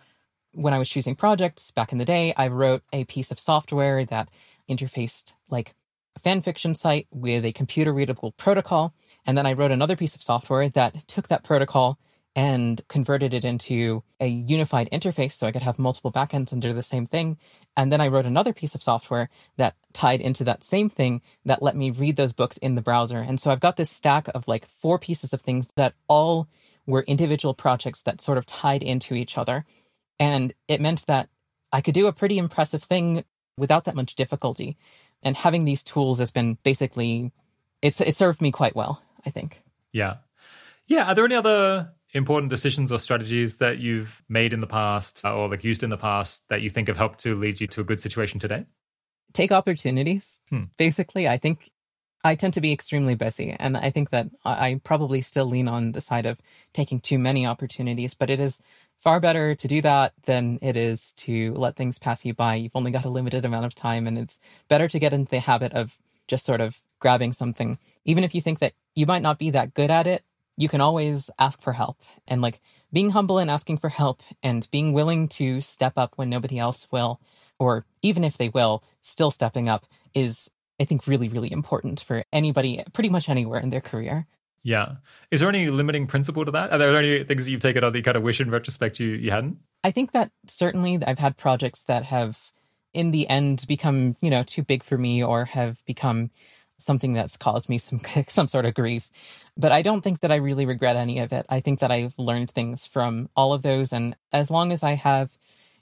when I was choosing projects back in the day, I wrote a piece of software that interfaced like a fan fiction site with a computer readable protocol. And then I wrote another piece of software that took that protocol and converted it into a unified interface so I could have multiple backends and do the same thing. And then I wrote another piece of software that tied into that same thing that let me read those books in the browser. And so I've got this stack of like four pieces of things that all were individual projects that sort of tied into each other. And it meant that I could do a pretty impressive thing without that much difficulty. And having these tools has been basically, it's, it served me quite well, I think. Yeah. Yeah. Are there any other important decisions or strategies that you've made in the past uh, or like used in the past that you think have helped to lead you to a good situation today? Take opportunities. Hmm. Basically, I think I tend to be extremely busy, and I think that I probably still lean on the side of taking too many opportunities, but it is far better to do that than it is to let things pass you by. You've only got a limited amount of time, and it's better to get into the habit of just sort of grabbing something. Even if you think that you might not be that good at it, you can always ask for help. And like being humble and asking for help and being willing to step up when nobody else will or even if they will still stepping up is i think really really important for anybody pretty much anywhere in their career. Yeah. Is there any limiting principle to that? Are there any things that you've taken on that you kind of wish in retrospect you, you hadn't? I think that certainly i've had projects that have in the end become you know too big for me or have become something that's caused me some some sort of grief. But I don't think that I really regret any of it. I think that I've learned things from all of those and as long as I have,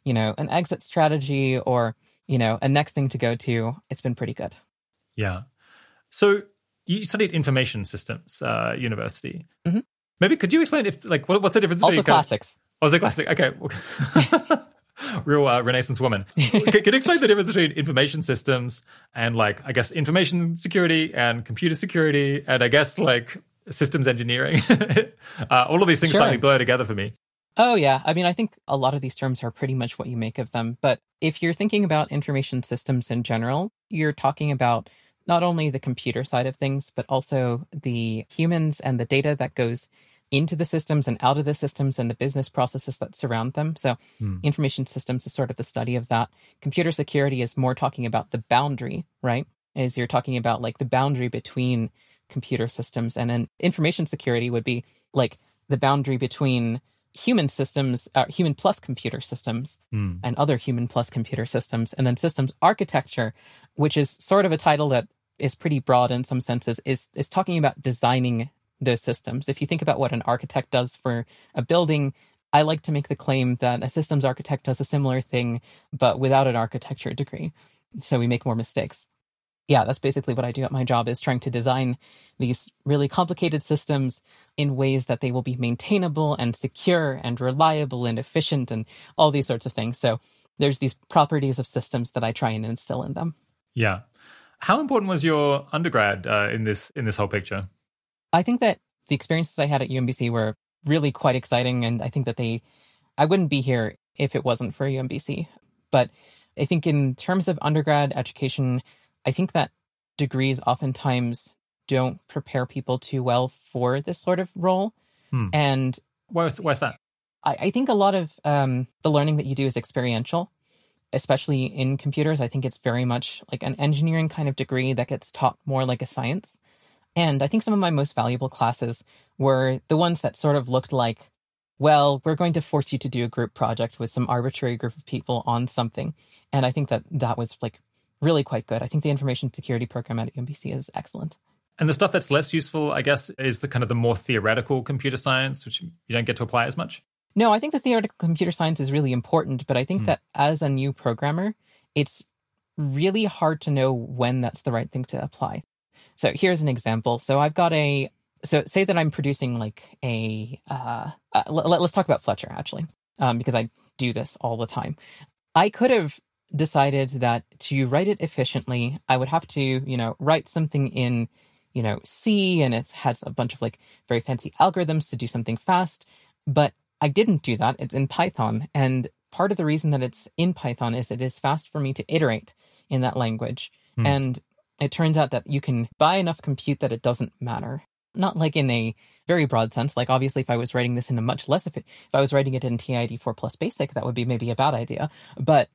you know, an exit strategy or, you know, a next thing to go to, it's been pretty good. Yeah. So you studied information systems uh, university. Mm-hmm. Maybe could you explain if like what, what's the difference? Also classics. Kind of, oh, classic. Okay. real uh, Renaissance woman. can, you explain the difference between information systems and like I guess information security and computer security and I guess like systems engineering? uh, all of these things sure. slightly blur together for me. Oh yeah, I mean I think a lot of these terms are pretty much what you make of them. But if you're thinking about information systems in general, you're talking about not only the computer side of things, but also the humans and the data that goes into the systems and out of the systems and the business processes that surround them. So, hmm. information systems is sort of the study of that. Computer security is more talking about the boundary, right? As you're talking about like the boundary between computer systems. And then information security would be like the boundary between human systems, uh, human plus computer systems, hmm. and other human plus computer systems. And then systems architecture, which is sort of a title that is pretty broad in some senses, is is talking about designing those systems. If you think about what an architect does for a building, I like to make the claim that a systems architect does a similar thing, but without an architecture degree. So we make more mistakes. Yeah, that's basically what I do at my job is trying to design these really complicated systems in ways that they will be maintainable and secure and reliable and efficient and all these sorts of things. So there's these properties of systems that I try and instill in them. Yeah. How important was your undergrad uh, in this in this whole picture? I think that the experiences I had at UMBC were really quite exciting. And I think that they, I wouldn't be here if it wasn't for UMBC. But I think in terms of undergrad education, I think that degrees oftentimes don't prepare people too well for this sort of role. Hmm. And where's, where's that? I, I think a lot of um, the learning that you do is experiential, especially in computers. I think it's very much like an engineering kind of degree that gets taught more like a science. And I think some of my most valuable classes were the ones that sort of looked like, well, we're going to force you to do a group project with some arbitrary group of people on something. And I think that that was like really quite good. I think the information security program at UMBC is excellent. And the stuff that's less useful, I guess, is the kind of the more theoretical computer science, which you don't get to apply as much. No, I think the theoretical computer science is really important, but I think mm. that as a new programmer, it's really hard to know when that's the right thing to apply. So here's an example. So I've got a so say that I'm producing like a uh, uh let, us talk about Fletcher actually, um, because I do this all the time. I could have decided that to write it efficiently, I would have to you know write something in you know C and it has a bunch of like very fancy algorithms to do something fast, but I didn't do that. It's in Python, and part of the reason that it's in Python is it is fast for me to iterate in that language. Mm. And it turns out that you can buy enough compute that it doesn't matter. Not like in a very broad sense. Like obviously, if I was writing this in a much less, if, if I was writing it in TI 84 plus basic, that would be maybe a bad idea. But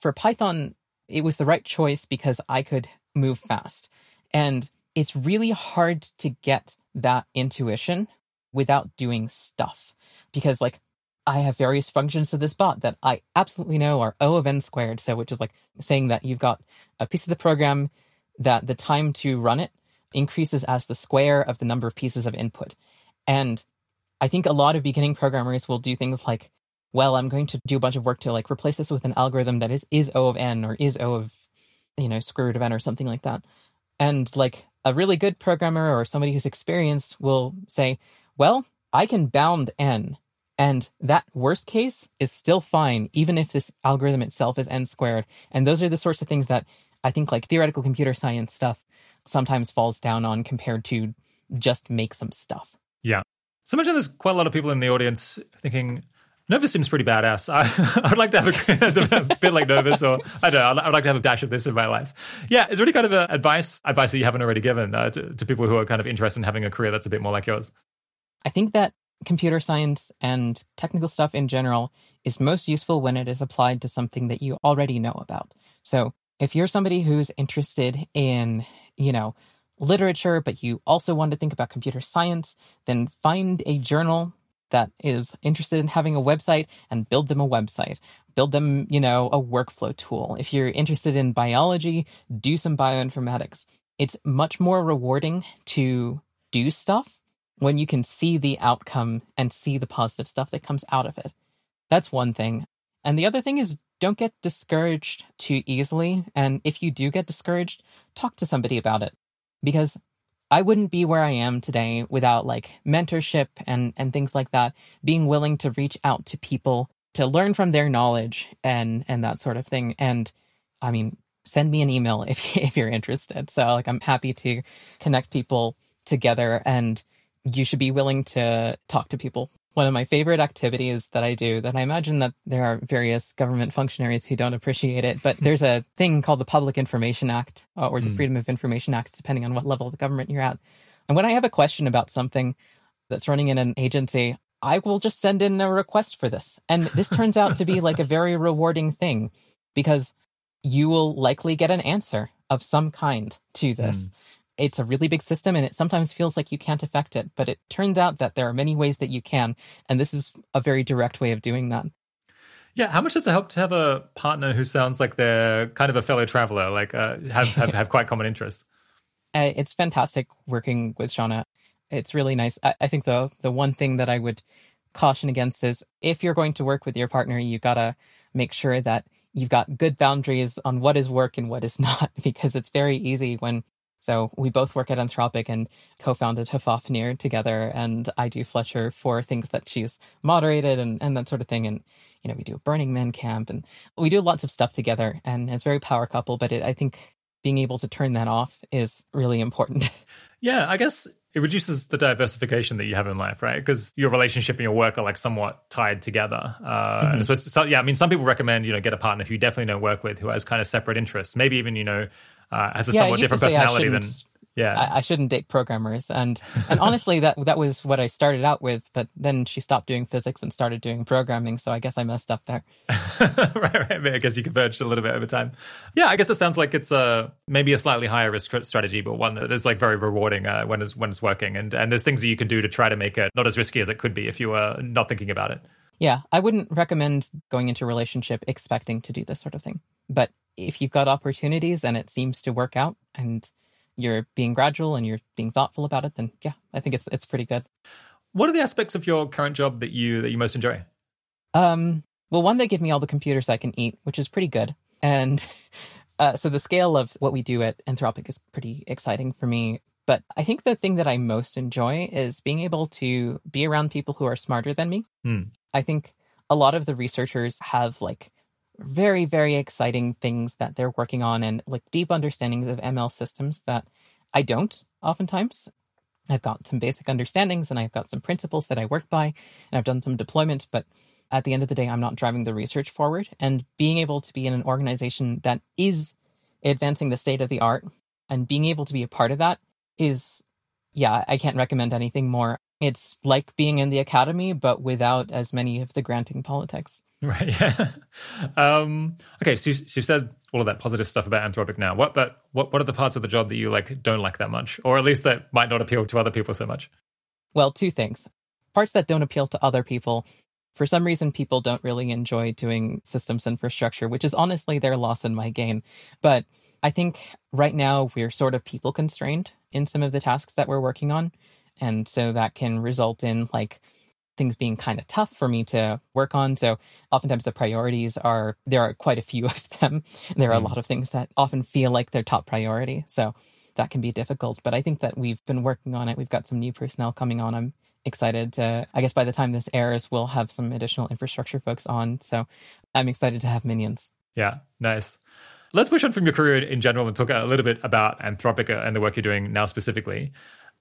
for Python, it was the right choice because I could move fast. And it's really hard to get that intuition without doing stuff because like I have various functions to this bot that I absolutely know are O of n squared. So, which is like saying that you've got a piece of the program that the time to run it increases as the square of the number of pieces of input. And I think a lot of beginning programmers will do things like, well, I'm going to do a bunch of work to like replace this with an algorithm that is is O of n or is O of, you know, square root of n or something like that. And like a really good programmer or somebody who's experienced will say, well, I can bound n and that worst case is still fine, even if this algorithm itself is n squared. And those are the sorts of things that I think like theoretical computer science stuff sometimes falls down on compared to just make some stuff. Yeah. So I imagine there's quite a lot of people in the audience thinking, Nova seems pretty badass. I, would like to have a, that's a bit like Nova's, or I don't know, I'd, like to have a dash of this in my life. Yeah, is there any kind of advice advice that you haven't already given uh, to, to people who are kind of interested in having a career that's a bit more like yours? I think that computer science and technical stuff in general is most useful when it is applied to something that you already know about. So if you're somebody who's interested in, you know, literature, but you also want to think about computer science, then find a journal that is interested in having a website and build them a website. Build them, you know, a workflow tool. If you're interested in biology, do some bioinformatics. It's much more rewarding to do stuff when you can see the outcome and see the positive stuff that comes out of it. That's one thing. And the other thing is don't get discouraged too easily. And if you do get discouraged, talk to somebody about it. Because I wouldn't be where I am today without like mentorship and, and things like that, being willing to reach out to people to learn from their knowledge and, and that sort of thing. And I mean, send me an email if, if you're interested. So like, I'm happy to connect people together and you should be willing to talk to people. One of my favorite activities that I do that I imagine that there are various government functionaries who don't appreciate it, but there's a thing called the Public Information Act uh, or the mm. Freedom of Information Act, depending on what level of the government you're at. And when I have a question about something that's running in an agency, I will just send in a request for this. And this turns out to be like a very rewarding thing because you will likely get an answer of some kind to this. Mm it's a really big system and it sometimes feels like you can't affect it, but it turns out that there are many ways that you can. And this is a very direct way of doing that. Yeah, how much does it help to have a partner who sounds like they're kind of a fellow traveler, like uh, have, have have quite common interests? Uh, it's fantastic working with Shauna. It's really nice. I, I think the the one thing that I would caution against is if you're going to work with your partner, you gotta make sure that you've got good boundaries on what is work and what is not, because it's very easy when so we both work at Anthropic and co-founded Hofvarpnir together. And I do Fletcher for things that she's moderated and, and that sort of thing. And, you know, we do a Burning Man camp and we do lots of stuff together and it's very power couple, but it, I think being able to turn that off is really important. Yeah, I guess it reduces the diversification that you have in life, right? Because your relationship and your work are like somewhat tied together. Uh, mm-hmm. so, so, yeah, I mean, some people recommend you know get a partner who you definitely don't work with who has kind of separate interests, maybe even you know uh, has a yeah, somewhat different personality than yeah. I, I, shouldn't date programmers. And and honestly that that was what i started out with but then she stopped doing physics and started doing programming so i guess i messed up there. Right right i guess you converged a little bit over time. Yeah i guess it sounds like it's a maybe a slightly higher risk strategy but one that is like very rewarding uh, when it's when it's working. And and there's things that you can do to try to make it not as risky as it could be if you were not thinking about it yeah i wouldn't recommend going into a relationship expecting to do this sort of thing but if you've got opportunities and it seems to work out and you're being gradual and you're being thoughtful about it, then yeah, I think it's it's pretty good. What are the aspects of your current job that you that you most enjoy? Um, well, one they give me all the computers I can eat, which is pretty good, and uh, so the scale of what we do at Anthropic is pretty exciting for me. But I think the thing that I most enjoy is being able to be around people who are smarter than me. Hmm. I think a lot of the researchers have like very, very exciting things that they're working on and like deep understandings of ML systems that I don't oftentimes. I've got some basic understandings and I've got some principles that I work by and I've done some deployment, but at the end of the day, I'm not driving the research forward. And being able to be in an organization that is advancing the state of the art and being able to be a part of that is, yeah, I can't recommend anything more. It's like being in the academy, but without as many of the granting politics. Right. Yeah. um, okay. So you, you said all of that positive stuff about Anthropic now. What, but what, what are the parts of the job that you like don't like that much, or at least that might not appeal to other people so much? Well, two things. Parts that don't appeal to other people. For some reason, people don't really enjoy doing systems infrastructure, which is honestly their loss and my gain. But I think right now we're sort of people constrained in some of the tasks that we're working on. And so that can result in like things being kind of tough for me to work on. So oftentimes the priorities are there are quite a few of them. There are mm. a lot of things that often feel like they're top priority. So that can be difficult. But I think that we've been working on it. We've got some new personnel coming on. I'm excited to I guess by the time this airs, we'll have some additional infrastructure folks on. So I'm excited to have minions. Yeah, nice. Let's push on from your career in general and talk a little bit about Anthropic and the work you're doing now specifically.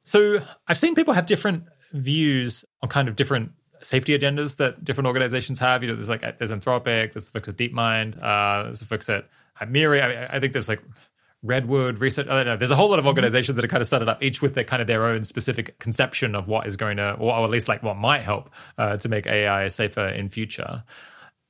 So I've seen people have different views on kind of different safety agendas that different organizations have. You know, there's like there's Anthropic, there's the folks at DeepMind, uh, there's the folks at, MIRI. I, I think there's like Redwood Research. I don't know. There's a whole lot of mm-hmm. organizations that are kind of started up, each with their kind of their own specific conception of what is going to, or at least like what might help uh, to make AI safer in future.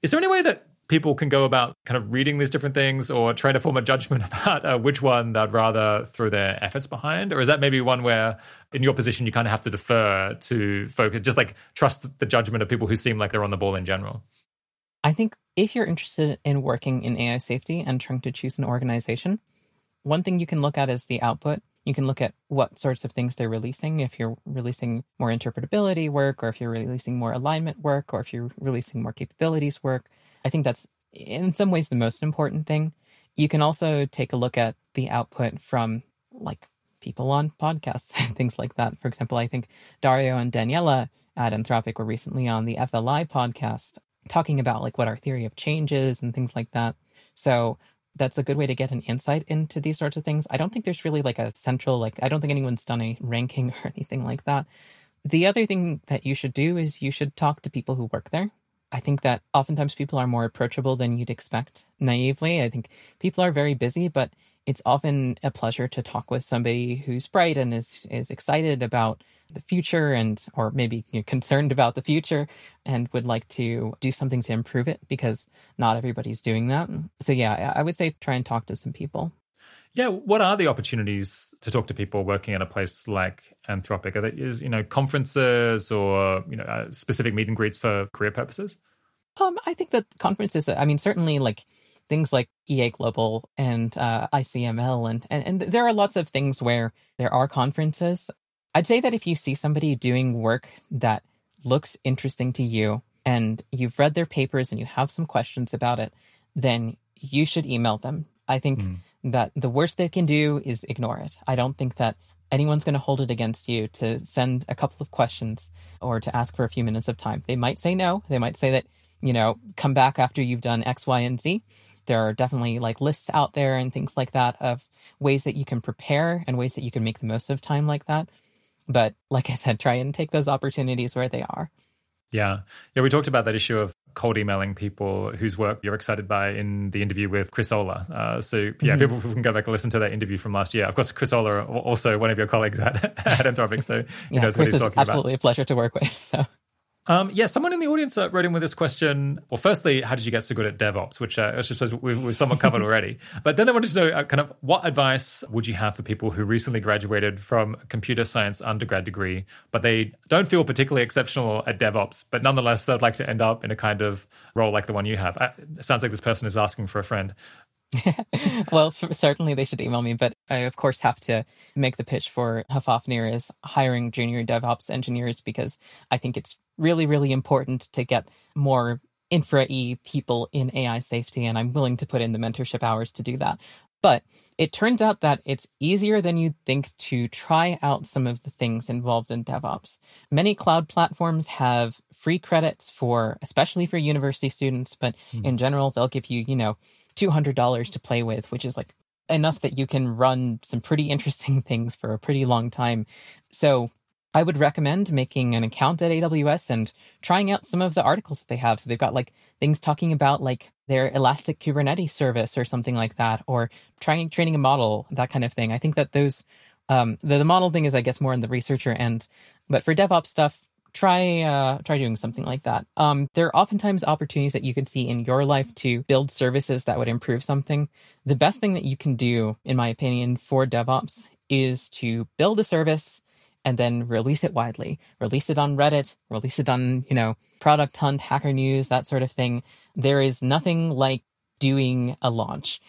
Is there any way that people can go about kind of reading these different things or trying to form a judgment about uh, which one they'd rather throw their efforts behind? Or is that maybe one where, in your position, you kind of have to defer to focus, just like trust the judgment of people who seem like they're on the ball in general? I think if you're interested in working in AI safety and trying to choose an organization, one thing you can look at is the output. You can look at what sorts of things they're releasing. If you're releasing more interpretability work, or if you're releasing more alignment work, or if you're releasing more capabilities work, I think that's in some ways the most important thing. You can also take a look at the output from like people on podcasts, and things like that. For example, I think Dario and Daniela at Anthropic were recently on the FLI podcast talking about like what our theory of change is and things like that. So that's a good way to get an insight into these sorts of things. I don't think there's really like a central, like, I don't think anyone's done a ranking or anything like that. The other thing that you should do is you should talk to people who work there. I think that oftentimes people are more approachable than you'd expect naively. I think people are very busy, but it's often a pleasure to talk with somebody who's bright and is is excited about the future and or maybe you concerned about the future and would like to do something to improve it because not everybody's doing that. So yeah, I would say try and talk to some people. Yeah, what are the opportunities to talk to people working at a place like Anthropic? Are there is you know conferences or you know uh, specific meet and greets for career purposes? Um, I think that conferences. I mean, certainly like things like EA Global and uh, ICML, and, and and there are lots of things where there are conferences. I'd say that if you see somebody doing work that looks interesting to you and you've read their papers and you have some questions about it, then you should email them. I think mm that the worst they can do is ignore it. I don't think that anyone's going to hold it against you to send a couple of questions or to ask for a few minutes of time. They might say no. They might say that, you know, come back after you've done X, Y, and Z. There are definitely like lists out there and things like that of ways that you can prepare and ways that you can make the most of time like that. But like I said, try and take those opportunities where they are. Yeah. Yeah. We talked about that issue of cold emailing people whose work you're excited by in the interview with Chris Olah. Uh, so yeah, mm-hmm. people can go back and listen to that interview from last year. Of course, Chris Olah, also one of your colleagues at, at Anthropic, so he yeah, knows Chris what he's talking about. Absolutely a pleasure to work with. So um, yeah, someone in the audience uh, wrote in with this question. Well, firstly, how did you get so good at DevOps, which uh, I suppose we've, we've somewhat covered already. But then they wanted to know uh, kind of what advice would you have for people who recently graduated from a computer science undergrad degree, but they don't feel particularly exceptional at DevOps, but nonetheless they'd like to end up in a kind of role like the one you have. Uh, it sounds like this person is asking for a friend. well, certainly they should email me, but I of course have to make the pitch for Hofvarpnir is hiring junior DevOps engineers because I think it's really, really important to get more infra E people in AI safety, and I'm willing to put in the mentorship hours to do that. But it turns out that it's easier than you'd think to try out some of the things involved in DevOps. Many cloud platforms have free credits for, especially for university students, but mm. in general, they'll give you, you know, $200 to play with, which is like enough that you can run some pretty interesting things for a pretty long time. So I would recommend making an account at AWS and trying out some of the articles that they have. So they've got like things talking about like their Elastic Kubernetes service or something like that, or trying training a model, that kind of thing. I think that those um, the, the model thing is, I guess, more in the researcher end, but for DevOps stuff, try uh, try doing something like that. Um, there are oftentimes opportunities that you can see in your life to build services that would improve something. The best thing that you can do, in my opinion, for DevOps is to build a service and then release it widely. Release it on Reddit, release it on, you know, Product Hunt, Hacker News, that sort of thing. There is nothing like doing a launch.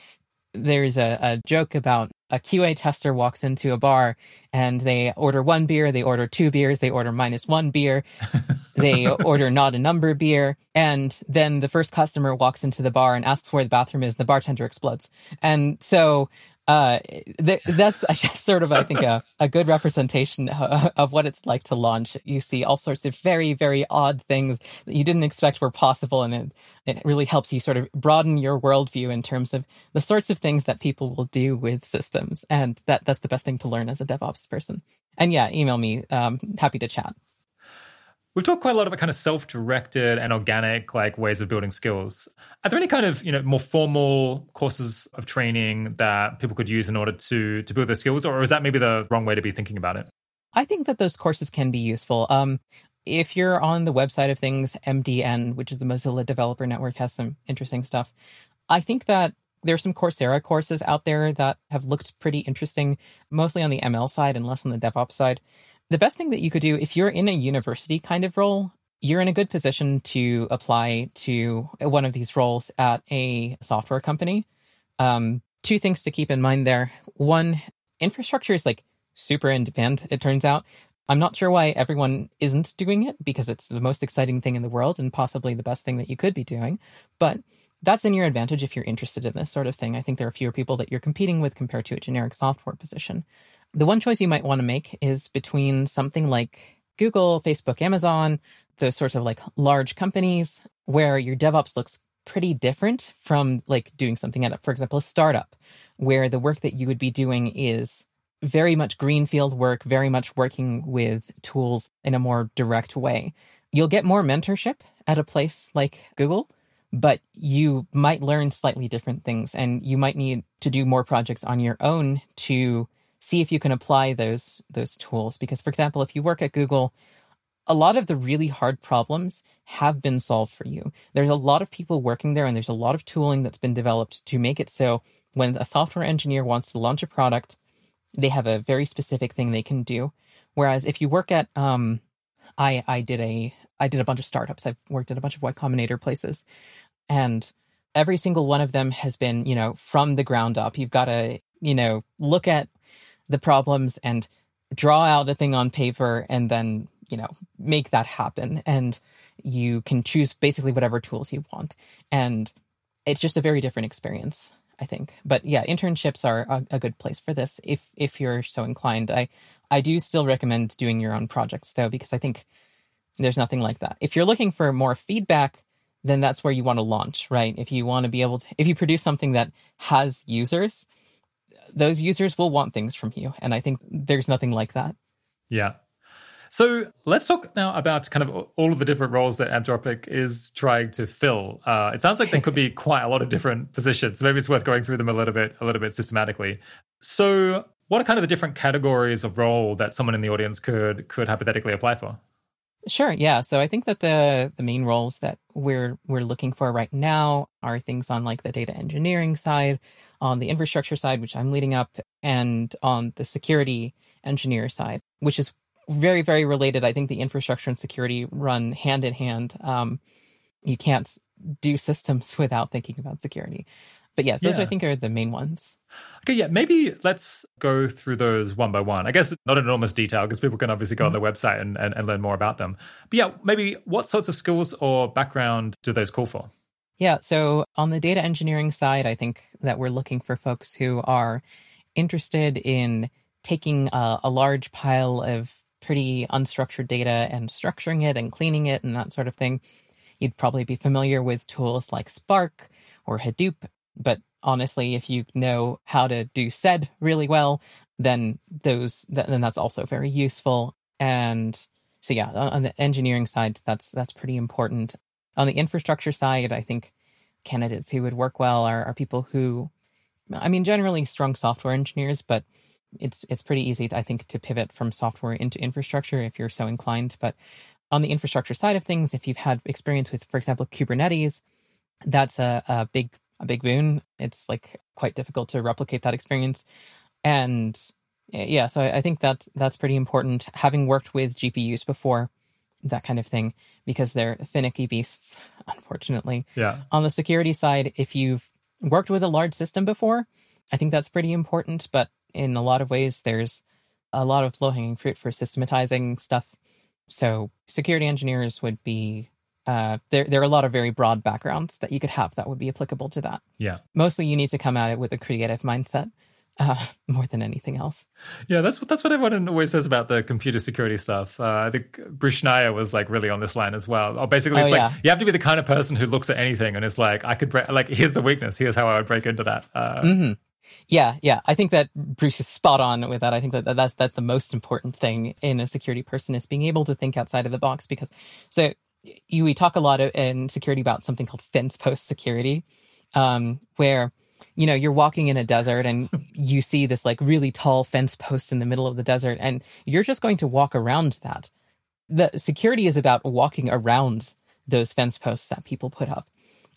There's a, a joke about a QA tester walks into a bar and they order one beer, they order two beers, they order minus one beer, they order not a number beer, and then the first customer walks into the bar and asks where the bathroom is. The bartender explodes, and so uh, th- that's just sort of, I think, a, a good representation of, what it's like to launch. You see all sorts of very, very odd things that you didn't expect were possible, and it, it really helps you sort of broaden your worldview in terms of the sorts of things that people will do with systems, and that that's the best thing to learn as a DevOps person. And yeah, email me. Um, happy to chat. We've talked quite a lot about kind of self-directed and organic like ways of building skills. Are there any kind of, you know, more formal courses of training that people could use in order to to build their skills or is that maybe the wrong way to be thinking about it? I think that those courses can be useful. Um, if you're on the website of things, MDN, which is the Mozilla Developer Network, has some interesting stuff. I think that there's some Coursera courses out there that have looked pretty interesting, mostly on the ML side and less on the DevOps side the best thing that you could do if you're in a university kind of role, you're in a good position to apply to one of these roles at a software company. Um, two things to keep in mind there. One, infrastructure is like super in demand, it turns out. I'm not sure why everyone isn't doing it because it's the most exciting thing in the world and possibly the best thing that you could be doing. But that's in your advantage if you're interested in this sort of thing. I think there are fewer people that you're competing with compared to a generic software position. The one choice you might want to make is between something like Google, Facebook, Amazon, those sorts of like large companies where your DevOps looks pretty different from like doing something at, a, for example, a startup where the work that you would be doing is very much greenfield work, very much working with tools in a more direct way. You'll get more mentorship at a place like Google, but you might learn slightly different things and you might need to do more projects on your own to see if you can apply those those tools. Because for example if you work at google a lot of the really hard problems have been solved for you. There's a lot of people working there and there's a lot of tooling that's been developed to make it so when a software engineer wants to launch a product they have a very specific thing they can do. Whereas if you work at um i i did a i did a bunch of startups. I've worked at a bunch of y combinator places. And every single one of them has been you know from the ground up. You've got to you know look at the problems and draw out a thing on paper and then you know make that happen. And you can choose basically whatever tools you want. And it's just a very different experience i think. But yeah internships are a, a, good place for this. If if you're so inclined i i do still recommend doing your own projects though because i think there's nothing like that. If you're looking for more feedback then that's where you want to launch right? If you want to be able to if you produce something that has users those users will want things from you. And I think there's nothing like that. Yeah. So let's talk now about kind of all of the different roles that Anthropic is trying to fill. Uh, it sounds like there could be quite a lot of different positions. Maybe it's worth going through them a little bit, a little bit systematically. So, what are kind of the different categories of role that someone in the audience could could hypothetically apply for? Sure, yeah. So I think that the the main roles that we're we're looking for right now are things on like the data engineering side, on the infrastructure side, which I'm leading up, and on the security engineer side, which is very, very related. I think the infrastructure and security run hand in hand. Um, you can't do systems without thinking about security. But yeah, those yeah. I think are the main ones. Okay, yeah, maybe let's go through those one by one. I guess not in enormous detail because people can obviously go mm-hmm. on their website and, and, and learn more about them. But yeah, maybe what sorts of skills or background do those call for? Yeah. So on the data engineering side, I think that we're looking for folks who are interested in taking a, a large pile of pretty unstructured data and structuring it and cleaning it and that sort of thing. You'd probably be familiar with tools like Spark or Hadoop, but honestly, if you know how to do SED really well, then those then that's also very useful. And so yeah, on the engineering side, that's that's pretty important. On the infrastructure side, I think candidates who would work well are, are people who, I mean, generally strong software engineers, but it's it's pretty easy, to, I think, to pivot from software into infrastructure if you're so inclined. But on the infrastructure side of things, if you've had experience with, for example, Kubernetes, that's a, a big a big boon. It's like quite difficult to replicate that experience, and eh, yeah, so I, I think that that's pretty important. Having worked with GPUs before, that kind of thing, because they're finicky beasts, unfortunately. Yeah. On the security side, if you've worked with a large system before, I think that's pretty important. But in a lot of ways, there's a lot of low hanging fruit for systematizing stuff. So security engineers would be uh, there. There are a lot of very broad backgrounds that you could have that would be applicable to that. Yeah. Mostly, you need to come at it with a creative mindset uh, more than anything else. Yeah, that's what that's what everyone always says about the computer security stuff. Uh, I think Bruce Schneier was like really on this line as well. Or basically, Oh, it's yeah. like you have to be the kind of person who looks at anything and is like, I could break, like, here's the weakness. Here's how I would break into that. Uh, hmm Yeah, yeah. I think that Bruce is spot on with that. I think that that's that's the most important thing in a security person is being able to think outside of the box. Because so you we talk a lot of, in security about something called fence post security, um, where you know you're walking in a desert and you see this like really tall fence post in the middle of the desert, and you're just going to walk around that. The security is about walking around those fence posts that people put up.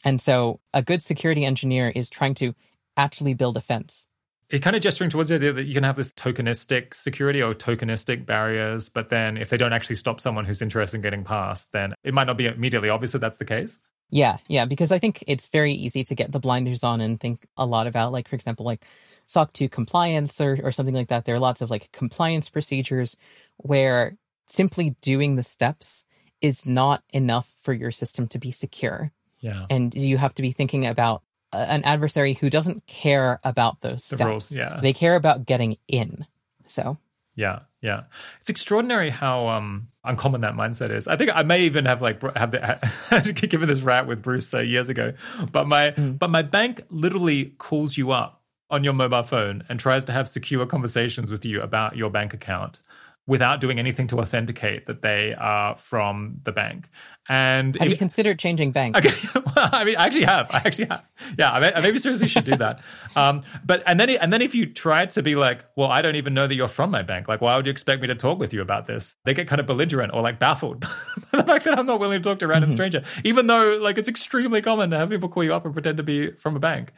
And so a good security engineer is trying to actually build a fence. It kind of gesturing towards the idea that you can have this tokenistic security or tokenistic barriers, but then if they don't actually stop someone who's interested in getting past, then it might not be immediately obvious that that's the case. Yeah, yeah, because I think it's very easy to get the blinders on and think a lot about, like, for example, like SOC 2 compliance or, or something like that. There are lots of like compliance procedures where simply doing the steps is not enough for your system to be secure. Yeah. And you have to be thinking about an adversary who doesn't care about those The steps. rules, yeah. They care about getting in. So, Yeah, yeah. It's extraordinary how um, uncommon that mindset is. I think I may even have like have the, given this rant with Bruce uh, years ago, but my but my bank literally calls you up on your mobile phone and tries to have secure conversations with you about your bank account without doing anything to authenticate that they are from the bank. And have if- you considered changing bank? Okay, well, I mean, I actually have. I actually have. Yeah, I, may, I maybe seriously should do that. Um, but and then and then if you try to be like, well, I don't even know that you're from my bank. Like, why would you expect me to talk with you about this? They get kind of belligerent or like baffled by the fact that I'm not willing to talk to a random stranger, even though like it's extremely common to have people call you up and pretend to be from a bank.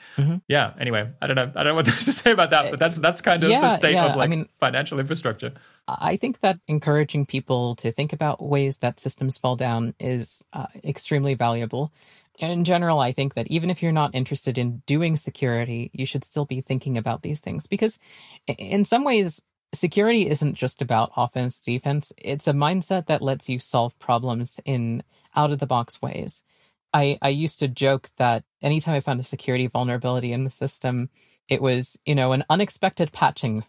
Yeah. Anyway, I don't know. I don't know what there's to say about that, but that's that's kind of the state yeah, of I like mean- financial infrastructure. I think that encouraging people to think about ways that systems fall down is uh, extremely valuable. And in general, I think that even if you're not interested in doing security, you should still be thinking about these things because, in some ways, security isn't just about offense, defense. It's a mindset that lets you solve problems in out of the box ways. I, I used to joke that anytime I found a security vulnerability in the system, it was, you know, an unexpected patching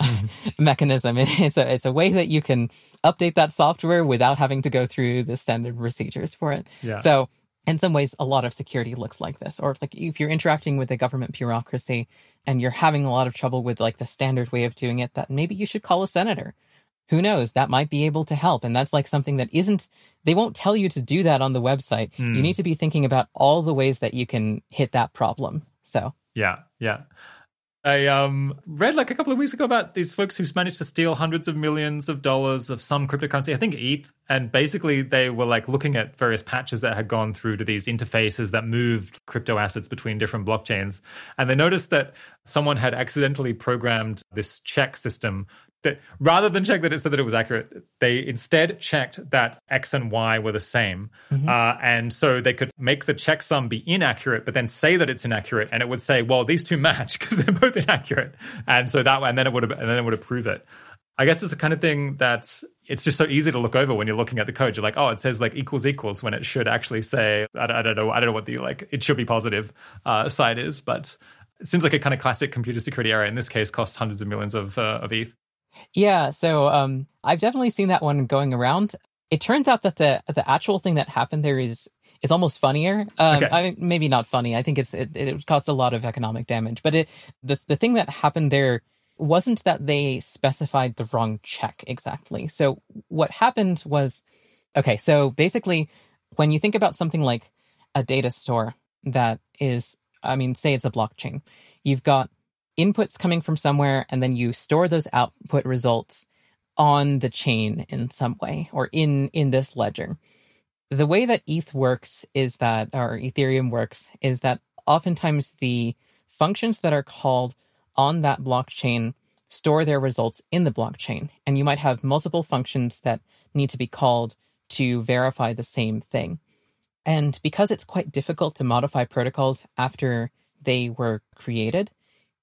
Mm-hmm. mechanism. It's a it's a way that you can update that software without having to go through the standard procedures for it. Yeah. So in some ways, a lot of security looks like this. Or like if you're interacting with a government bureaucracy and you're having a lot of trouble with like the standard way of doing it, that maybe you should call a senator. Who knows? That might be able to help. And that's like something that isn't, they won't tell you to do that on the website. You hmm. need to be thinking about all the ways that you can hit that problem. So, Yeah, yeah. I um, read like a couple of weeks ago about these folks who's managed to steal hundreds of millions of dollars of some cryptocurrency, I think ETH, and basically they were like looking at various patches that had gone through to these interfaces that moved crypto assets between different blockchains, and they noticed that someone had accidentally programmed this check system that rather than check that it said that it was accurate, they instead checked that X and Y were the same. Uh, and so they could make the checksum be inaccurate, but then say that it's inaccurate. And it would say, well, these two match because they're both inaccurate. And so that, way, and then it would, and then it would approve it. I guess it's the kind of thing that it's just so easy to look over when you're looking at the code. You're like, oh, it says like equals equals when it should actually say, I, don't- I don't know, I don't know what the like, it should be positive uh, side is, but it seems like a kind of classic computer security error. In this case, cost hundreds of millions of uh, of ETH. Yeah. So, um, I've definitely seen that one going around. It turns out that the, the actual thing that happened there is, is almost funnier. Um, Okay. I mean, maybe not funny. I think it's, it, it caused a lot of economic damage, but it, the, the thing that happened there wasn't that they specified the wrong check exactly. So what happened was, okay, so basically when you think about something like a data store, that is, I mean, say it's a blockchain. You've got inputs coming from somewhere, and then you store those output results on the chain in some way or in in this ledger. The way that ETH works is that, or Ethereum works, is that oftentimes the functions that are called on that blockchain store their results in the blockchain. And you might have multiple functions that need to be called to verify the same thing. And because it's quite difficult to modify protocols after they were created,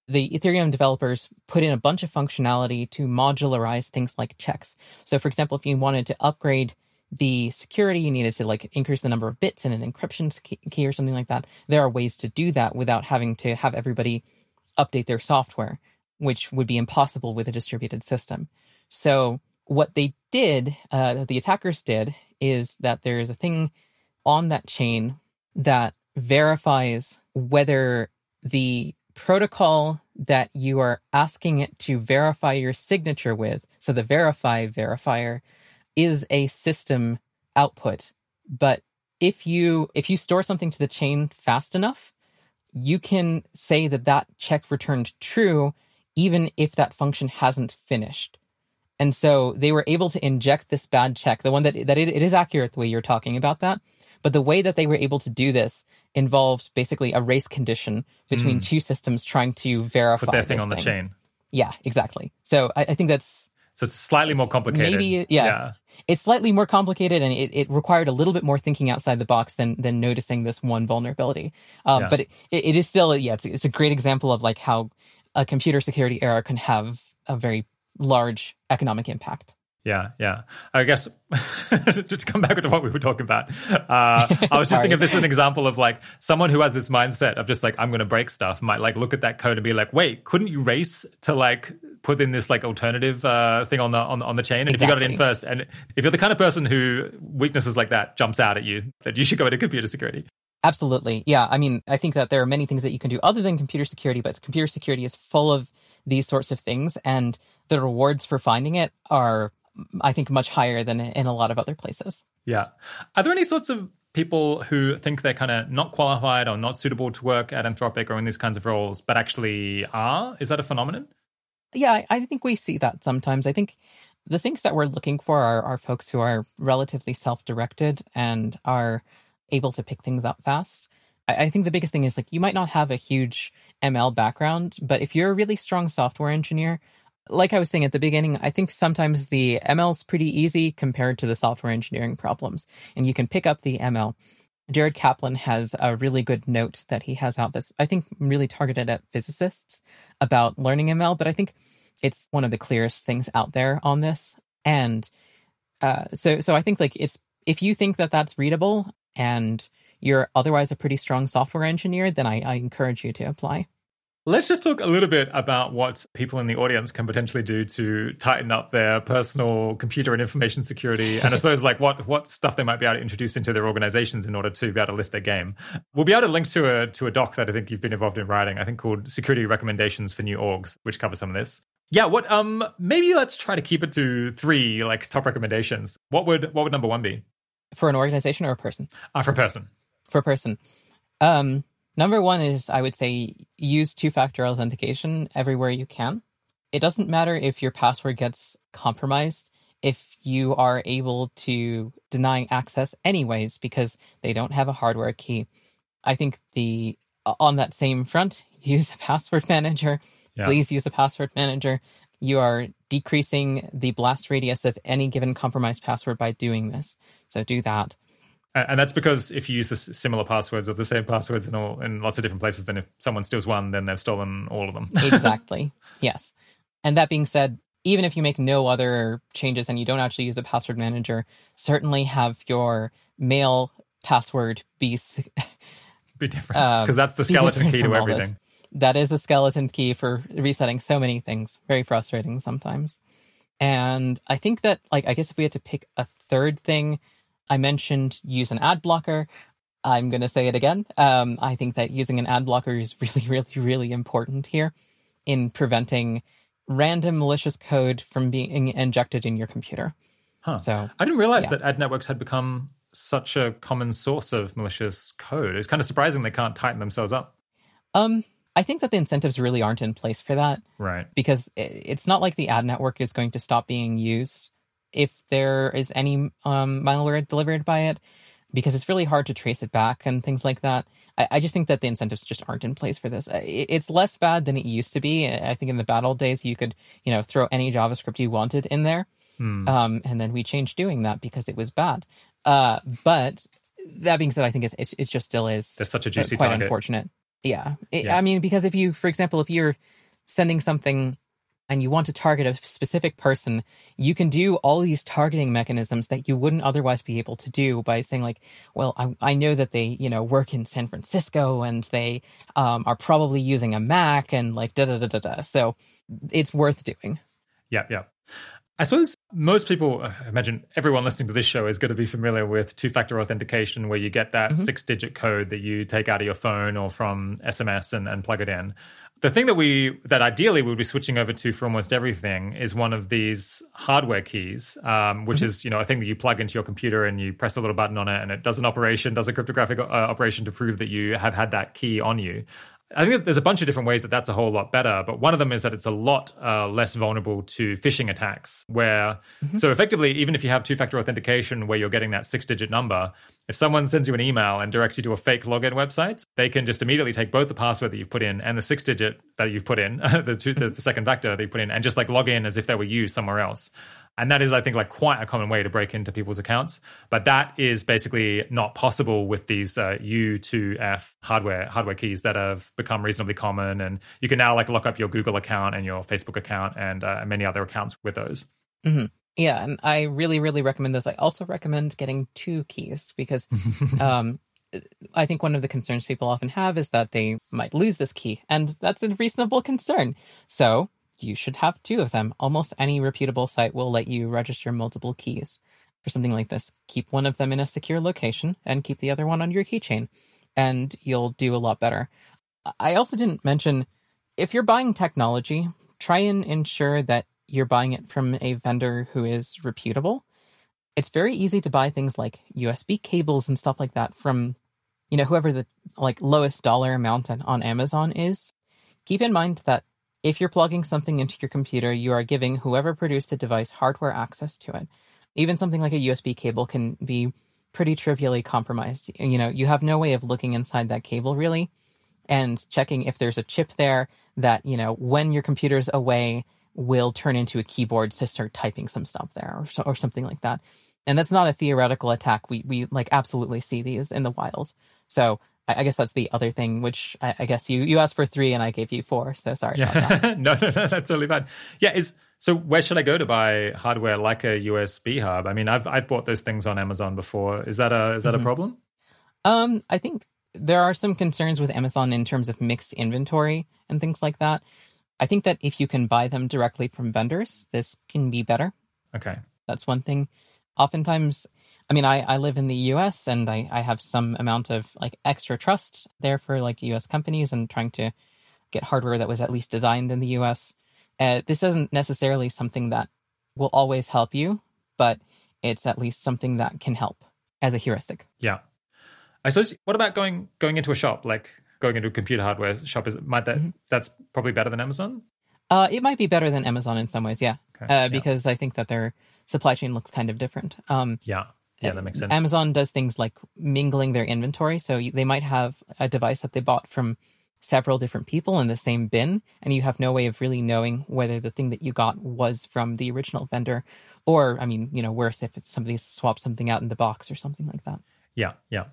the Ethereum developers put in a bunch of functionality to modularize things like checks. So, for example, if you wanted to upgrade the security, you needed to like increase the number of bits in an encryption key or something like that. There are ways to do that without having to have everybody update their software, which would be impossible with a distributed system. So, what they did, uh, the attackers did, is that there is a thing on that chain that verifies whether the protocol that you are asking it to verify your signature with, so the verify verifier, is a system output. But if you if you store something to the chain fast enough, you can say that that check returned true even if that function hasn't finished. And so they were able to inject this bad check, the one that that it, it is accurate the way you're talking about that, but the way that they were able to do this involved basically a race condition between mm. two systems trying to verify put their thing on thing. the chain. Yeah, exactly. So I, I think that's so it's slightly more complicated. Maybe yeah. yeah. It's slightly more complicated and it, it required a little bit more thinking outside the box than than noticing this one vulnerability. Um, yeah. But it, it is still yeah, it's, it's a great example of like how a computer security error can have a very large economic impact. Yeah, yeah. I guess to come back to what we were talking about, uh, I was just thinking of this as an example of like someone who has this mindset of just like I'm going to break stuff might like look at that code and be like, wait, couldn't you race to like put in this like alternative uh, thing on the on, on the chain? And exactly. if you got it in first, and if you're the kind of person who weaknesses like that jumps out at you, that you should go into computer security. Absolutely, yeah. I mean, I think that there are many things that you can do other than computer security, but computer security is full of these sorts of things, and the rewards for finding it are I think, much higher than in a lot of other places. Yeah. Are there any sorts of people who think they're kind of not qualified or not suitable to work at Anthropic or in these kinds of roles, but actually are? Is that a phenomenon? Yeah, I think we see that sometimes. I think the things that we're looking for are, are folks who are relatively self directed and are able to pick things up fast. I, I think the biggest thing is like you might not have a huge ML background, but if you're a really strong software engineer, like I was saying at the beginning, I think sometimes the ML is pretty easy compared to the software engineering problems, and you can pick up the ML. Jared Kaplan has a really good note that he has out that's, I think, really targeted at physicists about learning ML, but I think it's one of the clearest things out there on this. And uh, so, so I think like it's if you think that that's readable and you're otherwise a pretty strong software engineer, then I, I encourage you to apply. Let's just talk a little bit about what people in the audience can potentially do to tighten up their personal computer and information security, and I suppose like what what stuff they might be able to introduce into their organizations in order to be able to lift their game. We'll be able to link to a to a doc that I think you've been involved in writing. I think called "Security Recommendations for New Orgs," which covers some of this. Yeah, what um maybe let's try to keep it to three like top recommendations. What would what would number one be for an organization or a person? Uh, for a person. For a person. Um, Number one is I would say use two factor authentication everywhere you can. It doesn't matter if your password gets compromised if you are able to deny access anyways because they don't have a hardware key. I think the uh, on that same front, use a password manager. Yeah. Please use a password manager. You are decreasing the blast radius of any given compromised password by doing this. So do that and that's because if you use the similar passwords or the same passwords in all in lots of different places, then if someone steals one, then they've stolen all of them. exactly. Yes. And that being said, even if you make no other changes and you don't actually use a password manager, certainly have your mail password be be different because um, that's the skeleton key to everything. That is a skeleton key for resetting so many things. Very frustrating sometimes. And I think that, like, I guess if we had to pick a third thing, I mentioned use an ad blocker. I'm going to say it again. Um, I think that using an ad blocker is really, really, really important here in preventing random malicious code from being injected in your computer. Huh. So I didn't realize yeah. that ad networks had become such a common source of malicious code? It's kind of surprising they can't tighten themselves up. Um, I think that the incentives really aren't in place for that. Right. Because it's not like the ad network is going to stop being used if there is any um, malware delivered by it, because it's really hard to trace it back and things like that. I, I, just think that the incentives just aren't in place for this. It's less bad than it used to be. I think in the bad old days, you could, you know, throw any JavaScript you wanted in there. Hmm. Um, and then we changed doing that because it was bad. Uh, but that being said, I think it's, it just still is There's such a juicy quite target. unfortunate. Yeah. It, yeah. I mean, because if you, for example, if you're sending something and you want to target a specific person, you can do all these targeting mechanisms that you wouldn't otherwise be able to do by saying like, well, I, I know that they, you know, work in San Francisco and they um, are probably using a Mac and like da da da da da. So it's worth doing. Yeah, yeah. I suppose most people, I imagine everyone listening to this show is going to be familiar with two factor authentication, where you get that mm-hmm. six digit code that you take out of your phone or from SMS and, and plug it in. The thing that we that ideally we would be switching over to for almost everything is one of these hardware keys, um, which mm-hmm. is you know a thing that you plug into your computer and you press a little button on it and it does an operation, does a cryptographic uh, operation to prove that you have had that key on you. I think there's a bunch of different ways that that's a whole lot better, but one of them is that it's a lot uh, less vulnerable to phishing attacks. Where, mm-hmm. so effectively, even if you have two factor authentication where you're getting that six digit number, if someone sends you an email and directs you to a fake login website, they can just immediately take both the password that you've put in and the six digit that you've put in, the, two, the mm-hmm. second factor that you put in, and just like log in as if they were you somewhere else. And that is, I think, like quite a common way to break into people's accounts. But that is basically not possible with these uh, U2F hardware hardware keys that have become reasonably common. And you can now like lock up your Google account and your Facebook account and uh, many other accounts with those. Mm-hmm. Yeah, and I really, really recommend those. I also recommend getting two keys because um, I think one of the concerns people often have is that they might lose this key, and that's a reasonable concern. So you should have two of them. Almost any reputable site will let you register multiple keys for something like this. Keep one of them in a secure location and keep the other one on your keychain, and you'll do a lot better. I also didn't mention if you're buying technology, try and ensure that you're buying it from a vendor who is reputable. It's very easy to buy things like USB cables and stuff like that from, you know, whoever the like lowest dollar amount on Amazon is. Keep in mind that if you're plugging something into your computer, you are giving whoever produced the device hardware access to it. Even something like a USB cable can be pretty trivially compromised. You know, you have no way of looking inside that cable really and checking if there's a chip there that, you know, when your computer's away will turn into a keyboard to start typing some stuff there or, so, or something like that. And that's not a theoretical attack. We we like absolutely see these in the wild. So I guess that's the other thing, which I, I, guess you you asked for three and I gave you four. So sorry yeah. no, no, no, that's totally fine. Yeah, is so where should I go to buy hardware like a USB hub? I mean, I've I've bought those things on Amazon before. Is that a is that mm-hmm. a problem? Um, I think there are some concerns with Amazon in terms of mixed inventory and things like that. I think that if you can buy them directly from vendors, this can be better. Okay. That's one thing. Oftentimes I mean, I, I live in the US and I, I have some amount of like extra trust there for like US companies and trying to get hardware that was at least designed in the US. Uh, this isn't necessarily something that will always help you, but it's at least something that can help as a heuristic. Yeah. I suppose what about going going into a shop, like going into a computer hardware shop is might that mm-hmm. that's probably better than Amazon? Uh, it might be better than Amazon in some ways, yeah. Okay. Uh, yeah. because I think that their supply chain looks kind of different. Um, yeah. Yeah, that makes sense. Amazon does things like mingling their inventory. So they might have a device that they bought from several different people in the same bin, and you have no way of really knowing whether the thing that you got was from the original vendor. Or, I mean, you know, worse if it's somebody swapped something out in the box or something like that. Yeah, yeah.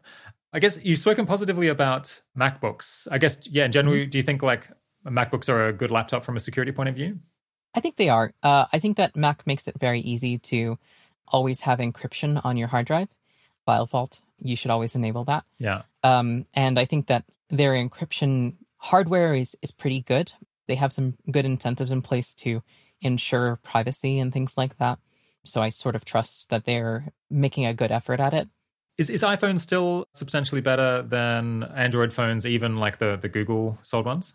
I guess you've spoken positively about MacBooks. I guess, yeah, in general, mm-hmm. do you think like MacBooks are a good laptop from a security point of view? I think they are. Uh, I think that Mac makes it very easy to always have encryption on your hard drive. FileVault, you should always enable that. Yeah. Um, and I think that their encryption hardware is is pretty good. They have some good incentives in place to ensure privacy and things like that. So I sort of trust that they're making a good effort at it. Is is iPhone still substantially better than Android phones, even like the the Google sold ones?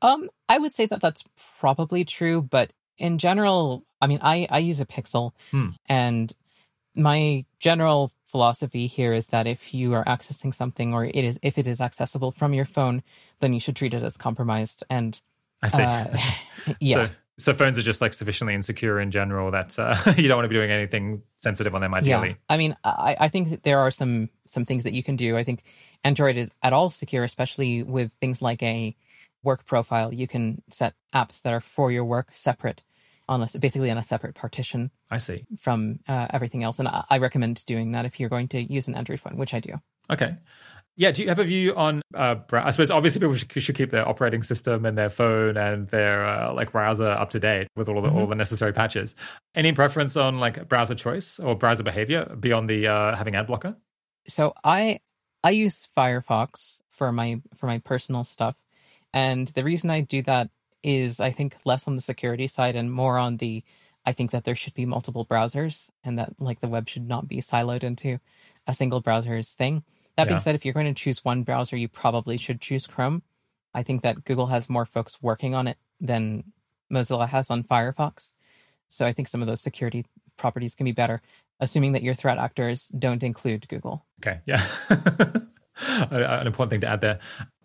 Um, I would say that that's probably true, but in general, I mean, I, I use a Pixel hmm. and my general philosophy here is that if you are accessing something or it is if it is accessible from your phone, then you should treat it as compromised. And I see. uh, yeah, So, so phones are just like sufficiently insecure in general that uh, you don't want to be doing anything sensitive on them, ideally. yeah. I mean, I, I think that there are some some things that you can do. I think Android is at all secure, especially with things like a work profile. You can set apps that are for your work separate on a, basically on a separate partition I see. from uh, everything else. And I, I recommend doing that if you're going to use an Android phone, which I do. Okay. Yeah. Do you have a view on? Uh, I suppose obviously people should, should keep their operating system and their phone and their uh, like browser up to date with all the all the necessary patches. Any preference on like browser choice or browser behavior beyond the uh, having ad blocker? So I I use Firefox for my for my personal stuff, and the reason I do that is I think less on the security side and more on the I think that there should be multiple browsers and that like the web should not be siloed into a single browser's thing. That Yeah. being said, if you're going to choose one browser, you probably should choose Chrome. I think that Google has more folks working on it than Mozilla has on Firefox. So I think some of those security properties can be better, assuming that your threat actors don't include Google. Okay, yeah, an important thing to add there.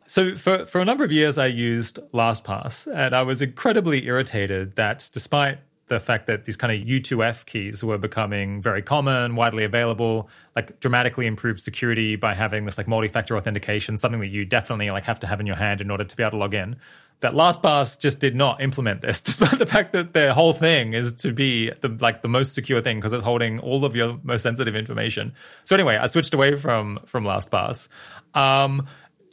So for for a number of years, I used LastPass, and I was incredibly irritated that despite the fact that these kind of U2F keys were becoming very common, widely available, like dramatically improved security by having this like multi-factor authentication, something that you definitely like have to have in your hand in order to be able to log in. That LastPass just did not implement this, despite the fact that their whole thing is to be the like the most secure thing because it's holding all of your most sensitive information. So anyway, I switched away from from LastPass. Um,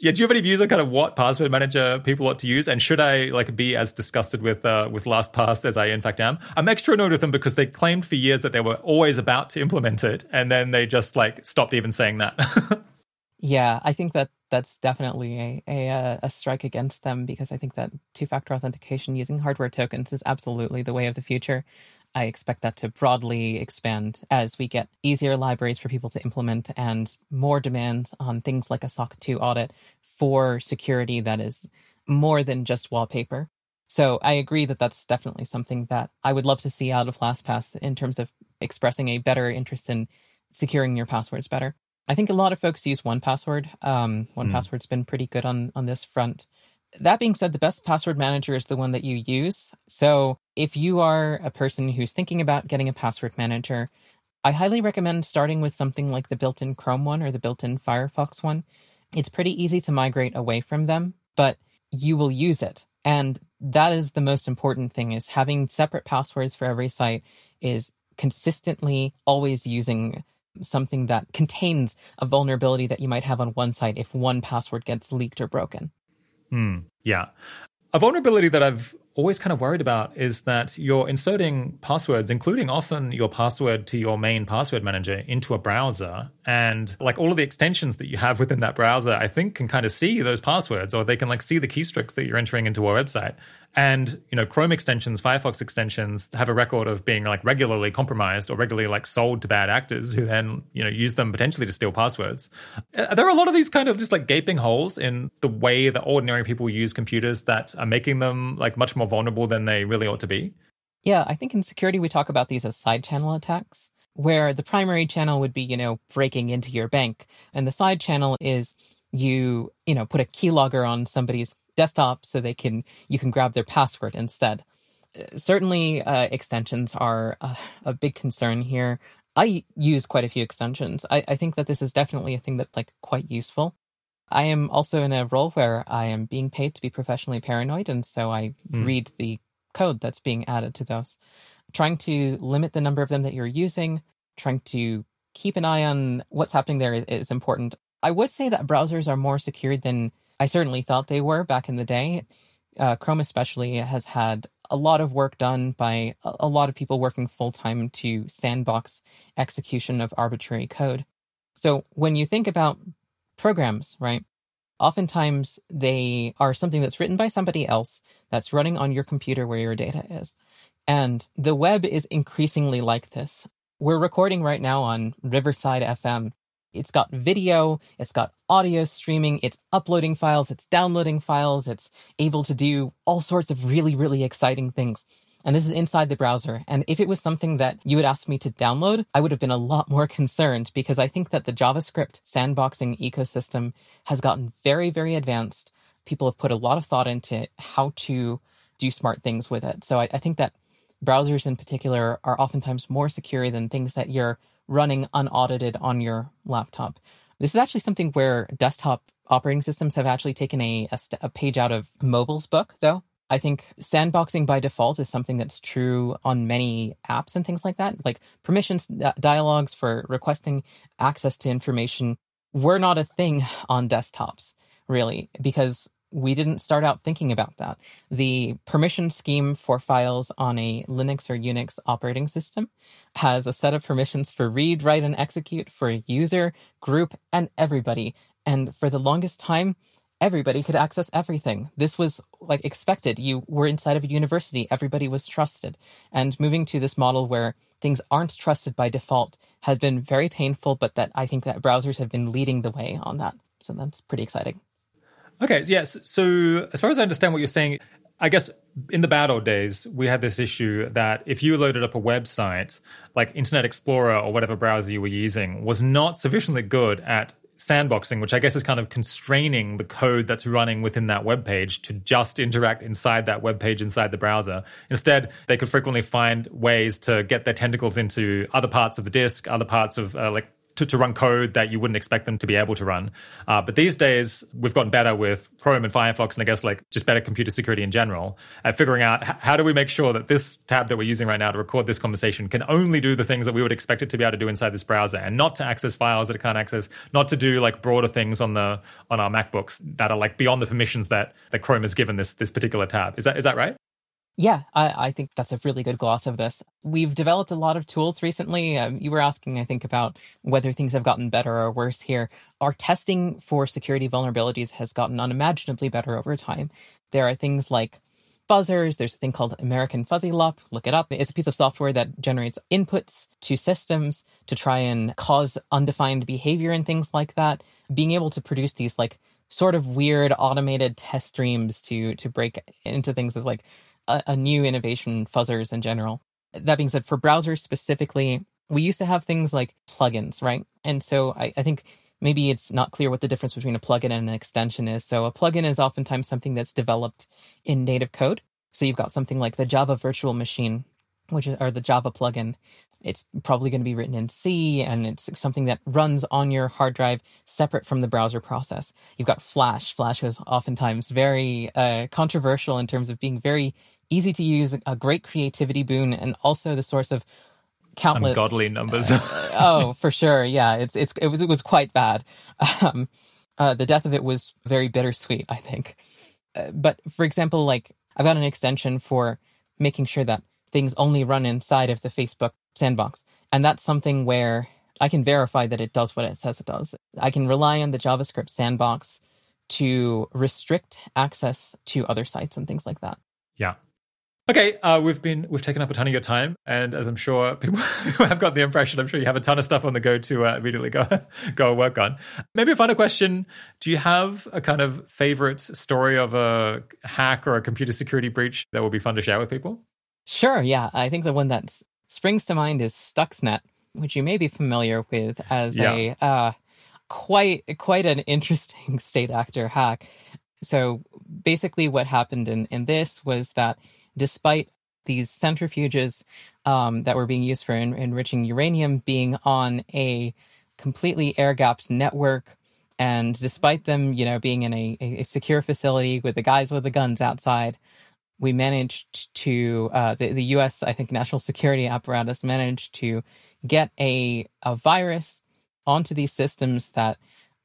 yeah, do you have any views on kind of what password manager people ought to use, and should I like be as disgusted with uh, with LastPass as I in fact am? I'm extra annoyed with them because they claimed for years that they were always about to implement it, and then they just like stopped even saying that. Yeah, I think that that's definitely a a, uh, a strike against them because I think that two factor authentication using hardware tokens is absolutely the way of the future. I expect that to broadly expand as we get easier libraries for people to implement and more demands on things like a SOC 2 audit for security that is more than just wallpaper. So I agree that that's definitely something that I would love to see out of LastPass in terms of expressing a better interest in securing your passwords better. I think a lot of folks use 1Password. Um, 1Password's been pretty good on on this front. That being said, the best password manager is the one that you use. So if you are a person who's thinking about getting a password manager, I highly recommend starting with something like the built-in Chrome one or the built-in Firefox one. It's pretty easy to migrate away from them, but you will use it. And that is the most important thing is having separate passwords for every site is consistently always using something that contains a vulnerability that you might have on one site if one password gets leaked or broken. Hmm, yeah. A vulnerability that I've always kind of worried about is that you're inserting passwords, including often your password to your main password manager, into a browser. And like all of the extensions that you have within that browser, I think can kind of see those passwords or they can like see the keystrokes that you're entering into our website. And, you know, Chrome extensions, Firefox extensions have a record of being like regularly compromised or regularly like sold to bad actors who then, you know, use them potentially to steal passwords. Uh, There are a lot of these kind of just like gaping holes in the way that ordinary people use computers that are making them like much more vulnerable than they really ought to be. Yeah, I think in security we talk about these as side channel attacks, where the primary channel would be, you know, breaking into your bank, and the side channel is you, you know, put a keylogger on somebody's desktop so they can you can grab their password instead. Uh, Certainly, uh, extensions are uh, a big concern here. I use quite a few extensions. I, I think that this is definitely a thing that's like quite useful. I am also in a role where I am being paid to be professionally paranoid, and so I Hmm. read the code that's being added to those. Trying to limit the number of them that you're using, trying to keep an eye on what's happening there is, is important. I would say that browsers are more secure than I certainly thought they were back in the day. Uh, Chrome, especially, has had a lot of work done by a, a lot of people working full time to sandbox execution of arbitrary code. So when you think about programs, right? Oftentimes they are something that's written by somebody else that's running on your computer where your data is. And the web is increasingly like this. We're recording right now on Riverside FM. It's got video, it's got audio streaming, it's uploading files, it's downloading files, it's able to do all sorts of really, really exciting things. And this is inside the browser. And if it was something that you would ask me to download, I would have been a lot more concerned because I think that the JavaScript sandboxing ecosystem has gotten very, very advanced. People have put a lot of thought into how to do smart things with it. So I, I think that browsers in particular are oftentimes more secure than things that you're running unaudited on your laptop. This is actually something where desktop operating systems have actually taken a, a, st- a page out of mobile's book, though. I think sandboxing by default is something that's true on many apps and things like that. Like permissions dialogues for requesting access to information were not a thing on desktops, really, because we didn't start out thinking about that. The permission scheme for files on a Linux or Unix operating system has a set of permissions for read, write, and execute for user, group, and everybody. And for the longest time, everybody could access everything. This was like expected. You were inside of a university, everybody was trusted. And moving to this model where things aren't trusted by default has been very painful, but that I think that browsers have been leading the way on that. So that's pretty exciting. Okay, yes. So, as far as I understand what you're saying, I guess in the bad old days, we had this issue that if you loaded up a website, like Internet Explorer or whatever browser you were using, was not sufficiently good at sandboxing, which I guess is kind of constraining the code that's running within that web page to just interact inside that web page inside the browser. Instead, they could frequently find ways to get their tentacles into other parts of the disk, other parts of uh, like to, to run code that you wouldn't expect them to be able to run. Uh, but these days, we've gotten better with Chrome and Firefox, and I guess like just better computer security in general at figuring out h- how do we make sure that this tab that we're using right now to record this conversation can only do the things that we would expect it to be able to do inside this browser, and not to access files that it can't access, not to do like broader things on the on our MacBooks that are like beyond the permissions that that Chrome has given this this particular tab. Is that is that right? Yeah, I, I, think that's a really good gloss of this. We've developed a lot of tools recently. Um, you were asking, I think, about whether things have gotten better or worse here. Our testing for security vulnerabilities has gotten unimaginably better over time. There are things like fuzzers. There's a thing called American Fuzzy Lop. Look it up. It's a piece of software that generates inputs to systems to try and cause undefined behavior and things like that. Being able to produce these like sort of weird automated test streams to to break into things is like a, a new innovation, fuzzers in general. That being said, for browsers specifically, we used to have things like plugins, right? And so I, I, think maybe it's not clear what the difference between a plugin and an extension is. So a plugin is oftentimes something that's developed in native code. So you've got something like the Java virtual machine, which or the Java plugin. It's probably going to be written in C and it's something that runs on your hard drive separate from the browser process. You've got Flash. Flash is oftentimes very uh, controversial in terms of being very easy to use, a great creativity boon, and also the source of countless ungodly numbers. uh, oh, for sure. Yeah, it's it's it was it was quite bad. Um, uh, the death of it was very bittersweet, I think. Uh, but for example, like I've got an extension for making sure that things only run inside of the Facebook sandbox, and that's something where I can verify that it does what it says it does. I can rely on the JavaScript sandbox to restrict access to other sites and things like that. Yeah. Okay, uh, we've been we've taken up a ton of your time, and as I'm sure people have got the impression, I'm sure you have a ton of stuff on the go to uh, immediately go go work on. Maybe a final question: Do you have a kind of favorite story of a hack or a computer security breach that would be fun to share with people? Sure. Yeah, I think the one that springs to mind is Stuxnet, which you may be familiar with as yeah. a uh, quite quite an interesting state actor hack. So basically, what happened in in this was that despite these centrifuges um, that were being used for en- enriching uranium being on a completely air gapped network. And despite them, you know, being in a, a secure facility with the guys with the guns outside, we managed to uh, the, the U.S. I think national security apparatus managed to get a a virus onto these systems that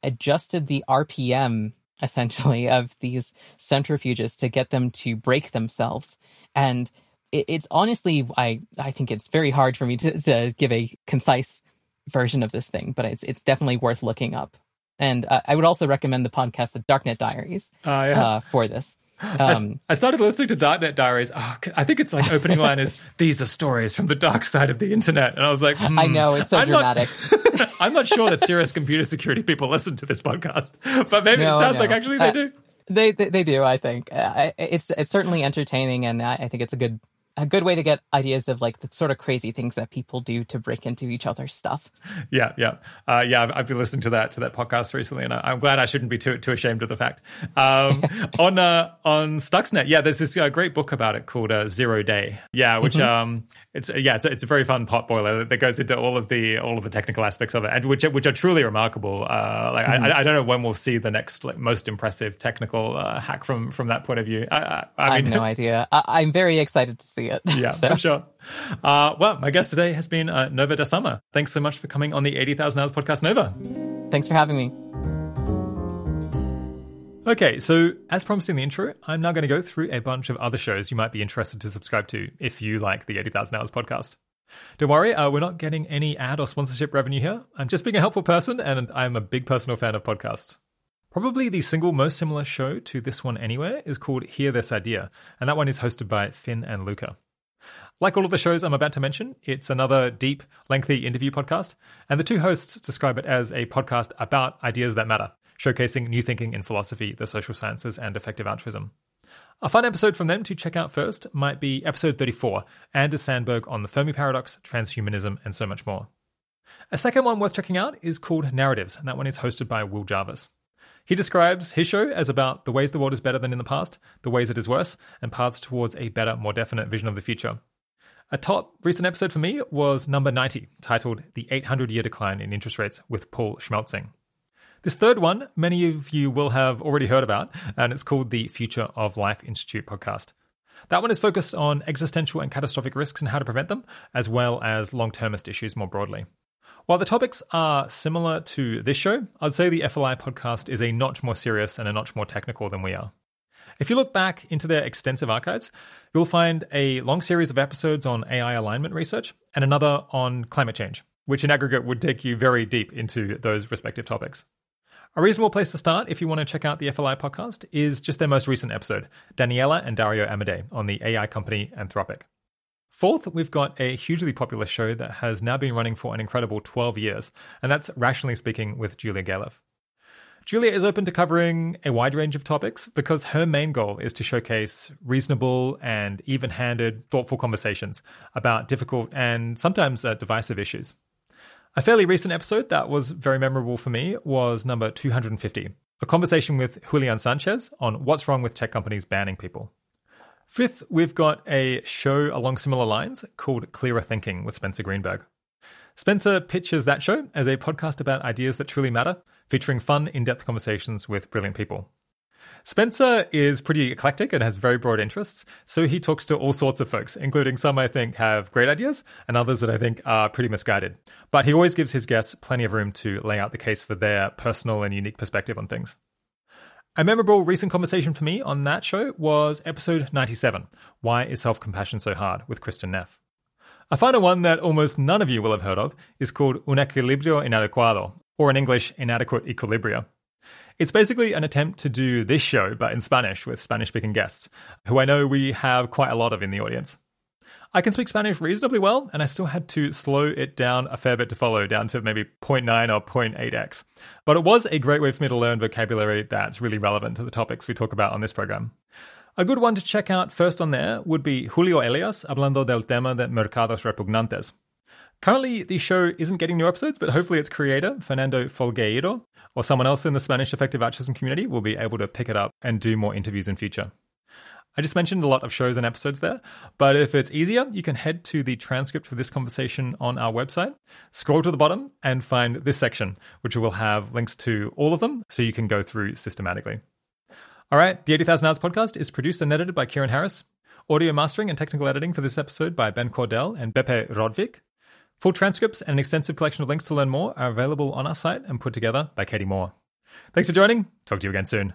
adjusted the RPM essentially of these centrifuges to get them to break themselves. And it, it's honestly i i think it's very hard for me to, to give a concise version of this thing but it's it's definitely worth looking up. And uh, i would also recommend the podcast the darknet diaries uh, yeah. uh, for this um, I started listening to Darknet Diaries. Oh, I think it's like opening line is "These are stories from the dark side of the internet," and I was like, hmm, "I know it's so I'm dramatic." Not, I'm not sure that serious computer security people listen to this podcast, but maybe no, it sounds like actually they uh, do. They, they, they do. I think uh, it's it's certainly entertaining, and I, I think it's a good a good way to get ideas of like the sort of crazy things that people do to break into each other's stuff. Yeah, yeah, uh, yeah. I've, I've, been listening to that to that podcast recently, and I, am glad I shouldn't be too too ashamed of the fact. Um, on uh, on Stuxnet, yeah, there's this uh, great book about it called uh, Zero Day. Yeah, which mm-hmm. um, it's yeah, it's a, it's a very fun pot boiler that goes into all of the all of the technical aspects of it, and which which are truly remarkable. Uh, like mm-hmm. I, I don't know when we'll see the next like, most impressive technical uh, hack from from that point of view. I, I, I mean, have no idea. I, am very excited to see it. Yeah, so. for sure. Uh, well, my guest today has been uh, Nova DasSarma. Thanks so much for coming on the 80,000 Hours podcast, Nova. Thanks for having me. Okay, so as promised in the intro, I'm now going to go through a bunch of other shows you might be interested to subscribe to if you like the 80,000 Hours podcast. Don't worry, uh, we're not getting any ad or sponsorship revenue here. I'm just being a helpful person, and I'm a big personal fan of podcasts. Probably the single most similar show to this one anywhere is called Hear This Idea, and that one is hosted by Finn and Luca. Like all of the shows I'm about to mention, it's another deep, lengthy interview podcast, and the two hosts describe it as a podcast about ideas that matter, showcasing new thinking in philosophy, the social sciences, and effective altruism. A fun episode from them to check out first might be episode 34 Anders Sandberg on the Fermi paradox, transhumanism, and so much more. A second one worth checking out is called Narratives, and that one is hosted by Will Jarvis. He describes his show as about the ways the world is better than in the past, the ways it is worse, and paths towards a better, more definite vision of the future. A top recent episode for me was number 90, titled The 800 Year Decline in Interest Rates with Paul Schmelzing. This third one, many of you will have already heard about, and it's called the Future of Life Institute podcast. That one is focused on existential and catastrophic risks and how to prevent them, as well as long termist issues more broadly. While the topics are similar to this show, I'd say the FLI podcast is a notch more serious and a notch more technical than we are. If you look back into their extensive archives, you'll find a long series of episodes on AI alignment research and another on climate change, which in aggregate would take you very deep into those respective topics. A reasonable place to start if you want to check out the FLI podcast is just their most recent episode, Daniela and Dario Amodei on the AI company Anthropic. Fourth, we've got a hugely popular show that has now been running for an incredible 12 years, and that's Rationally Speaking with Julia Galef. Julia is open to covering a wide range of topics because her main goal is to showcase reasonable and even handed, thoughtful conversations about difficult and sometimes uh, divisive issues. A fairly recent episode that was very memorable for me was number 250, a conversation with Julian Sanchez on what's wrong with tech companies banning people. Fifth, we've got a show along similar lines called Clearer Thinking with Spencer Greenberg. Spencer pitches that show as a podcast about ideas that truly matter, featuring fun, in depth conversations with brilliant people. Spencer is pretty eclectic and has very broad interests, so he talks to all sorts of folks, including some I think have great ideas and others that I think are pretty misguided. But he always gives his guests plenty of room to lay out the case for their personal and unique perspective on things. A memorable recent conversation for me on that show was episode 97 Why is Self Compassion So Hard with Kristin Neff. A final one that almost none of you will have heard of is called Un Equilibrio Inadecuado, or in English, Inadequate Equilibria. It's basically an attempt to do this show, but in Spanish with Spanish speaking guests, who I know we have quite a lot of in the audience. I can speak Spanish reasonably well, and I still had to slow it down a fair bit to follow, down to maybe 0.9 or 0.8x. But it was a great way for me to learn vocabulary that's really relevant to the topics we talk about on this program. A good one to check out first on there would be Julio Elias hablando del tema de mercados repugnantes. Currently, the show isn't getting new episodes, but hopefully its creator, Fernando Folgueiro, or someone else in the Spanish effective altruism community will be able to pick it up and do more interviews in future. I just mentioned a lot of shows and episodes there, but if it's easier, you can head to the transcript for this conversation on our website, scroll to the bottom, and find this section, which will have links to all of them so you can go through systematically. All right, the 80,000 Hours podcast is produced and edited by Keiran Harris. Audio mastering and technical editing for this episode by Ben Cordell and Beppe Rodvik. Full transcripts and an extensive collection of links to learn more are available on our site and put together by Katie Moore. Thanks for joining. Talk to you again soon.